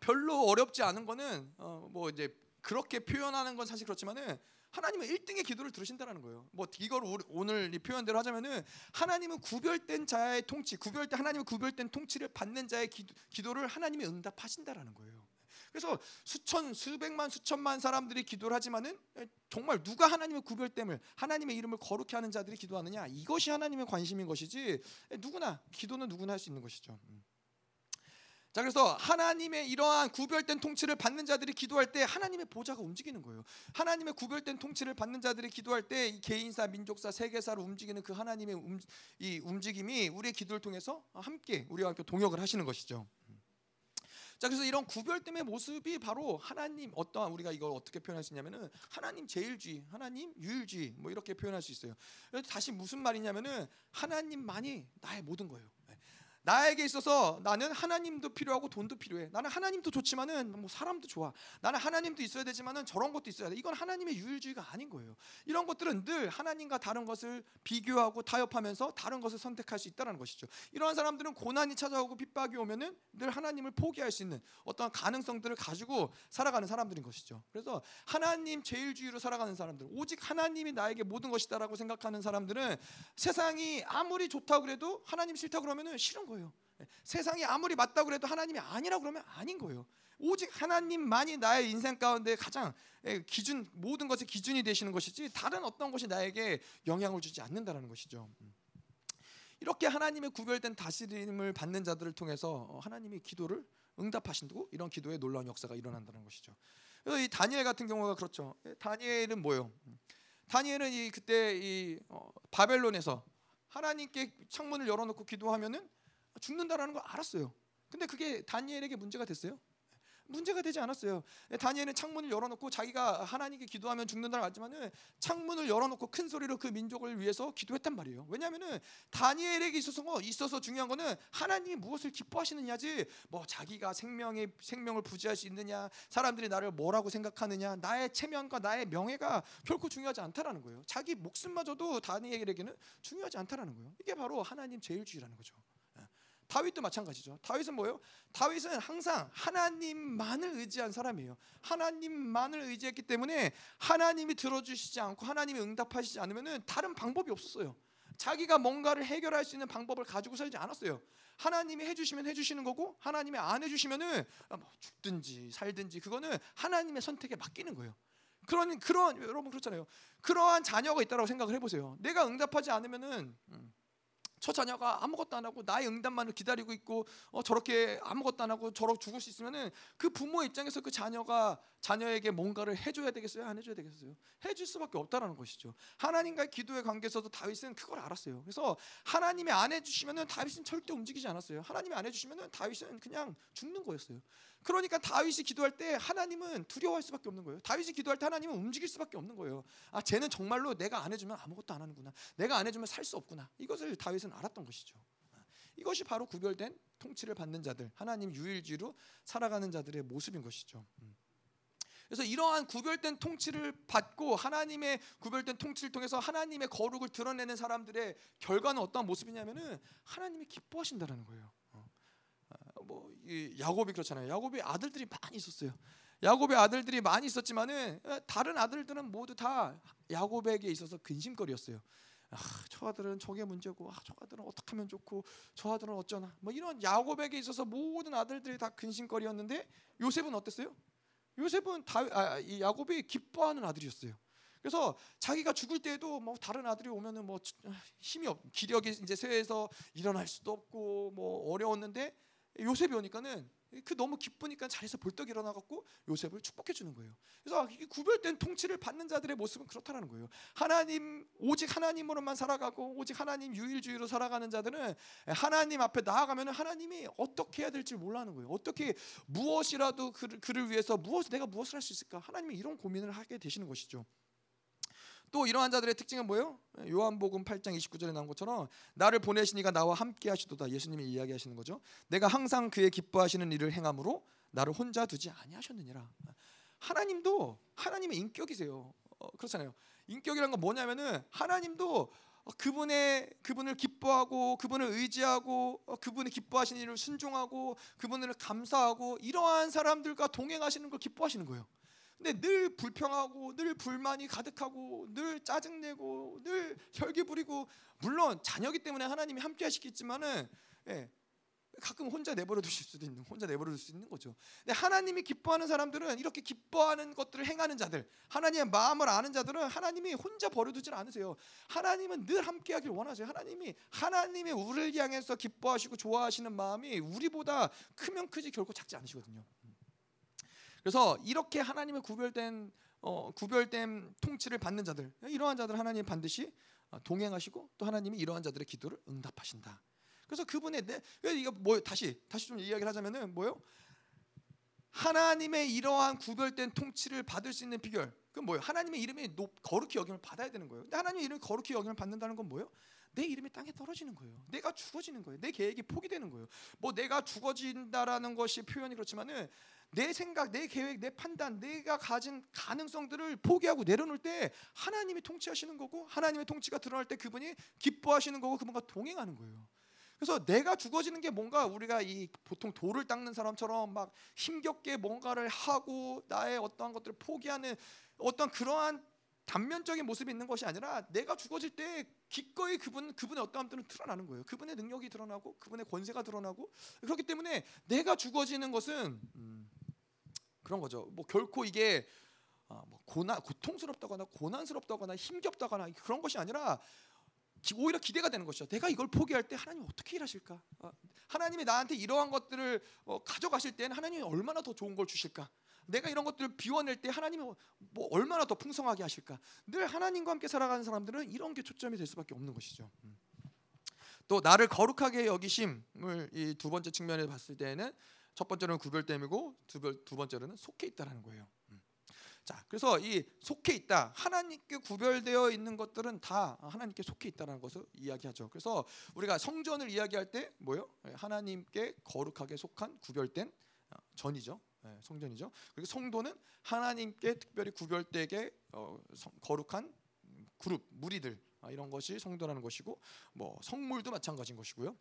A: 별로 어렵지 않은 거는 어, 뭐 이제 그렇게 표현하는 건 사실 그렇지만은 하나님은 1등의 기도를 들으신다는 거예요. 뭐 이걸 오늘 이 표현대로 하자면은 하나님은 구별된 자의 통치, 구별된 하나님의 구별된 통치를 받는 자의 기도, 를 하나님이 응답하신다라는 거예요. 그래서 수천, 수백만, 수천만 사람들이 기도를 하지만은 정말 누가 하나님의 구별됨을 하나님의 이름을 거룩히 하는 자들이 기도하느냐 이것이 하나님의 관심인 것이지 누구나 기도는 누구나 할 수 있는 것이죠. 음. 자 그래서 하나님의 이러한 구별된 통치를 받는 자들이 기도할 때 하나님의 보좌가 움직이는 거예요. 하나님의 구별된 통치를 받는 자들이 기도할 때 개인사, 민족사, 세계사를 움직이는 그 하나님의 움, 이 움직임이 우리의 기도를 통해서 함께 우리와 함께 동역을 하시는 것이죠. 자 그래서 이런 구별됨의 모습이 바로 하나님 어떠한 우리가 이걸 어떻게 표현할 수 있냐면은 하나님 제일주의, 하나님 유일주의 뭐 이렇게 표현할 수 있어요. 다시 무슨 말이냐면은 하나님만이 나의 모든 거예요. 나에게 있어서 나는 하나님도 필요하고 돈도 필요해. 나는 하나님도 좋지만은 뭐 사람도 좋아. 나는 하나님도 있어야 되지만은 저런 것도 있어야 돼. 이건 하나님의 유일주의가 아닌 거예요. 이런 것들은 늘 하나님과 다른 것을 비교하고 타협하면서 다른 것을 선택할 수 있다는 것이죠. 이러한 사람들은 고난이 찾아오고 핍박이 오면은 늘 하나님을 포기할 수 있는 어떤 가능성들을 가지고 살아가는 사람들인 것이죠. 그래서 하나님 제일주의로 살아가는 사람들, 오직 하나님이 나에게 모든 것이다라고 생각하는 사람들은 세상이 아무리 좋다고 그래도 하나님 싫다 그러면은 싫은 거예요. 세상이 아무리 맞다고 그래도 하나님이 아니라고 그러면 아닌 거예요. 오직 하나님만이 나의 인생 가운데 가장 기준 모든 것의 기준이 되시는 것이지 다른 어떤 것이 나에게 영향을 주지 않는다라는 것이죠. 이렇게 하나님의 구별된 다스림을 받는 자들을 통해서 하나님이 기도를 응답하신다고 이런 기도의 놀라운 역사가 일어난다는 것이죠. 그래서 이 다니엘 같은 경우가 그렇죠. 다니엘은 뭐예요? 다니엘은 이 그때 이 어, 바벨론에서 하나님께 창문을 열어놓고 기도하면은 죽는다라는 걸 알았어요. 근데 그게 다니엘에게 문제가 됐어요. 문제가 되지 않았어요. 다니엘은 창문을 열어놓고 자기가 하나님께 기도하면 죽는다는 알지만은 창문을 열어놓고 큰 소리로 그 민족을 위해서 기도했단 말이에요. 왜냐하면은 다니엘에게 있어서 있어서 중요한 거는 하나님이 무엇을 기뻐하시느냐지 뭐 자기가 생명의 생명을 부지할 수 있느냐 사람들이 나를 뭐라고 생각하느냐 나의 체면과 나의 명예가 결코 중요하지 않다라는 거예요. 자기 목숨마저도 다니엘에게는 중요하지 않다라는 거예요. 이게 바로 하나님 제일주의라는 거죠. 다윗도 마찬가지죠. 다윗은 뭐예요? 다윗은 항상 하나님만을 의지한 사람이에요. 하나님만을 의지했기 때문에 하나님이 들어주시지 않고 하나님이 응답하시지 않으면 다른 방법이 없었어요. 자기가 뭔가를 해결할 수 있는 방법을 가지고 살지 않았어요. 하나님이 해주시면 해주시는 거고 하나님이 안 해주시면은 아, 뭐 죽든지 살든지 그거는 하나님의 선택에 맡기는 거예요. 그런 그런 여러분 그렇잖아요. 그러한 자녀가 있다고 생각을 해보세요. 내가 응답하지 않으면은 음, 저 자녀가 아무것도 안 하고 나의 응답만을 기다리고 있고 어, 저렇게 아무것도 안 하고 저렇게 죽을 수 있으면은 그 부모의 입장에서 그 자녀가 자녀에게 뭔가를 해줘야 되겠어요? 안 해줘야 되겠어요? 해줄 수밖에 없다라는 것이죠. 하나님과의 기도의 관계에서도 다윗은 그걸 알았어요. 그래서 하나님이 안 해주시면은 다윗은 절대 움직이지 않았어요. 하나님이 안 해주시면은 다윗은 그냥 죽는 거였어요. 그러니까 다윗이 기도할 때 하나님은 두려워할 수밖에 없는 거예요. 다윗이 기도할 때 하나님은 움직일 수밖에 없는 거예요. 아, 쟤는 정말로 내가 안 해주면 아무것도 안 하는구나. 내가 안 해주면 살 수 없구나. 이것을 다윗은 알았던 것이죠. 이것이 바로 구별된 통치를 받는 자들, 하나님 유일주의로 살아가는 자들의 모습인 것이죠. 음. 그래서 이러한 구별된 통치를 받고 하나님의 구별된 통치를 통해서 하나님의 거룩을 드러내는 사람들의 결과는 어떤 모습이냐면은 하나님이 기뻐하신다라는 거예요. 뭐 야곱이 그렇잖아요. 야곱이 아들들이 많이 있었어요. 야곱의 아들들이 많이 있었지만은 다른 아들들은 모두 다 야곱에게 있어서 근심거리였어요. 아, 저 아들은 저게 문제고, 아, 저 아들은 어떻게 하면 좋고, 저 아들은 어쩌나. 뭐 이런 야곱에게 있어서 모든 아들들이 다 근심거리였는데 요셉은 어땠어요? 요셉은 다 아, 이 야곱이 기뻐하는 아들이었어요. 그래서 자기가 죽을 때에도 뭐 다른 아들이 오면은 뭐 힘이 없, 기력이 이제 쇠해서 일어날 수도 없고 뭐 어려웠는데 요셉이 오니까는 그 너무 기쁘니까 자리에서 벌떡 일어나갖고 요셉을 축복해 주는 거예요. 그래서 구별된 통치를 받는 자들의 모습은 그렇다라는 거예요. 하나님 오직 하나님으로만 살아가고 오직 하나님 유일주의로 살아가는 자들은 하나님 앞에 나아가면 하나님이 어떻게 해야 될지 몰라하는 거예요. 어떻게 무엇이라도 그를, 그를 위해서 무엇 내가 무엇을 할 수 있을까? 하나님이 이런 고민을 하게 되시는 것이죠. 또 이러한 자들의 특징은 뭐예요? 요한복음 8장 29절에 나온 것처럼 나를 보내시니가 나와 함께 하시도다. 예수님이 이야기하시는 거죠. 내가 항상 그의 기뻐하시는 일을 행함으로 나를 혼자 두지 아니하셨느니라. 하나님도 하나님의 인격이세요. 어, 그렇잖아요. 인격이란 건 뭐냐면은 하나님도 그분의 그분을 기뻐하고 그분을 의지하고 어, 그분이 기뻐하시는 일을 순종하고 그분을 감사하고 이러한 사람들과 동행하시는 걸 기뻐하시는 거예요. 근데 늘 불평하고 늘 불만이 가득하고 늘 짜증내고 늘 혈기 부리고 물론 자녀기 때문에 하나님이 함께 하시겠지만은 예, 가끔 혼자 내버려 두실 수도 있는 혼자 내버려 둘 수 있는 거죠. 근데 하나님이 기뻐하는 사람들은 이렇게 기뻐하는 것들을 행하는 자들, 하나님의 마음을 아는 자들은 하나님이 혼자 버려두질 않으세요. 하나님은 늘 함께하길 원하세요. 하나님이 하나님의 우리를 향해서 기뻐하시고 좋아하시는 마음이 우리보다 크면 크지 결코 작지 않으시거든요. 그래서 이렇게 하나님의 구별된 어, 구별된 통치를 받는 자들 이러한 자들 하나님 반드시 어, 동행하시고 또 하나님이 이러한 자들의 기도를 응답하신다. 그래서 그분의 내 이거 뭐 다시 다시 좀 이야기를 하자면은 뭐요? 하나님의 이러한 구별된 통치를 받을 수 있는 비결 그건 뭐예요? 하나님의 이름이 높, 거룩히 여김을 받아야 되는 거예요. 근데 하나님의 이름이 거룩히 여김을 받는다는 건 뭐예요? 내 이름이 땅에 떨어지는 거예요. 내가 죽어지는 거예요. 내 계획이 포기되는 거예요. 뭐 내가 죽어진다라는 것이 표현이 그렇지만은 내 생각, 내 계획, 내 판단, 내가 가진 가능성들을 포기하고 내려놓을 때 하나님이 통치하시는 거고 하나님의 통치가 드러날 때 그분이 기뻐하시는 거고 그분과 동행하는 거예요. 그래서 내가 죽어지는 게 뭔가 우리가 이 보통 돌을 닦는 사람처럼 막 힘겹게 뭔가를 하고 나의 어떠한 것들을 포기하는 어떤 그러한 단면적인 모습이 있는 것이 아니라 내가 죽어질 때 기꺼이 그분 그분의 어떠함들은 드러나는 거예요. 그분의 능력이 드러나고 그분의 권세가 드러나고 그렇기 때문에 내가 죽어지는 것은 음, 그런 거죠. 뭐 결코 이게 아, 뭐 고난 고통스럽다거나 고난스럽다거나 힘겹다거나 그런 것이 아니라 오히려 기대가 되는 것이죠. 내가 이걸 포기할 때 하나님 어떻게 일하실까? 어, 하나님이 나한테 이러한 것들을 어, 가져가실 때는 하나님이 얼마나 더 좋은 걸 주실까? 내가 이런 것들을 비워낼 때 하나님이 뭐 얼마나 더 풍성하게 하실까? 늘 하나님과 함께 살아가는 사람들은 이런 게 초점이 될 수밖에 없는 것이죠. 음. 또 나를 거룩하게 여기심을 이 두 번째 측면에 봤을 때는 첫 번째로는 구별됨이고 두, 두 번째로는 속해 있다라는 거예요. 음. 자, 그래서 이 속해 있다 하나님께 구별되어 있는 것들은 다 하나님께 속해 있다라는 것을 이야기하죠. 그래서 우리가 성전을 이야기할 때 뭐요? 하나님께 거룩하게 속한 구별된 어, 전이죠. 네, 성전이죠. 그리고 성도는 하나님께 특별히 구별되게 어, 거룩한 그룹 무리들 아, 이런 것이 성도라는 것이고 뭐 성물도 마찬가지인 것이고요.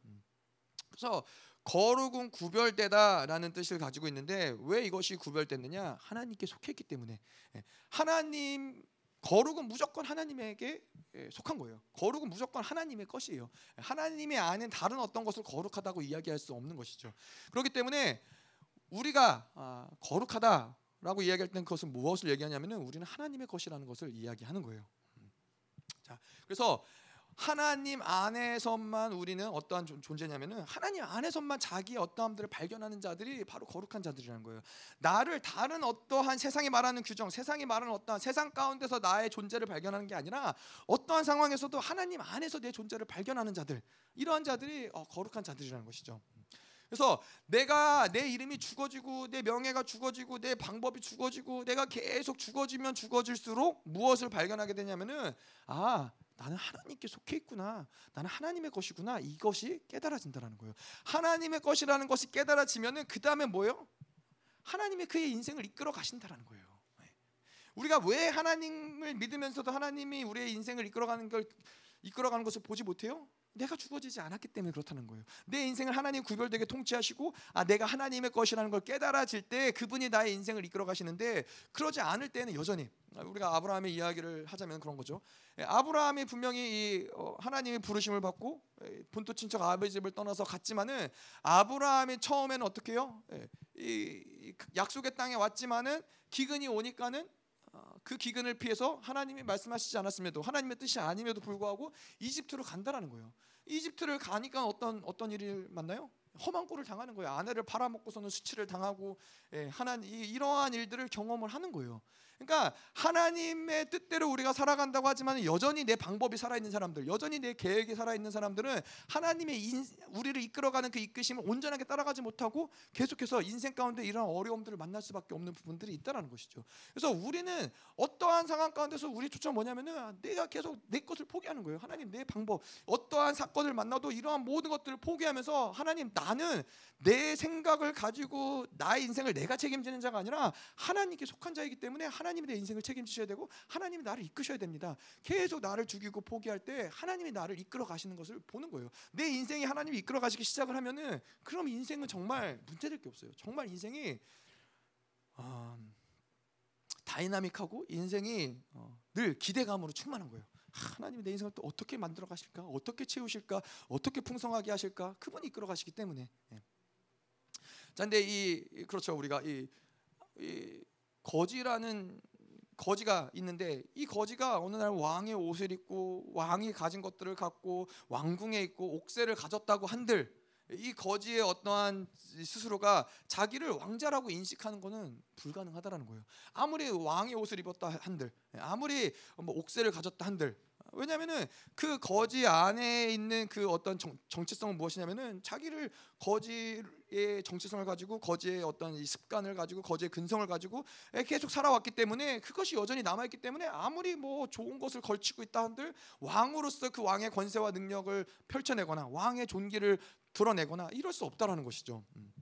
A: 음. 그래서 거룩은 구별되다라는 뜻을 가지고 있는데 왜 이것이 구별됐느냐? 하나님께 속했기 때문에 예, 하나님 거룩은 무조건 하나님에게 예, 속한 거예요. 거룩은 무조건 하나님의 것이에요. 하나님의 아닌 다른 어떤 것을 거룩하다고 이야기할 수 없는 것이죠. 그렇기 때문에 우리가 아, 거룩하다라고 이야기할 때는 그것은 무엇을 얘기하냐면은 우리는 하나님의 것이라는 것을 이야기하는 거예요. 음. 자, 그래서 하나님 안에서만 우리는 어떠한 존재냐면은 하나님 안에서만 자기의 어떠함들을 발견하는 자들이 바로 거룩한 자들이라는 거예요. 나를 다른 어떠한 세상이 말하는 규정, 세상이 말하는 어떠한 세상 가운데서 나의 존재를 발견하는 게 아니라 어떠한 상황에서도 하나님 안에서 내 존재를 발견하는 자들, 이러한 자들이 어, 거룩한 자들이라는 것이죠. 그래서 내가 내 이름이 죽어지고 내 명예가 죽어지고 내 방법이 죽어지고 내가 계속 죽어지면 죽어질수록 무엇을 발견하게 되냐면은 아 나는 하나님께 속해 있구나. 나는 하나님의 것이구나. 이것이 깨달아진다라는 거예요. 하나님의 것이라는 것이 깨달아지면은 그 다음에 뭐요? 하나님의 그의 인생을 이끌어 가신다라는 거예요. 네. 우리가 왜 하나님을 믿으면서도 하나님이 우리의 인생을 이끌어가는 걸 이끌어가는 것을 보지 못해요? 내가 죽어지지 않았기 때문에 그렇다는 거예요. 내 인생을 하나님 구별되게 통치하시고 아 내가 하나님의 것이라는 걸 깨달아질 때 그분이 나의 인생을 이끌어 가시는데 그러지 않을 때는 여전히 우리가 아브라함의 이야기를 하자면 그런 거죠. 예, 아브라함이 분명히 이 어, 하나님의 부르심을 받고 예, 본토 친척 아버지 집을 떠나서 갔지만은 아브라함이 처음에는 어떻게 해요? 예, 이 약속의 땅에 왔지만은 기근이 오니까는 어, 그 기근을 피해서 하나님이 말씀하시지 않았음에도 하나님의 뜻이 아님에도 불구하고 이집트로 간다라는 거예요. 이집트를 가니까 어떤 어떤 일을 만나요? 험한 꼴을 당하는 거예요. 아내를 팔아먹고서는 수치를 당하고 예, 하나님 이러한 일들을 경험을 하는 거예요. 그러니까 하나님의 뜻대로 우리가 살아간다고 하지만 여전히 내 방법이 살아있는 사람들, 여전히 내 계획이 살아있는 사람들은 하나님의 인, 우리를 이끌어가는 그 이끄심을 온전하게 따라가지 못하고 계속해서 인생 가운데 이런 어려움들을 만날 수밖에 없는 부분들이 있다는 것이죠. 그래서 우리는 어떠한 상황 가운데서 우리 초점 뭐냐면은 내가 계속 내 것을 포기하는 거예요. 하나님 내 방법, 어떠한 사건을 만나도 이러한 모든 것들을 포기하면서 하나님 나는 내 생각을 가지고 나의 인생을 내가 책임지는 자가 아니라 하나님께 속한 자이기 때문에 하나님 이 내 인생을 책임지셔야 되고 하나님이 나를 이끄셔야 됩니다. 계속 나를 죽이고 포기할 때 하나님이 나를 이끌어 가시는 것을 보는 거예요. 내 인생이 하나님이 이끌어 가시기 시작을 하면은 그럼 인생은 정말 문제될 게 없어요. 정말 인생이 어, 다이나믹하고 인생이 어, 늘 기대감으로 충만한 거예요. 하나님이 내 인생을 또 어떻게 만들어 가실까? 어떻게 채우실까? 어떻게 풍성하게 하실까? 그분이 이끌어 가시기 때문에. 예. 자, 근데 이 그렇죠. 우리가 이, 이 거지라는 거지가 있는데 이 거지가 어느 날 왕의 옷을 입고 왕이 가진 것들을 갖고 왕궁에 있고 옥새를 가졌다고 한들 이 거지의 어떠한 스스로가 자기를 왕자라고 인식하는 것은 불가능하다라는 거예요. 아무리 왕의 옷을 입었다 한들, 아무리 뭐 옥새를 가졌다 한들, 왜냐하면은 그 거지 안에 있는 그 어떤 정, 정체성은 무엇이냐면은 자기를 거지의 정체성을 가지고 거지의 어떤 이 습관을 가지고 거지의 근성을 가지고 계속 살아왔기 때문에 그것이 여전히 남아 있기 때문에 아무리 뭐 좋은 것을 걸치고 있다 한들 왕으로서 그 왕의 권세와 능력을 펼쳐내거나 왕의 존귀를 드러내거나 이럴 수 없다라는 것이죠. 음.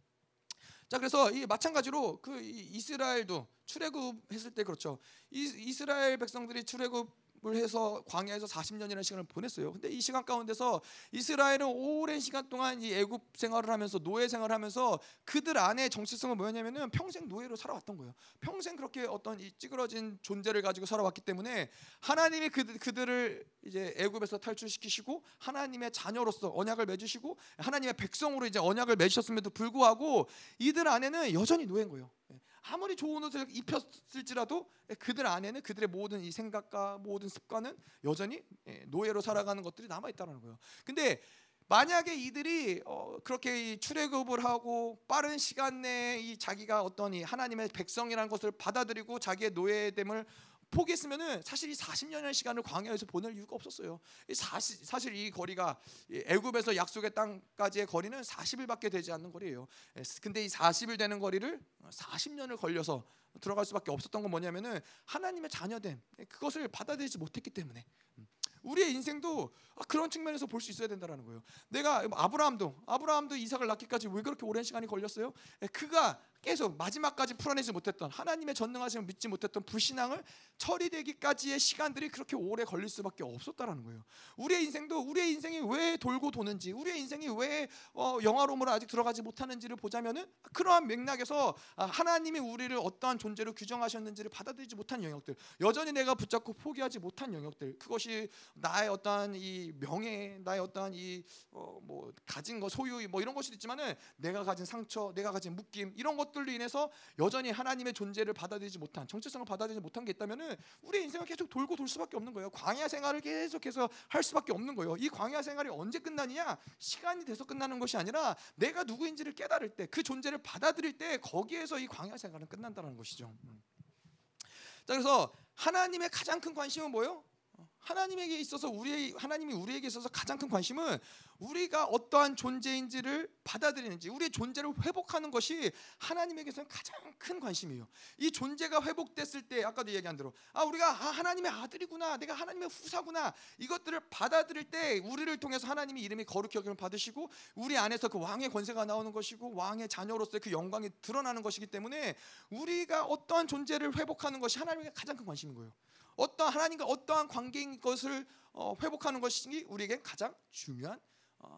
A: 자 그래서 이 마찬가지로 그 이스라엘도 출애굽했을 때 그렇죠. 이, 스라엘 백성들이 출애굽 을 해서 광야에서 40년이라는 시간을 보냈어요. 근데 이 시간 가운데서 이스라엘은 오랜 시간 동안 이 애굽 생활을 하면서 노예 생활을 하면서 그들 안에 정체성은 뭐였냐면은 평생 노예로 살아왔던 거예요. 평생 그렇게 어떤 이 찌그러진 존재를 가지고 살아왔기 때문에 하나님이 그, 그들을 이제 애굽에서 탈출시키시고 하나님의 자녀로서 언약을 맺으시고 하나님의 백성으로 이제 언약을 맺으셨음에도 불구하고 이들 안에는 여전히 노예인 거예요. 아무리 좋은 옷을 입혔을지라도 그들 안에는 그들의 모든 이 생각과 모든 습관은 여전히 예, 노예로 살아가는 것들이 남아 있다는 거예요. 근데 만약에 이들이 어, 그렇게 출애굽을 하고 빠른 시간 내에 이 자기가 어떤 이 하나님의 백성이라는 것을 받아들이고 자기의 노예됨을 포기했으면은 사실 이 40년의 시간을 광야에서 보낼 이유가 없었어요. 사실, 사실 이 거리가 애굽에서 약속의 땅까지의 거리는 40일밖에 되지 않는 거리예요. 예, 근데 이 40일 되는 거리를 40년을 걸려서 들어갈 수밖에 없었던 건 뭐냐면은 하나님의 자녀됨 그것을 받아들이지 못했기 때문에 음. 우리의 인생도 아, 그런 측면에서 볼 수 있어야 된다는 거예요. 내가 아브라함도 아브라함도 이삭을 낳기까지 왜 그렇게 오랜 시간이 걸렸어요? 예, 그가 계속 마지막까지 풀어내지 못했던 하나님의 전능하심을 믿지 못했던 불신앙을 처리되기까지의 시간들이 그렇게 오래 걸릴 수밖에 없었다라는 거예요. 우리의 인생도 우리의 인생이 왜 돌고 도는지, 우리의 인생이 왜 어, 영화로움으로 아직 들어가지 못하는지를 보자면은 그러한 맥락에서 아, 하나님이 우리를 어떠한 존재로 규정하셨는지를 받아들이지 못한 영역들, 여전히 내가 붙잡고 포기하지 못한 영역들, 그것이 나의 어떠한 이 명예, 나의 어떠한 이뭐 어, 가진 거 소유 뭐 이런 것이 있지만은 내가 가진 상처, 내가 가진 묶임 이런 것 것들로 인해서 여전히 하나님의 존재를 받아들이지 못한 정체성을 받아들이지 못한 게 있다면은 우리 인생은 계속 돌고 돌 수밖에 없는 거예요. 광야 생활을 계속해서 할 수밖에 없는 거예요. 이 광야 생활이 언제 끝나느냐? 시간이 돼서 끝나는 것이 아니라 내가 누구인지를 깨달을 때, 그 존재를 받아들일 때 거기에서 이 광야 생활은 끝난다는 것이죠. 음. 자 그래서 하나님의 가장 큰 관심은 뭐예요? 하나님에게 있어서 우리 하나님이 우리에게 있어서 가장 큰 관심은 우리가 어떠한 존재인지를 받아들이는지 우리의 존재를 회복하는 것이 하나님에게서는 가장 큰 관심이에요. 이 존재가 회복됐을 때 아까도 얘기한 대로 아 우리가 아, 하나님의 아들이구나 내가 하나님의 후사구나 이것들을 받아들일 때 우리를 통해서 하나님이 이름이 거룩히 여김을 받으시고 우리 안에서 그 왕의 권세가 나오는 것이고 왕의 자녀로서의 그 영광이 드러나는 것이기 때문에 우리가 어떠한 존재를 회복하는 것이 하나님에게 가장 큰 관심인 거예요. 어떠한 하나님과 어떠한 관계인 것을 어, 회복하는 것이 우리에게 가장 중요한 어,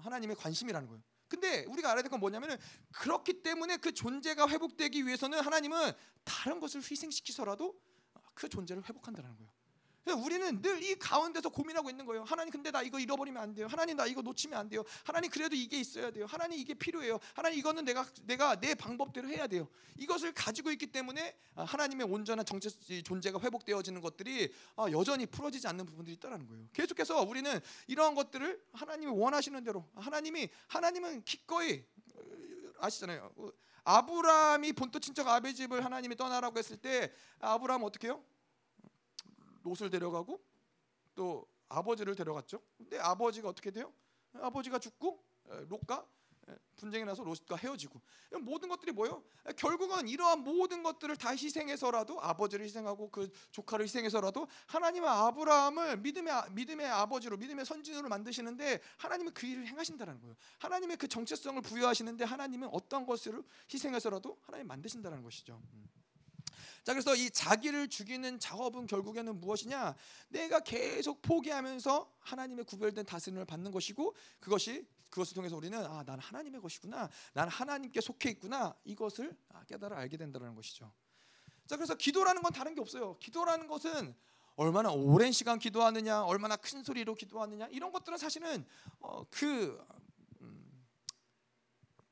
A: 하나님의 관심이라는 거예요. 근데 우리가 알아야 될 건 뭐냐면은 그렇기 때문에 그 존재가 회복되기 위해서는 하나님은 다른 것을 희생시키서라도 그 존재를 회복한다는 거예요. 우리는 늘 이 가운데서 고민하고 있는 거예요. 하나님 근데 나 이거 잃어버리면 안 돼요. 하나님 나 이거 놓치면 안 돼요. 하나님 그래도 이게 있어야 돼요. 하나님 이게 필요해요. 하나님 이거는 내가 내가 내 방법대로 해야 돼요. 이것을 가지고 있기 때문에 아, 하나님의 온전한 정체 존재가 회복되어지는 것들이 아, 여전히 풀어지지 않는 부분들이 있다는 거예요. 계속해서 우리는 이러한 것들을 하나님이 원하시는 대로 하나님이 하나님은 기꺼이 어, 아시잖아요. 어, 아브라함이 본토 친척 아베 집을 하나님이 떠나라고 했을 때 아브라함 어떻게 해요? 롯을 데려가고 또 아버지를 데려갔죠. 근데 아버지가 어떻게 돼요? 아버지가 죽고 롯과 분쟁이 나서 롯과 헤어지고 모든 것들이 뭐예요? 결국은 이러한 모든 것들을 다 희생해서라도 아버지를 희생하고 그 조카를 희생해서라도 하나님은 아브라함을 믿음의 믿음의 아버지로 믿음의 선진으로 만드시는데 하나님은 그 일을 행하신다는 거예요. 하나님의 그 정체성을 부여하시는데 하나님은 어떤 것을 희생해서라도 하나님 만드신다는 것이죠. 음. 자 그래서 이 자기를 죽이는 작업은 결국에는 무엇이냐? 내가 계속 포기하면서 하나님의 구별된 다스림을 받는 것이고 그것이 그것을 통해서 우리는 아, 난 하나님의 것이구나. 난 하나님께 속해 있구나. 이것을 아, 깨달아 알게 된다는 것이죠. 자 그래서 기도라는 건 다른 게 없어요. 기도라는 것은 얼마나 오랜 시간 기도하느냐, 얼마나 큰 소리로 기도하느냐 이런 것들은 사실은 어, 그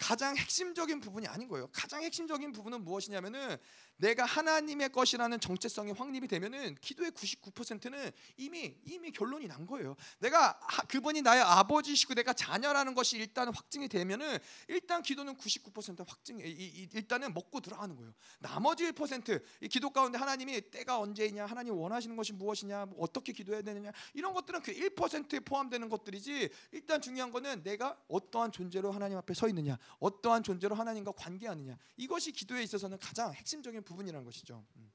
A: 가장 핵심적인 부분이 아닌 거예요. 가장 핵심적인 부분은 무엇이냐면은 내가 하나님의 것이라는 정체성이 확립이 되면은 기도의 99%는 이미 이미 결론이 난 거예요. 내가 하, 그분이 나의 아버지시고 내가 자녀라는 것이 일단 확증이 되면은 일단 기도는 99% 확증이 이, 이, 일단은 먹고 들어가는 거예요. 나머지 1%이 기도 가운데 하나님이 때가 언제이냐, 하나님 원하시는 것이 무엇이냐, 뭐 어떻게 기도해야 되느냐 이런 것들은 그 1%에 포함되는 것들이지. 일단 중요한 거는 내가 어떠한 존재로 하나님 앞에 서 있느냐, 어떠한 존재로 하나님과 관계하느냐 이것이 기도에 있어서는 가장 핵심적인 부분이라는 것이죠. 음.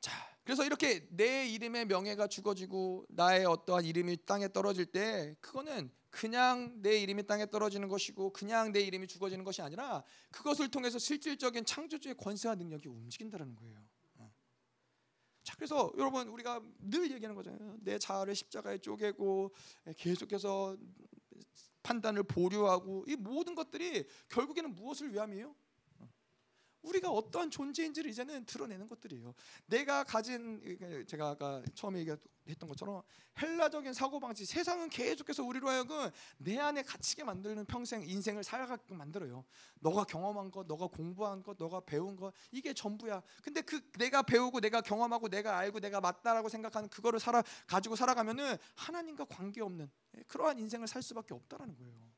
A: 자, 그래서 이렇게 내 이름의 명예가 죽어지고 나의 어떠한 이름이 땅에 떨어질 때 그거는 그냥 내 이름이 땅에 떨어지는 것이고 그냥 내 이름이 죽어지는 것이 아니라 그것을 통해서 실질적인 창조주의 권세와 능력이 움직인다는 거예요. 어. 자, 그래서 여러분 우리가 늘 얘기하는 거잖아요. 내 자아를 십자가에 쪼개고 계속해서 판단을 보류하고 이 모든 것들이 결국에는 무엇을 위함이에요? 우리가 어떠한 존재인지를 이제는 드러내는 것들이에요. 내가 가진 제가 아까 처음에 얘기했던 것처럼 헬라적인 사고 방식, 세상은 계속해서 우리로 하여금 내 안에 갇히게 만드는 평생 인생을 살아가게 만들어요. 너가 경험한 것, 너가 공부한 것, 너가 배운 것 이게 전부야. 근데 그 내가 배우고 내가 경험하고 내가 알고 내가 맞다라고 생각하는 그거를 살아 가지고 살아가면은 하나님과 관계 없는 예, 그러한 인생을 살 수밖에 없다라는 거예요.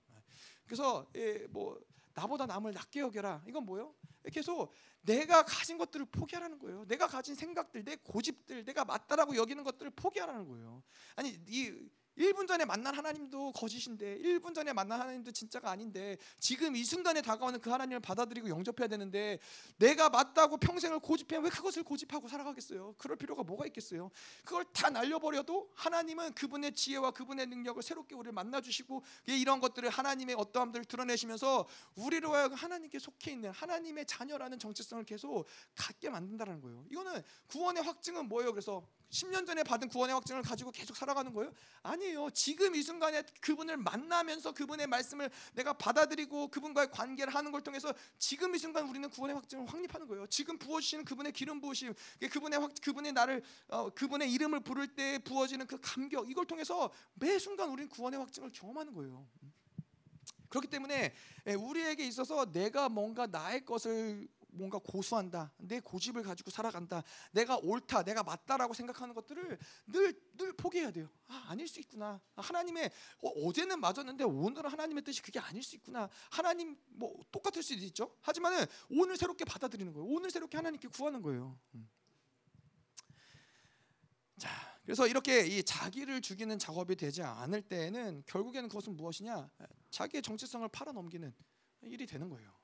A: 그래서 예, 뭐 나보다 남을 낮게 여겨라. 이건 뭐요? 계속 내가 가진 것들을 포기하라는 거예요. 내가 가진 생각들, 내 고집들, 내가 맞다라고 여기는 것들을 포기하라는 거예요. 아니 이 1분 전에 만난 하나님도 거짓인데 1분 전에 만난 하나님도 진짜가 아닌데 지금 이 순간에 다가오는 그 하나님을 받아들이고 영접해야 되는데 내가 맞다고 평생을 고집해 왜 그것을 고집하고 살아가겠어요? 그럴 필요가 뭐가 있겠어요? 그걸 다 날려버려도 하나님은 그분의 지혜와 그분의 능력을 새롭게 우리를 만나주시고 이런 것들을 하나님의 어떠함들을 드러내시면서 우리로 하여금 하나님께 속해 있는 하나님의 자녀라는 정체성을 계속 갖게 만든다는 거예요. 이거는 구원의 확증은 뭐예요? 그래서 10년 전에 받은 구원의 확증을 가지고 계속 살아가는 거예요? 아니에요. 지금 이 순간에 그분을 만나면서 그분의 말씀을 내가 받아들이고 그분과의 관계를 하는 걸 통해서 지금 이 순간 우리는 구원의 확증을 확립하는 거예요. 지금 부어주시는 그분의 기름 부으심, 그분의 확, 그분의 나를 어, 그분의 이름을 부를 때 부어지는 그 감격 이걸 통해서 매 순간 우리는 구원의 확증을 경험하는 거예요. 그렇기 때문에 예, 우리에게 있어서 내가 뭔가 나의 것을 뭔가 고수한다. 내 고집을 가지고 살아간다. 내가 옳다. 내가 맞다라고 생각하는 것들을 늘 늘 포기해야 돼요. 아, 아닐 수 있구나. 하나님의 어, 제는 맞았는데 오늘은 하나님의 뜻이 그게 아닐 수 있구나. 하나님 뭐 똑같을 수도 있죠. 하지만은 오늘 새롭게 받아들이는 거예요. 오늘 새롭게 하나님께 구하는 거예요. 음. 자, 그래서 이렇게 이 자기를 죽이는 작업이 되지 않을 때에는 결국에는 그것은 무엇이냐? 자기의 정체성을 팔아넘기는 일이 되는 거예요.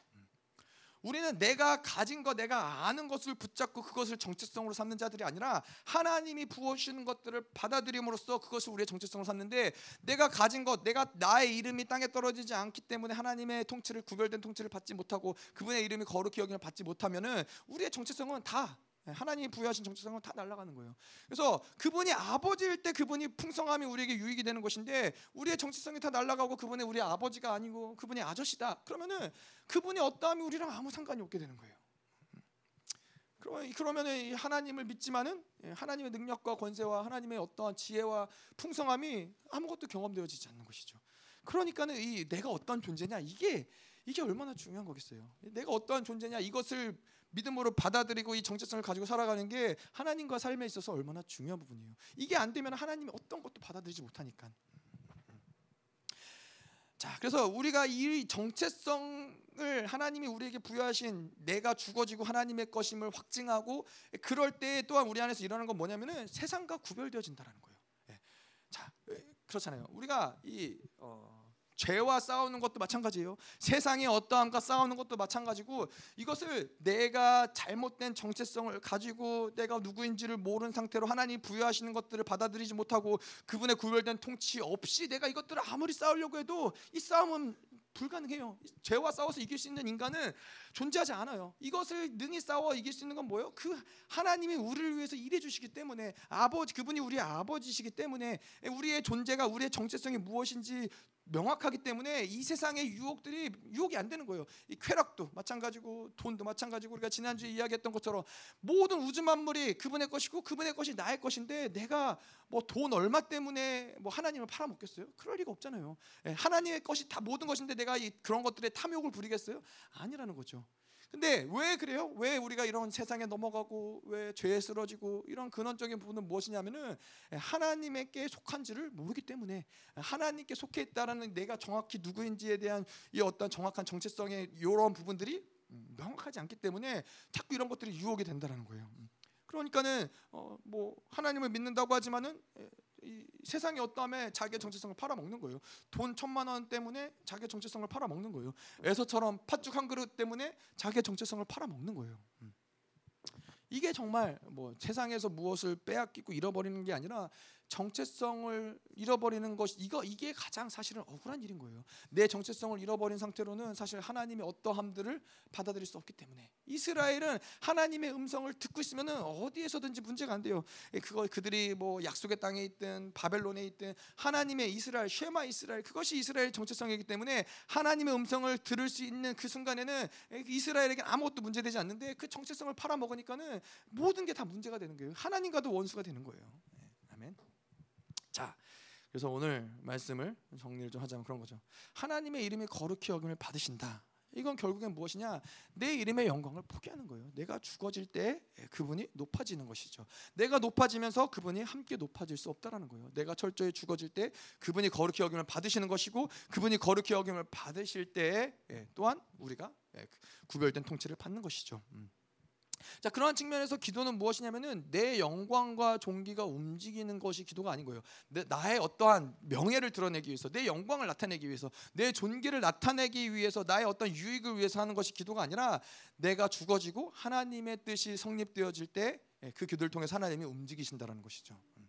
A: 우리는 내가 가진 것, 내가 아는 것을 붙잡고 그것을 정체성으로 삼는 자들이 아니라 하나님이 부어주시는 것들을 받아들임으로써 그것을 우리의 정체성으로 삼는데 내가 가진 것, 내가 나의 이름이 땅에 떨어지지 않기 때문에 하나님의 통치를 구별된 통치를 받지 못하고 그분의 이름이 거룩히 여김을 받지 못하면은 우리의 정체성은 다 네, 하나님이 부여하신 정체성은 다 날아가는 거예요. 그래서 그분이 아버지일 때 그분이 풍성함이 우리에게 유익이 되는 것인데 우리의 정체성이 다 날아가고 그분이 우리 아버지가 아니고 그분이 아저씨다. 그러면은 그분이 어떠함이 우리랑 아무 상관이 없게 되는 거예요. 그러면 하나님을 믿지만은 예, 하나님의 능력과 권세와 하나님의 어떠한 지혜와 풍성함이 아무것도 경험되어지지 않는 것이죠. 그러니까는 이 내가 어떤 존재냐 이게 이게 얼마나 중요한 거겠어요. 내가 어떠한 존재냐 이것을 믿음으로 받아들이고 이 정체성을 가지고 살아가는 게 하나님과 삶에 있어서 얼마나 중요한 부분이에요. 이게 안 되면 하나님이 어떤 것도 받아들이지 못하니까. 자, 그래서 우리가 이 정체성을 하나님이 우리에게 부여하신 내가 죽어지고 하나님의 것임을 확증하고 그럴 때 또한 우리 안에서 일어나는 건 뭐냐면은 세상과 구별되어진다라는 거예요. 예. 자, 그렇잖아요. 우리가 이 어, 죄와 싸우는 것도 마찬가지예요. 세상의 어떠함과 싸우는 것도 마찬가지고 이것을 내가 잘못된 정체성을 가지고 내가 누구인지를 모르는 상태로 하나님 부여하시는 것들을 받아들이지 못하고 그분의 구별된 통치 없이 내가 이것들을 아무리 싸우려고 해도 이 싸움은 불가능해요. 죄와 싸워서 이길 수 있는 인간은 존재하지 않아요. 이것을 능히 싸워 이길 수 있는 건 뭐예요? 그 하나님이 우리를 위해서 일해 주시기 때문에 아버지 그분이 우리의 아버지시기 때문에 우리의 존재가 우리의 정체성이 무엇인지 명확하기 때문에 이 세상의 유혹들이 유혹이 안 되는 거예요. 이 쾌락도 마찬가지고 돈도 마찬가지고 우리가 지난주에 이야기했던 것처럼 모든 우주 만물이 그분의 것이고 그분의 것이 나의 것인데 내가 뭐 돈 얼마 때문에 뭐 하나님을 팔아먹겠어요? 그럴 리가 없잖아요. 예, 하나님의 것이 다 모든 것인데 내가 그런 것들에 탐욕을 부리겠어요? 아니라는 거죠. 근데 왜 그래요? 왜 우리가 이런 세상에 넘어가고 왜 죄에 쓰러지고 이런 근원적인 부분은 무엇이냐면은 하나님에게 속한지를 모르기 때문에 하나님께 속해 있다라는 내가 정확히 누구인지에 대한 이 어떤 정확한 정체성의 이런 부분들이 명확하지 않기 때문에 자꾸 이런 것들이 유혹이 된다라는 거예요. 그러니까는 어 뭐 하나님을 믿는다고 하지만은 이 세상의 어떠함에 자기의 정체성을 팔아먹는 거예요. 돈 천만 원 때문에 자기의 정체성을 팔아먹는 거예요. 에서처럼 팥죽 한 그릇 때문에 자기의 정체성을 팔아먹는 거예요. 음. 이게 정말 뭐 세상에서 무엇을 빼앗기고 잃어버리는 게 아니라 정체성을 잃어버리는 것이 이거 이게 가장 사실은 억울한 일인 거예요. 내 정체성을 잃어버린 상태로는 사실 하나님의 어떠함들을 받아들일 수 없기 때문에 이스라엘은 하나님의 음성을 듣고 있으면은 어디에서든지 문제가 안 돼요. 예, 그거 그들이 뭐 약속의 땅에 있든 바벨론에 있든 하나님의 이스라엘 쉐마 이스라엘 그것이 이스라엘 정체성이기 때문에 하나님의 음성을 들을 수 있는 그 순간에는 이스라엘에게 아무것도 문제되지 않는데 그 정체성을 팔아먹으니까는 모든 게 다 문제가 되는 거예요. 하나님과도 원수가 되는 거예요. 예. 자, 그래서 오늘 말씀을 정리를 좀 하자면 그런 거죠. 하나님의 이름이 거룩히 여김을 받으신다. 이건 결국엔 무엇이냐? 내 이름의 영광을 포기하는 거예요. 내가 죽어질 때 그분이 높아지는 것이죠. 내가 높아지면서 그분이 함께 높아질 수 없다라는 거예요. 내가 철저히 죽어질 때 그분이 거룩히 여김을 받으시는 것이고 그분이 거룩히 여김을 받으실 때 또한 우리가 구별된 통치를 받는 것이죠. 음. 자 그러한 측면에서 기도는 무엇이냐면은 내 영광과 종기가 움직이는 것이 기도가 아닌 거예요. 내, 나의 어떠한 명예를 드러내기 위해서, 내 영광을 나타내기 위해서, 내 존귀를 나타내기 위해서, 나의 어떤 유익을 위해서 하는 것이 기도가 아니라 내가 죽어지고 하나님의 뜻이 성립되어질 때 그 기도를 통해서 하나님이 움직이신다라는 것이죠. 음.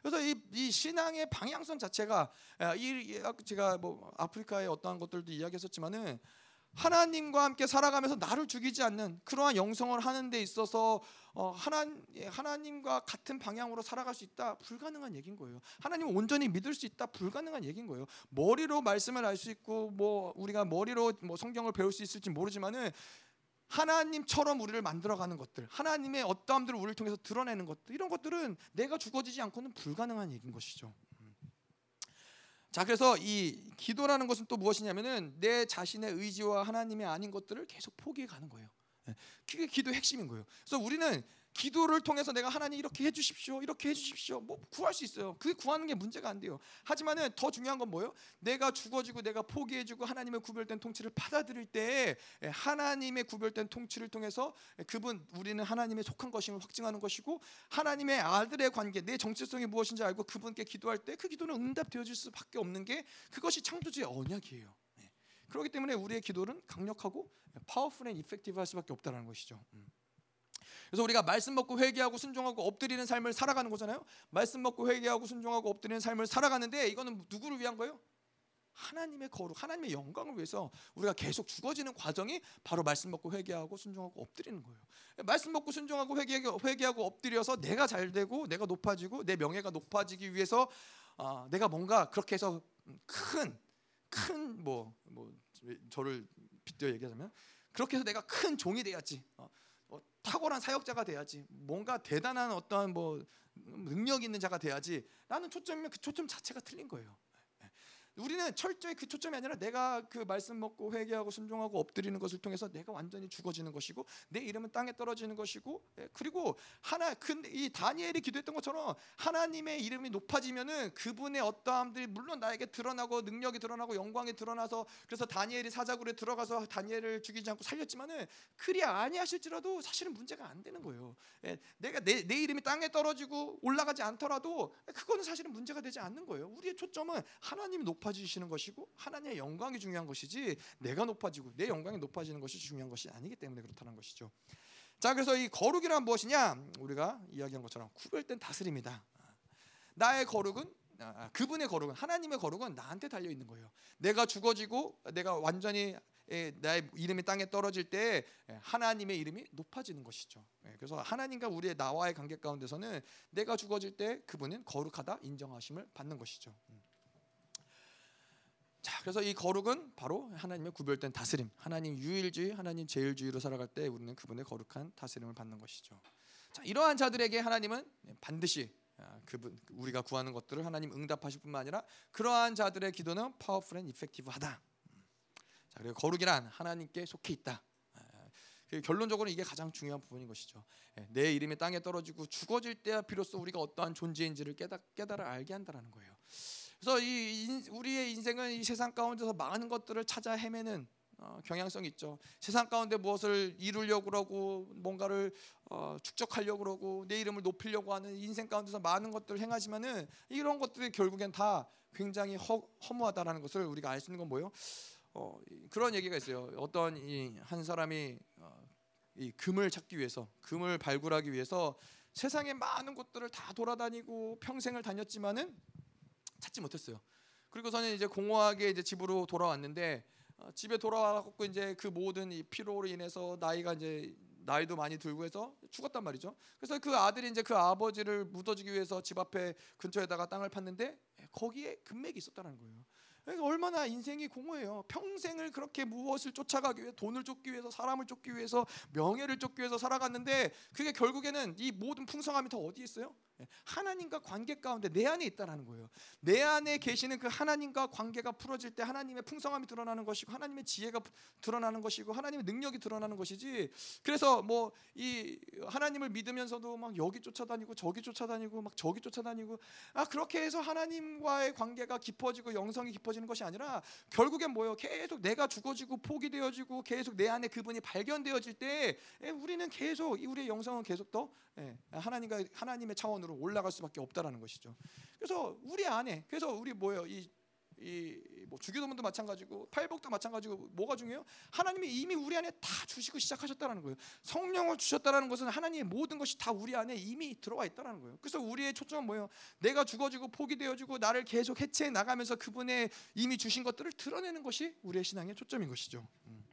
A: 그래서 이, 이, 신앙의 방향성 자체가 이 제가 뭐 아프리카의 어떠한 것들도 이야기했었지만은 하나님과 함께 살아가면서 나를 죽이지 않는 그러한 영성을 하는 데 있어서 어, 하나, 하나님과 같은 방향으로 살아갈 수 있다 불가능한 얘기인 거예요. 하나님을 온전히 믿을 수 있다 불가능한 얘기인 거예요. 머리로 말씀을 알 수 있고 뭐 우리가 머리로 뭐 성경을 배울 수 있을지 모르지만은 하나님처럼 우리를 만들어가는 것들, 하나님의 어떠함들을 우리를 통해서 드러내는 것들 이런 것들은 내가 죽어지지 않고는 불가능한 얘기인 것이죠. 자 그래서 이 기도라는 것은 또 무엇이냐면은 내 자신의 의지와 하나님의 아닌 것들을 계속 포기해 가는 거예요. 예, 그게 기도의 핵심인 거예요. 그래서 우리는 기도를 통해서 내가 하나님 이렇게 해주십시오, 이렇게 해주십시오. 뭐 구할 수 있어요. 그게 구하는 게 문제가 안 돼요. 하지만은 더 중요한 건 뭐예요? 내가 죽어지고 내가 포기해주고 하나님의 구별된 통치를 받아들일 때 예, 하나님의 구별된 통치를 통해서 그분 우리는 하나님의 속한 것임을 확증하는 것이고 하나님의 아들의 관계, 내 정체성이 무엇인지 알고 그분께 기도할 때 그 기도는 응답되어질 수밖에 없는 게 그것이 창조주의 언약이에요. 예. 그렇기 때문에 우리의 기도는 강력하고 powerful and effective할 수밖에 없다는 것이죠. 음. 그래서 우리가 말씀 먹고 회개하고 순종하고 엎드리는 삶을 살아가는 거잖아요. 말씀 먹고 회개하고 순종하고 엎드리는 삶을 살아가는데 이거는 누구를 위한 거예요? 하나님의 거룩, 하나님의 영광을 위해서 우리가 계속 죽어지는 과정이 바로 말씀 먹고 회개하고 순종하고 엎드리는 거예요. 말씀 먹고 순종하고 회개하고, 회개하고 엎드려서 내가 잘 되고 내가 높아지고 내 명예가 높아지기 위해서 어, 내가 뭔가 그렇게 해서 큰 큰 뭐뭐 저를 빗대어 얘기하자면 그렇게 해서 내가 큰 종이 돼야지. 어, 탁월한 사역자가 돼야지. 뭔가 대단한 어떠한 뭐 능력 있는 자가 돼야지. 라는 초점이면 그 초점 자체가 틀린 거예요. 우리는 철저히 그 초점이 아니라 내가 그 말씀 먹고 회개하고 순종하고 엎드리는 것을 통해서 내가 완전히 죽어지는 것이고 내 이름은 땅에 떨어지는 것이고 예, 그리고 하나 근데 이 다니엘이 기도했던 것처럼 하나님의 이름이 높아지면은 그분의 어떠함들이 물론 나에게 드러나고 능력이 드러나고 영광이 드러나서 그래서 다니엘이 사자굴에 들어가서 다니엘을 죽이지 않고 살렸지만은 그리 아니하실지라도 사실은 문제가 안 되는 거예요. 예, 내가 내, 내 이름이 땅에 떨어지고 올라가지 않더라도 그거는 사실은 문제가 되지 않는 거예요. 우리의 초점은 하나님이 높아 높아지시는 것이고 하나님의 영광이 중요한 것이지 내가 높아지고 내 영광이 높아지는 것이 중요한 것이 아니기 때문에 그렇다는 것이죠. 자, 그래서 이 거룩이란 무엇이냐? 우리가 이야기한 것처럼 구별된 다스림이다. 나의 거룩은 아, 그분의 거룩은 하나님의 거룩은 나한테 달려 있는 거예요. 내가 죽어지고 내가 완전히 나의 이름이 땅에 떨어질 때 하나님의 이름이 높아지는 것이죠. 그래서 하나님과 우리의 나와의 관계 가운데서는 내가 죽어질 때 그분은 거룩하다 인정하심을 받는 것이죠. 음. 자, 그래서 이 거룩은 바로 하나님의 구별된 다스림, 하나님 유일주의, 하나님 제일주의로 살아갈 때 우리는 그분의 거룩한 다스림을 받는 것이죠. 자, 이러한 자들에게 하나님은 반드시 아, 그분 우리가 구하는 것들을 하나님 응답하실 뿐만 아니라 그러한 자들의 기도는 powerful and effective하다. 자, 그리고 거룩이란 하나님께 속해 있다. 아, 그 결론적으로 이게 가장 중요한 부분인 것이죠. 예, 내 이름이 땅에 떨어지고 죽어질 때야 비로소 우리가 어떠한 존재인지를 깨달, 깨달아 알게 한다라는 거예요. 그래서 이 인, 우리의 인생은 이 세상 가운데서 많은 것들을 찾아 헤매는 어, 경향성이 있죠. 세상 가운데 무엇을 이루려고 그러고 뭔가를 어, 축적하려고 그러고 내 이름을 높이려고 하는 인생 가운데서 많은 것들을 행하지만은 이런 것들이 결국엔 다 굉장히 허, 허무하다라는 것을 우리가 알 수 있는 건 뭐예요? 어, 그런 얘기가 있어요. 어떤 한 사람이 어, 이 금을 찾기 위해서 금을 발굴하기 위해서 세상의 많은 곳들을 다 돌아다니고 평생을 다녔지만은 찾지 못했어요. 그리고서는 이제 공허하게 이제 집으로 돌아왔는데 어, 집에 돌아와갖고 이제 그 모든 이 피로로 인해서 나이가 이제 나이도 많이 들고 해서 죽었단 말이죠. 그래서 그 아들이 이제 그 아버지를 묻어주기 위해서 집 앞에 근처에다가 땅을 팠는데 거기에 금맥이 있었다는 거예요. 그러니까 얼마나 인생이 공허해요. 평생을 그렇게 무엇을 쫓아가기 위해 돈을 쫓기 위해서 사람을 쫓기 위해서 명예를 쫓기 위해서 살아갔는데 그게 결국에는 이 모든 풍성함이 다 어디에 있어요? 예, 하나님과 관계 가운데 내 안에 있다라는 거예요. 내 안에 계시는 그 하나님과 관계가 풀어질 때 하나님의 풍성함이 드러나는 것이고 하나님의 지혜가 드러나는 것이고 하나님의 능력이 드러나는 것이지. 그래서 뭐 이 하나님을 믿으면서도 막 여기 쫓아다니고 저기 쫓아다니고 막 저기 쫓아다니고 아 그렇게 해서 하나님과의 관계가 깊어지고 영성이 깊어지는 것이 아니라 결국엔 뭐예요? 계속 내가 죽어지고 포기되어지고 계속 내 안에 그분이 발견되어질 때 예, 우리는 계속 우리의 영성은 계속 더 예, 하나님과 하나님의 차원으로 올라갈 수밖에 없다라는 것이죠. 그래서 우리 안에 그래서 우리 뭐예요? 이 이뭐 주기도문도 마찬가지고 팔복도 마찬가지고 뭐가 중요해요? 하나님이 이미 우리 안에 다 주시고 시작하셨다는 거예요. 성령을 주셨다는 것은 하나님의 모든 것이 다 우리 안에 이미 들어와 있다는 거예요. 그래서 우리의 초점은 뭐예요? 내가 죽어지고 포기되어지고 나를 계속 해체해 나가면서 그분의 이미 주신 것들을 드러내는 것이 우리의 신앙의 초점인 것이죠. 음.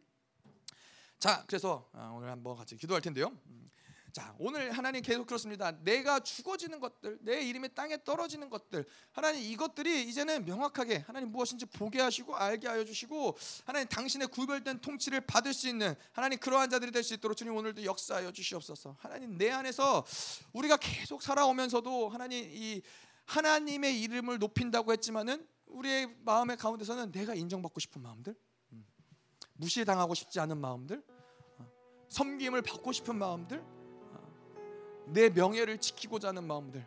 A: 자, 그래서 아, 오늘 한번 같이 기도할 텐데요. 음. 자, 오늘 하나님 계속 그렇습니다. 내가 죽어지는 것들, 내 이름이 땅에 떨어지는 것들, 하나님 이것들이 이제는 명확하게 하나님 무엇인지 보게 하시고 알게 하여 주시고 하나님 당신의 구별된 통치를 받을 수 있는 하나님 그러한 자들이 될 수 있도록 주님 오늘도 역사하여 주시옵소서. 하나님 내 안에서 우리가 계속 살아오면서도 하나님 이 하나님의 이름을 높인다고 했지만은 우리의 마음의 가운데서는 내가 인정받고 싶은 마음들, 음, 무시당하고 싶지 않은 마음들, 어, 섬김을 받고 싶은 마음들, 내 명예를 지키고자 하는 마음들.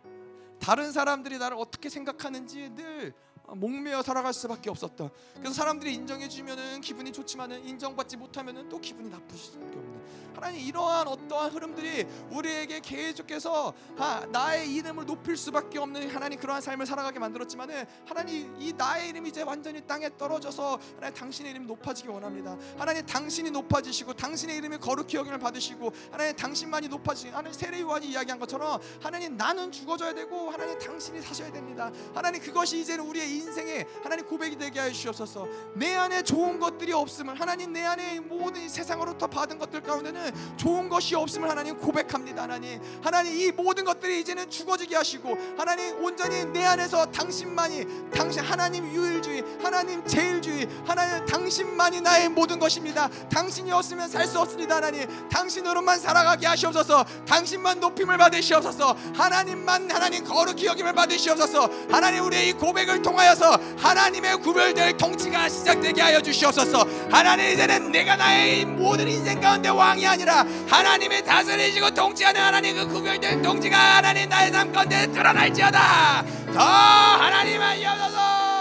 A: 다른 사람들이 나를 어떻게 생각하는지 늘 목매어 살아갈 수밖에 없었던. 그래서 사람들이 인정해 주면은 기분이 좋지만은 인정받지 못하면은 또 기분이 나쁠 수밖에 없는 하나님 이러한 어떠한 흐름들이 우리에게 계속해서 아, 나의 이름을 높일 수밖에 없는 하나님 그러한 삶을 살아가게 만들었지만은 하나님 이 나의 이름이 이제 완전히 땅에 떨어져서 하나님 당신의 이름이 높아지기 원합니다. 하나님 당신이 높아지시고 당신의 이름이 거룩히 여김을 받으시고 하나님 당신만이 높아지시 하나님 세례 요한이 이야기한 것처럼 하나님 나는 죽어져야 되고 하나님 당신이 사셔야 됩니다. 하나님 그것이 이제는 우리의 인생에 하나님 고백이 되게 하여 주시옵소서. 내 안에 좋은 것들이 없음을 하나님 내 안에 모든 세상으로부터 받은 것들 가운데는 좋은 것이 없음을 하나님 고백합니다. 하나님. 하나님 이 모든 것들이 이제는 죽어지게 하시고 하나님 온전히 내 안에서 당신만이 당신 하나님 유일주의, 하나님 제일주의, 하나님 당신만이 나의 모든 것입니다. 당신이 없으면 살 수 없습니다. 하나님. 당신으로만 살아가게 하시옵소서. 당신만 높임을 받으시옵소서. 하나님만 하나님 거룩히 여김을 받으시옵소서. 하나님 우리의 이 고백을 통하여서 하나님의 구별될 통치가 시작되게 하여 주시옵소서. 하나님 이제는 내가 나의 모든 인생 가운데 왕이 아니라 하나님이 다스리시고 통치하는 하나님 그 구별된 통치가 하나님 나의 삶 가운데 드러날지어다. 더 하나님을 이어서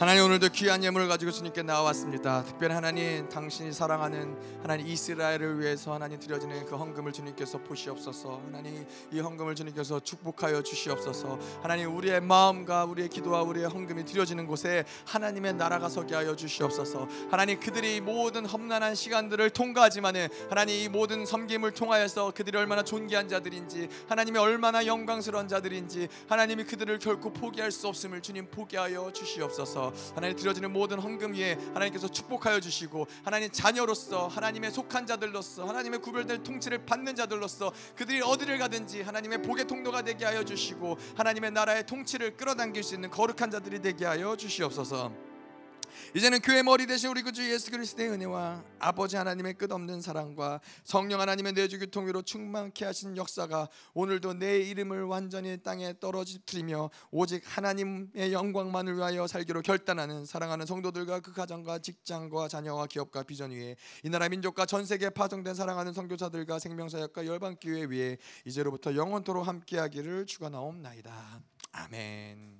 A: 하나님 오늘도 귀한 예물을 가지고 주님께 나왔습니다. 특별히 하나님 당신이 사랑하는 하나님 이스라엘을 위해서 하나님 드려지는 그 헌금을 주님께서 보시옵소서. 하나님 이 헌금을 주님께서 축복하여 주시옵소서. 하나님 우리의 마음과 우리의 기도와 우리의 헌금이 드려지는 곳에 하나님의 나라가 서게 하여 주시옵소서. 하나님 그들이 모든 험난한 시간들을 통과하지만은 하나님 이 모든 섬김을 통하여서 그들이 얼마나 존귀한 자들인지 하나님이 얼마나 영광스러운 자들인지 하나님이 그들을 결코 포기할 수 없음을 주님 포기하여 주시옵소서. 하나님 드려지는 모든 헌금 위에 하나님께서 축복하여 주시고 하나님 자녀로서 하나님의 속한 자들로서 하나님의 구별될 통치를 받는 자들로서 그들이 어디를 가든지 하나님의 복의 통로가 되게 하여 주시고 하나님의 나라의 통치를 끌어당길 수 있는 거룩한 자들이 되게 하여 주시옵소서. 이제는 교회 머리 대신 우리 구주 예수 그리스도의 은혜와 아버지 하나님의 끝없는 사랑과 성령 하나님의 내주 교통으로 충만케 하신 역사가 오늘도 내 이름을 완전히 땅에 떨어뜨리며 오직 하나님의 영광만을 위하여 살기로 결단하는 사랑하는 성도들과 그 가정과 직장과 자녀와 기업과 비전 위에 이 나라 민족과 전 세계에 파송된 사랑하는 선교사들과 생명사역과 열방 교회 위에 이제로부터 영원토록 함께하기를 축원하옵나이다. 아멘.